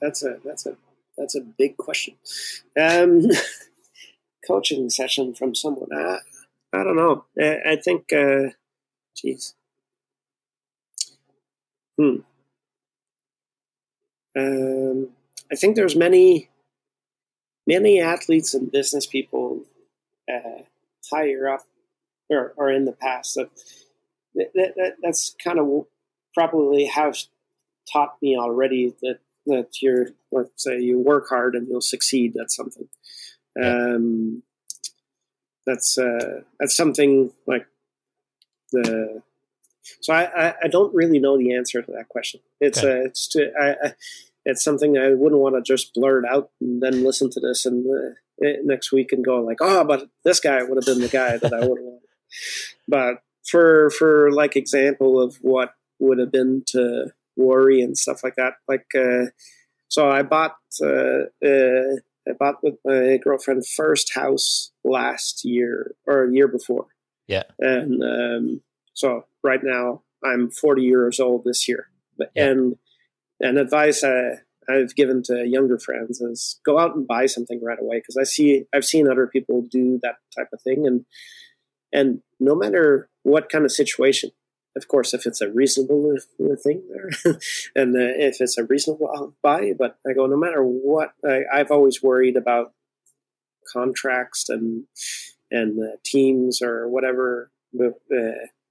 That's a that's a that's a big question. Um, coaching session from someone. I, I don't know. I, I think, uh. Hmm. Um, I think there's many, many athletes and business people uh, higher up or, or in the past that, that, that that's kind of probably have taught me already that that you're let's say you work hard and you'll succeed at something. Um, that's uh, that's something like the. So I, I, I, don't really know the answer to that question. It's okay. uh, it's to, I, I, it's something I wouldn't want to just blurt out and then listen to this and uh, next week and go like, oh, but this guy would have been the guy that I would have wanted. But for for like example of what would have been to worry and stuff like that. Like, uh, so I bought uh, uh, I bought with my girlfriend first house last year or a year before. Yeah, and um, so right now I'm 40 years old this year. Yeah. And and advice I I've given to younger friends is go out and buy something right away because I see I've seen other people do that type of thing and and no matter what kind of situation of course, if it's a reasonable thing there, and uh, if it's a reasonable buy, but I go, no matter what, I, have always worried about contracts and and uh, teams or whatever. Uh,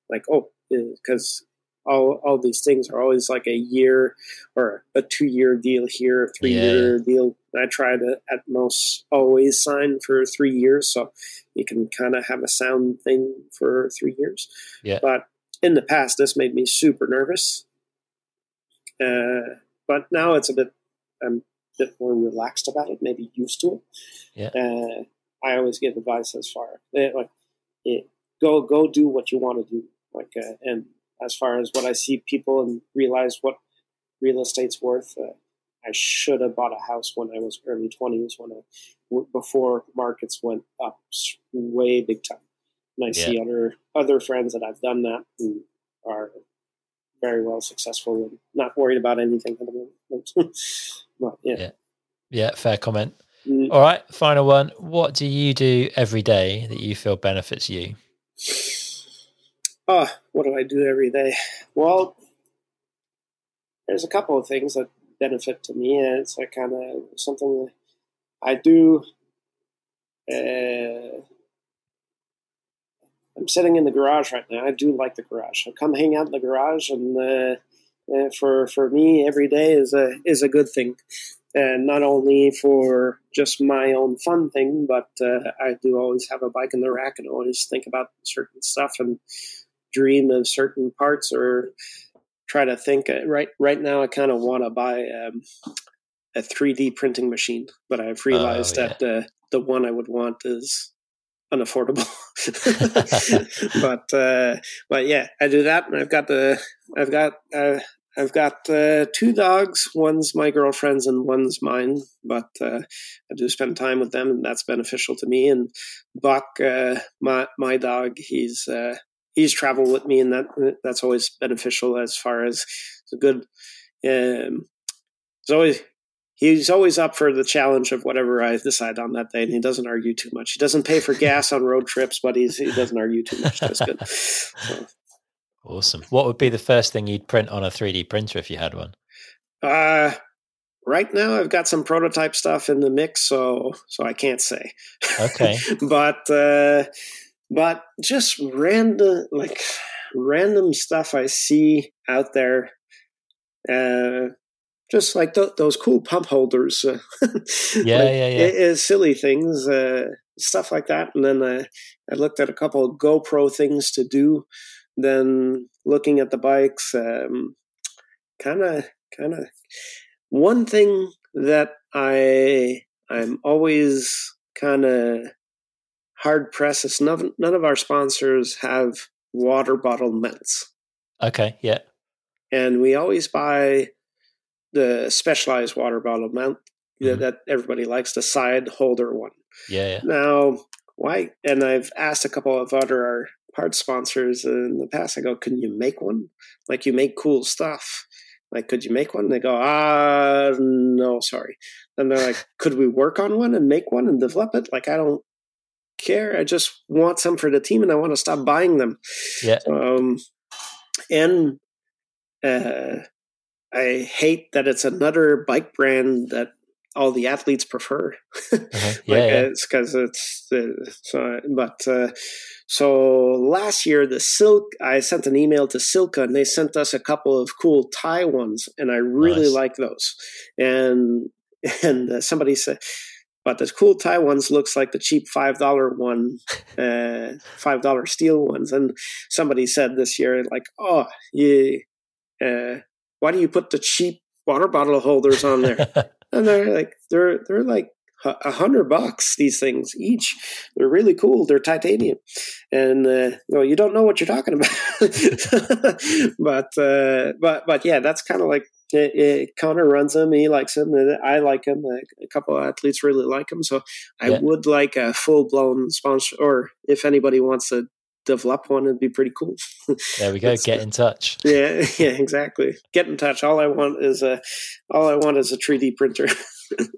like, oh, because all all these things are always like a year or a two year deal here, a three year yeah. deal. I try to at most always sign for three years, so you can kind of have a sound thing for three years. Yeah, but in the past, this made me super nervous. Uh, but now it's a bit, I'm a bit more relaxed about it, maybe used to it. Yeah. Uh, I always give advice as far uh, like go go do what you want to do. Like uh, and as far as what I see people and realize what real estate's worth, uh, I should have bought a house when I was early twenties when I before markets went up way big time. And I yeah. see other other friends that I've done that who are very well successful and not worried about anything at the moment. but, yeah. yeah. Yeah, fair comment. Mm. All right, final one. What do you do every day that you feel benefits you? Oh, what do I do every day? Well, there's a couple of things that benefit to me. and It's like kind of something I do. Uh, I'm sitting in the garage right now. I do like the garage. I come hang out in the garage, and uh, uh, for for me, every day is a is a good thing, and not only for just my own fun thing, but uh, I do always have a bike in the rack and always think about certain stuff and dream of certain parts or try to think. Uh, right right now, I kind of want to buy um, a 3D printing machine, but I've realized oh, yeah. that uh, the one I would want is unaffordable. but uh, but yeah, I do that, and I've got the I've got uh, I've got uh, two dogs. One's my girlfriend's and one's mine. But uh, I do spend time with them, and that's beneficial to me. And Buck, uh, my my dog, he's uh, he's traveled with me, and that that's always beneficial as far as it's a good. Um, it's always he's always up for the challenge of whatever I decide on that day, and he doesn't argue too much. He doesn't pay for gas on road trips, but he's he doesn't argue too much. That's good. So. Awesome. What would be the first thing you'd print on a 3D printer if you had one? Uh, right now I've got some prototype stuff in the mix, so so I can't say. Okay. but uh, but just random like random stuff I see out there. Uh, just like th- those cool pump holders. Uh, yeah, like, yeah, yeah. It's silly things, uh, stuff like that. And then uh, I looked at a couple of GoPro things to do. Then looking at the bikes, kind of, kind of. One thing that I I'm always kind of hard pressed is none, none of our sponsors have water bottle mints. Okay, yeah. And we always buy the specialized water bottle mount mm-hmm. that everybody likes, the side holder one. Yeah, yeah. Now, why? And I've asked a couple of other part sponsors in the past. I go, "Can you make one? Like you make cool stuff." Like, could you make one? And they go, ah, no, sorry. And they're like, could we work on one and make one and develop it? Like, I don't care. I just want some for the team and I want to stop buying them. Yeah. Um, and uh, I hate that it's another bike brand that all the athletes prefer. Uh-huh. Yeah, like yeah. it's because it's, uh, but uh, so last year the silk I sent an email to Silca and they sent us a couple of cool tie ones and I really nice. like those and and uh, somebody said but the cool tie ones looks like the cheap five dollar one uh, five dollar steel ones and somebody said this year like oh yeah uh, why do you put the cheap water bottle holders on there? and they're like, they're they're like a hundred bucks. These things each. They're really cool. They're titanium, and uh, well, you don't know what you're talking about. but uh, but but yeah, that's kind of like it, it, Connor runs them. He likes them. And I like them. A, a couple of athletes really like them. So I yeah. would like a full blown sponsor, or if anybody wants to develop one it'd be pretty cool. There we go get in touch. Yeah yeah exactly. Get in touch. All i want is a all i want is a 3d printer.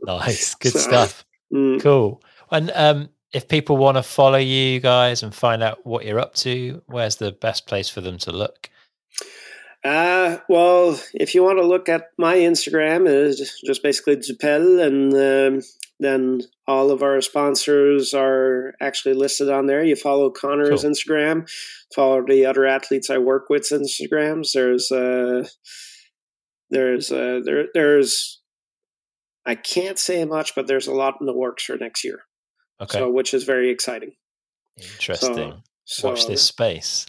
Nice good so, stuff. mm. cool. And um if people want to follow you guys and find out what you're up to where's the best place for them to look uh, well, if you want to look at my Instagram, it's just basically Dupel, and um, then all of our sponsors are actually listed on there. You follow Connor's cool. Instagram, follow the other athletes I work with's Instagrams. There's uh there's uh there there's I can't say much, but there's a lot in the works for next year. Okay. So which is very exciting. Interesting. So, Watch so, this space.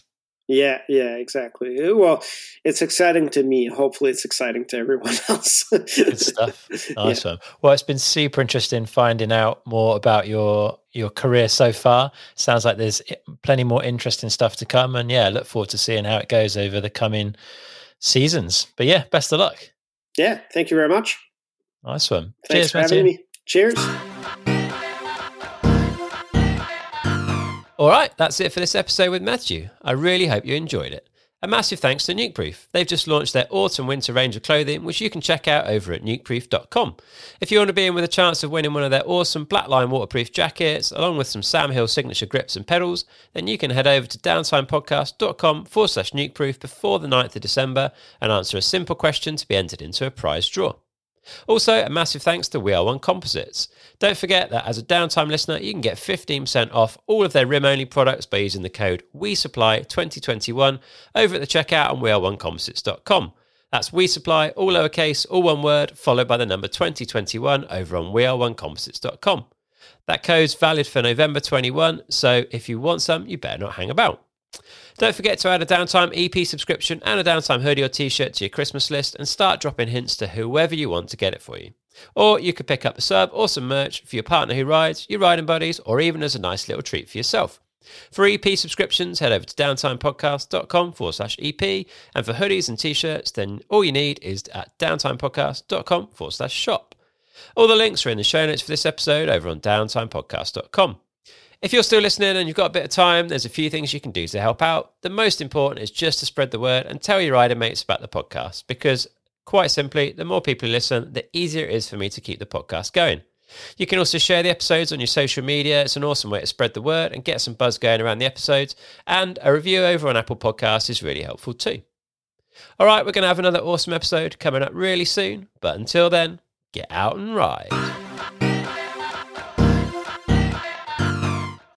Yeah, yeah, exactly. Well, it's exciting to me. Hopefully, it's exciting to everyone else. Good stuff. Nice yeah. one. Well, it's been super interesting finding out more about your your career so far. Sounds like there's eh, plenty more interesting stuff to come, and yeah, look forward to seeing how it goes over the coming seasons. But yeah, best of luck. Yeah, thank you very much. Nice one. Thanks Cheers, for having me. Cheers. All right, that's it for this episode with Matthew. I really hope you enjoyed it. A massive thanks to Nukeproof. They've just launched their autumn winter range of clothing, which you can check out over at nukeproof.com. If you want to be in with a chance of winning one of their awesome Blackline waterproof jackets, along with some Sam Hill signature grips and pedals, then you can head over to downtimepodcast.com forward slash nukeproof before the 9th of December and answer a simple question to be entered into a prize draw. Also, a massive thanks to We Are One Composites. Don't forget that as a downtime listener, you can get 15% off all of their rim only products by using the code WeSupply2021 over at the checkout on weareonecomposites.com. That's We Supply, all lowercase, all one word, followed by the number 2021 over on weareonecomposites.com. That code's valid for November 21, so if you want some, you better not hang about. Don't forget to add a Downtime EP subscription and a Downtime hoodie or t shirt to your Christmas list and start dropping hints to whoever you want to get it for you. Or you could pick up a sub or some merch for your partner who rides, your riding buddies, or even as a nice little treat for yourself. For EP subscriptions, head over to downtimepodcast.com forward slash EP. And for hoodies and t shirts, then all you need is at downtimepodcast.com forward slash shop. All the links are in the show notes for this episode over on downtimepodcast.com. If you're still listening and you've got a bit of time, there's a few things you can do to help out. The most important is just to spread the word and tell your rider mates about the podcast because, quite simply, the more people listen, the easier it is for me to keep the podcast going. You can also share the episodes on your social media. It's an awesome way to spread the word and get some buzz going around the episodes. And a review over on Apple Podcasts is really helpful too. All right, we're going to have another awesome episode coming up really soon. But until then, get out and ride.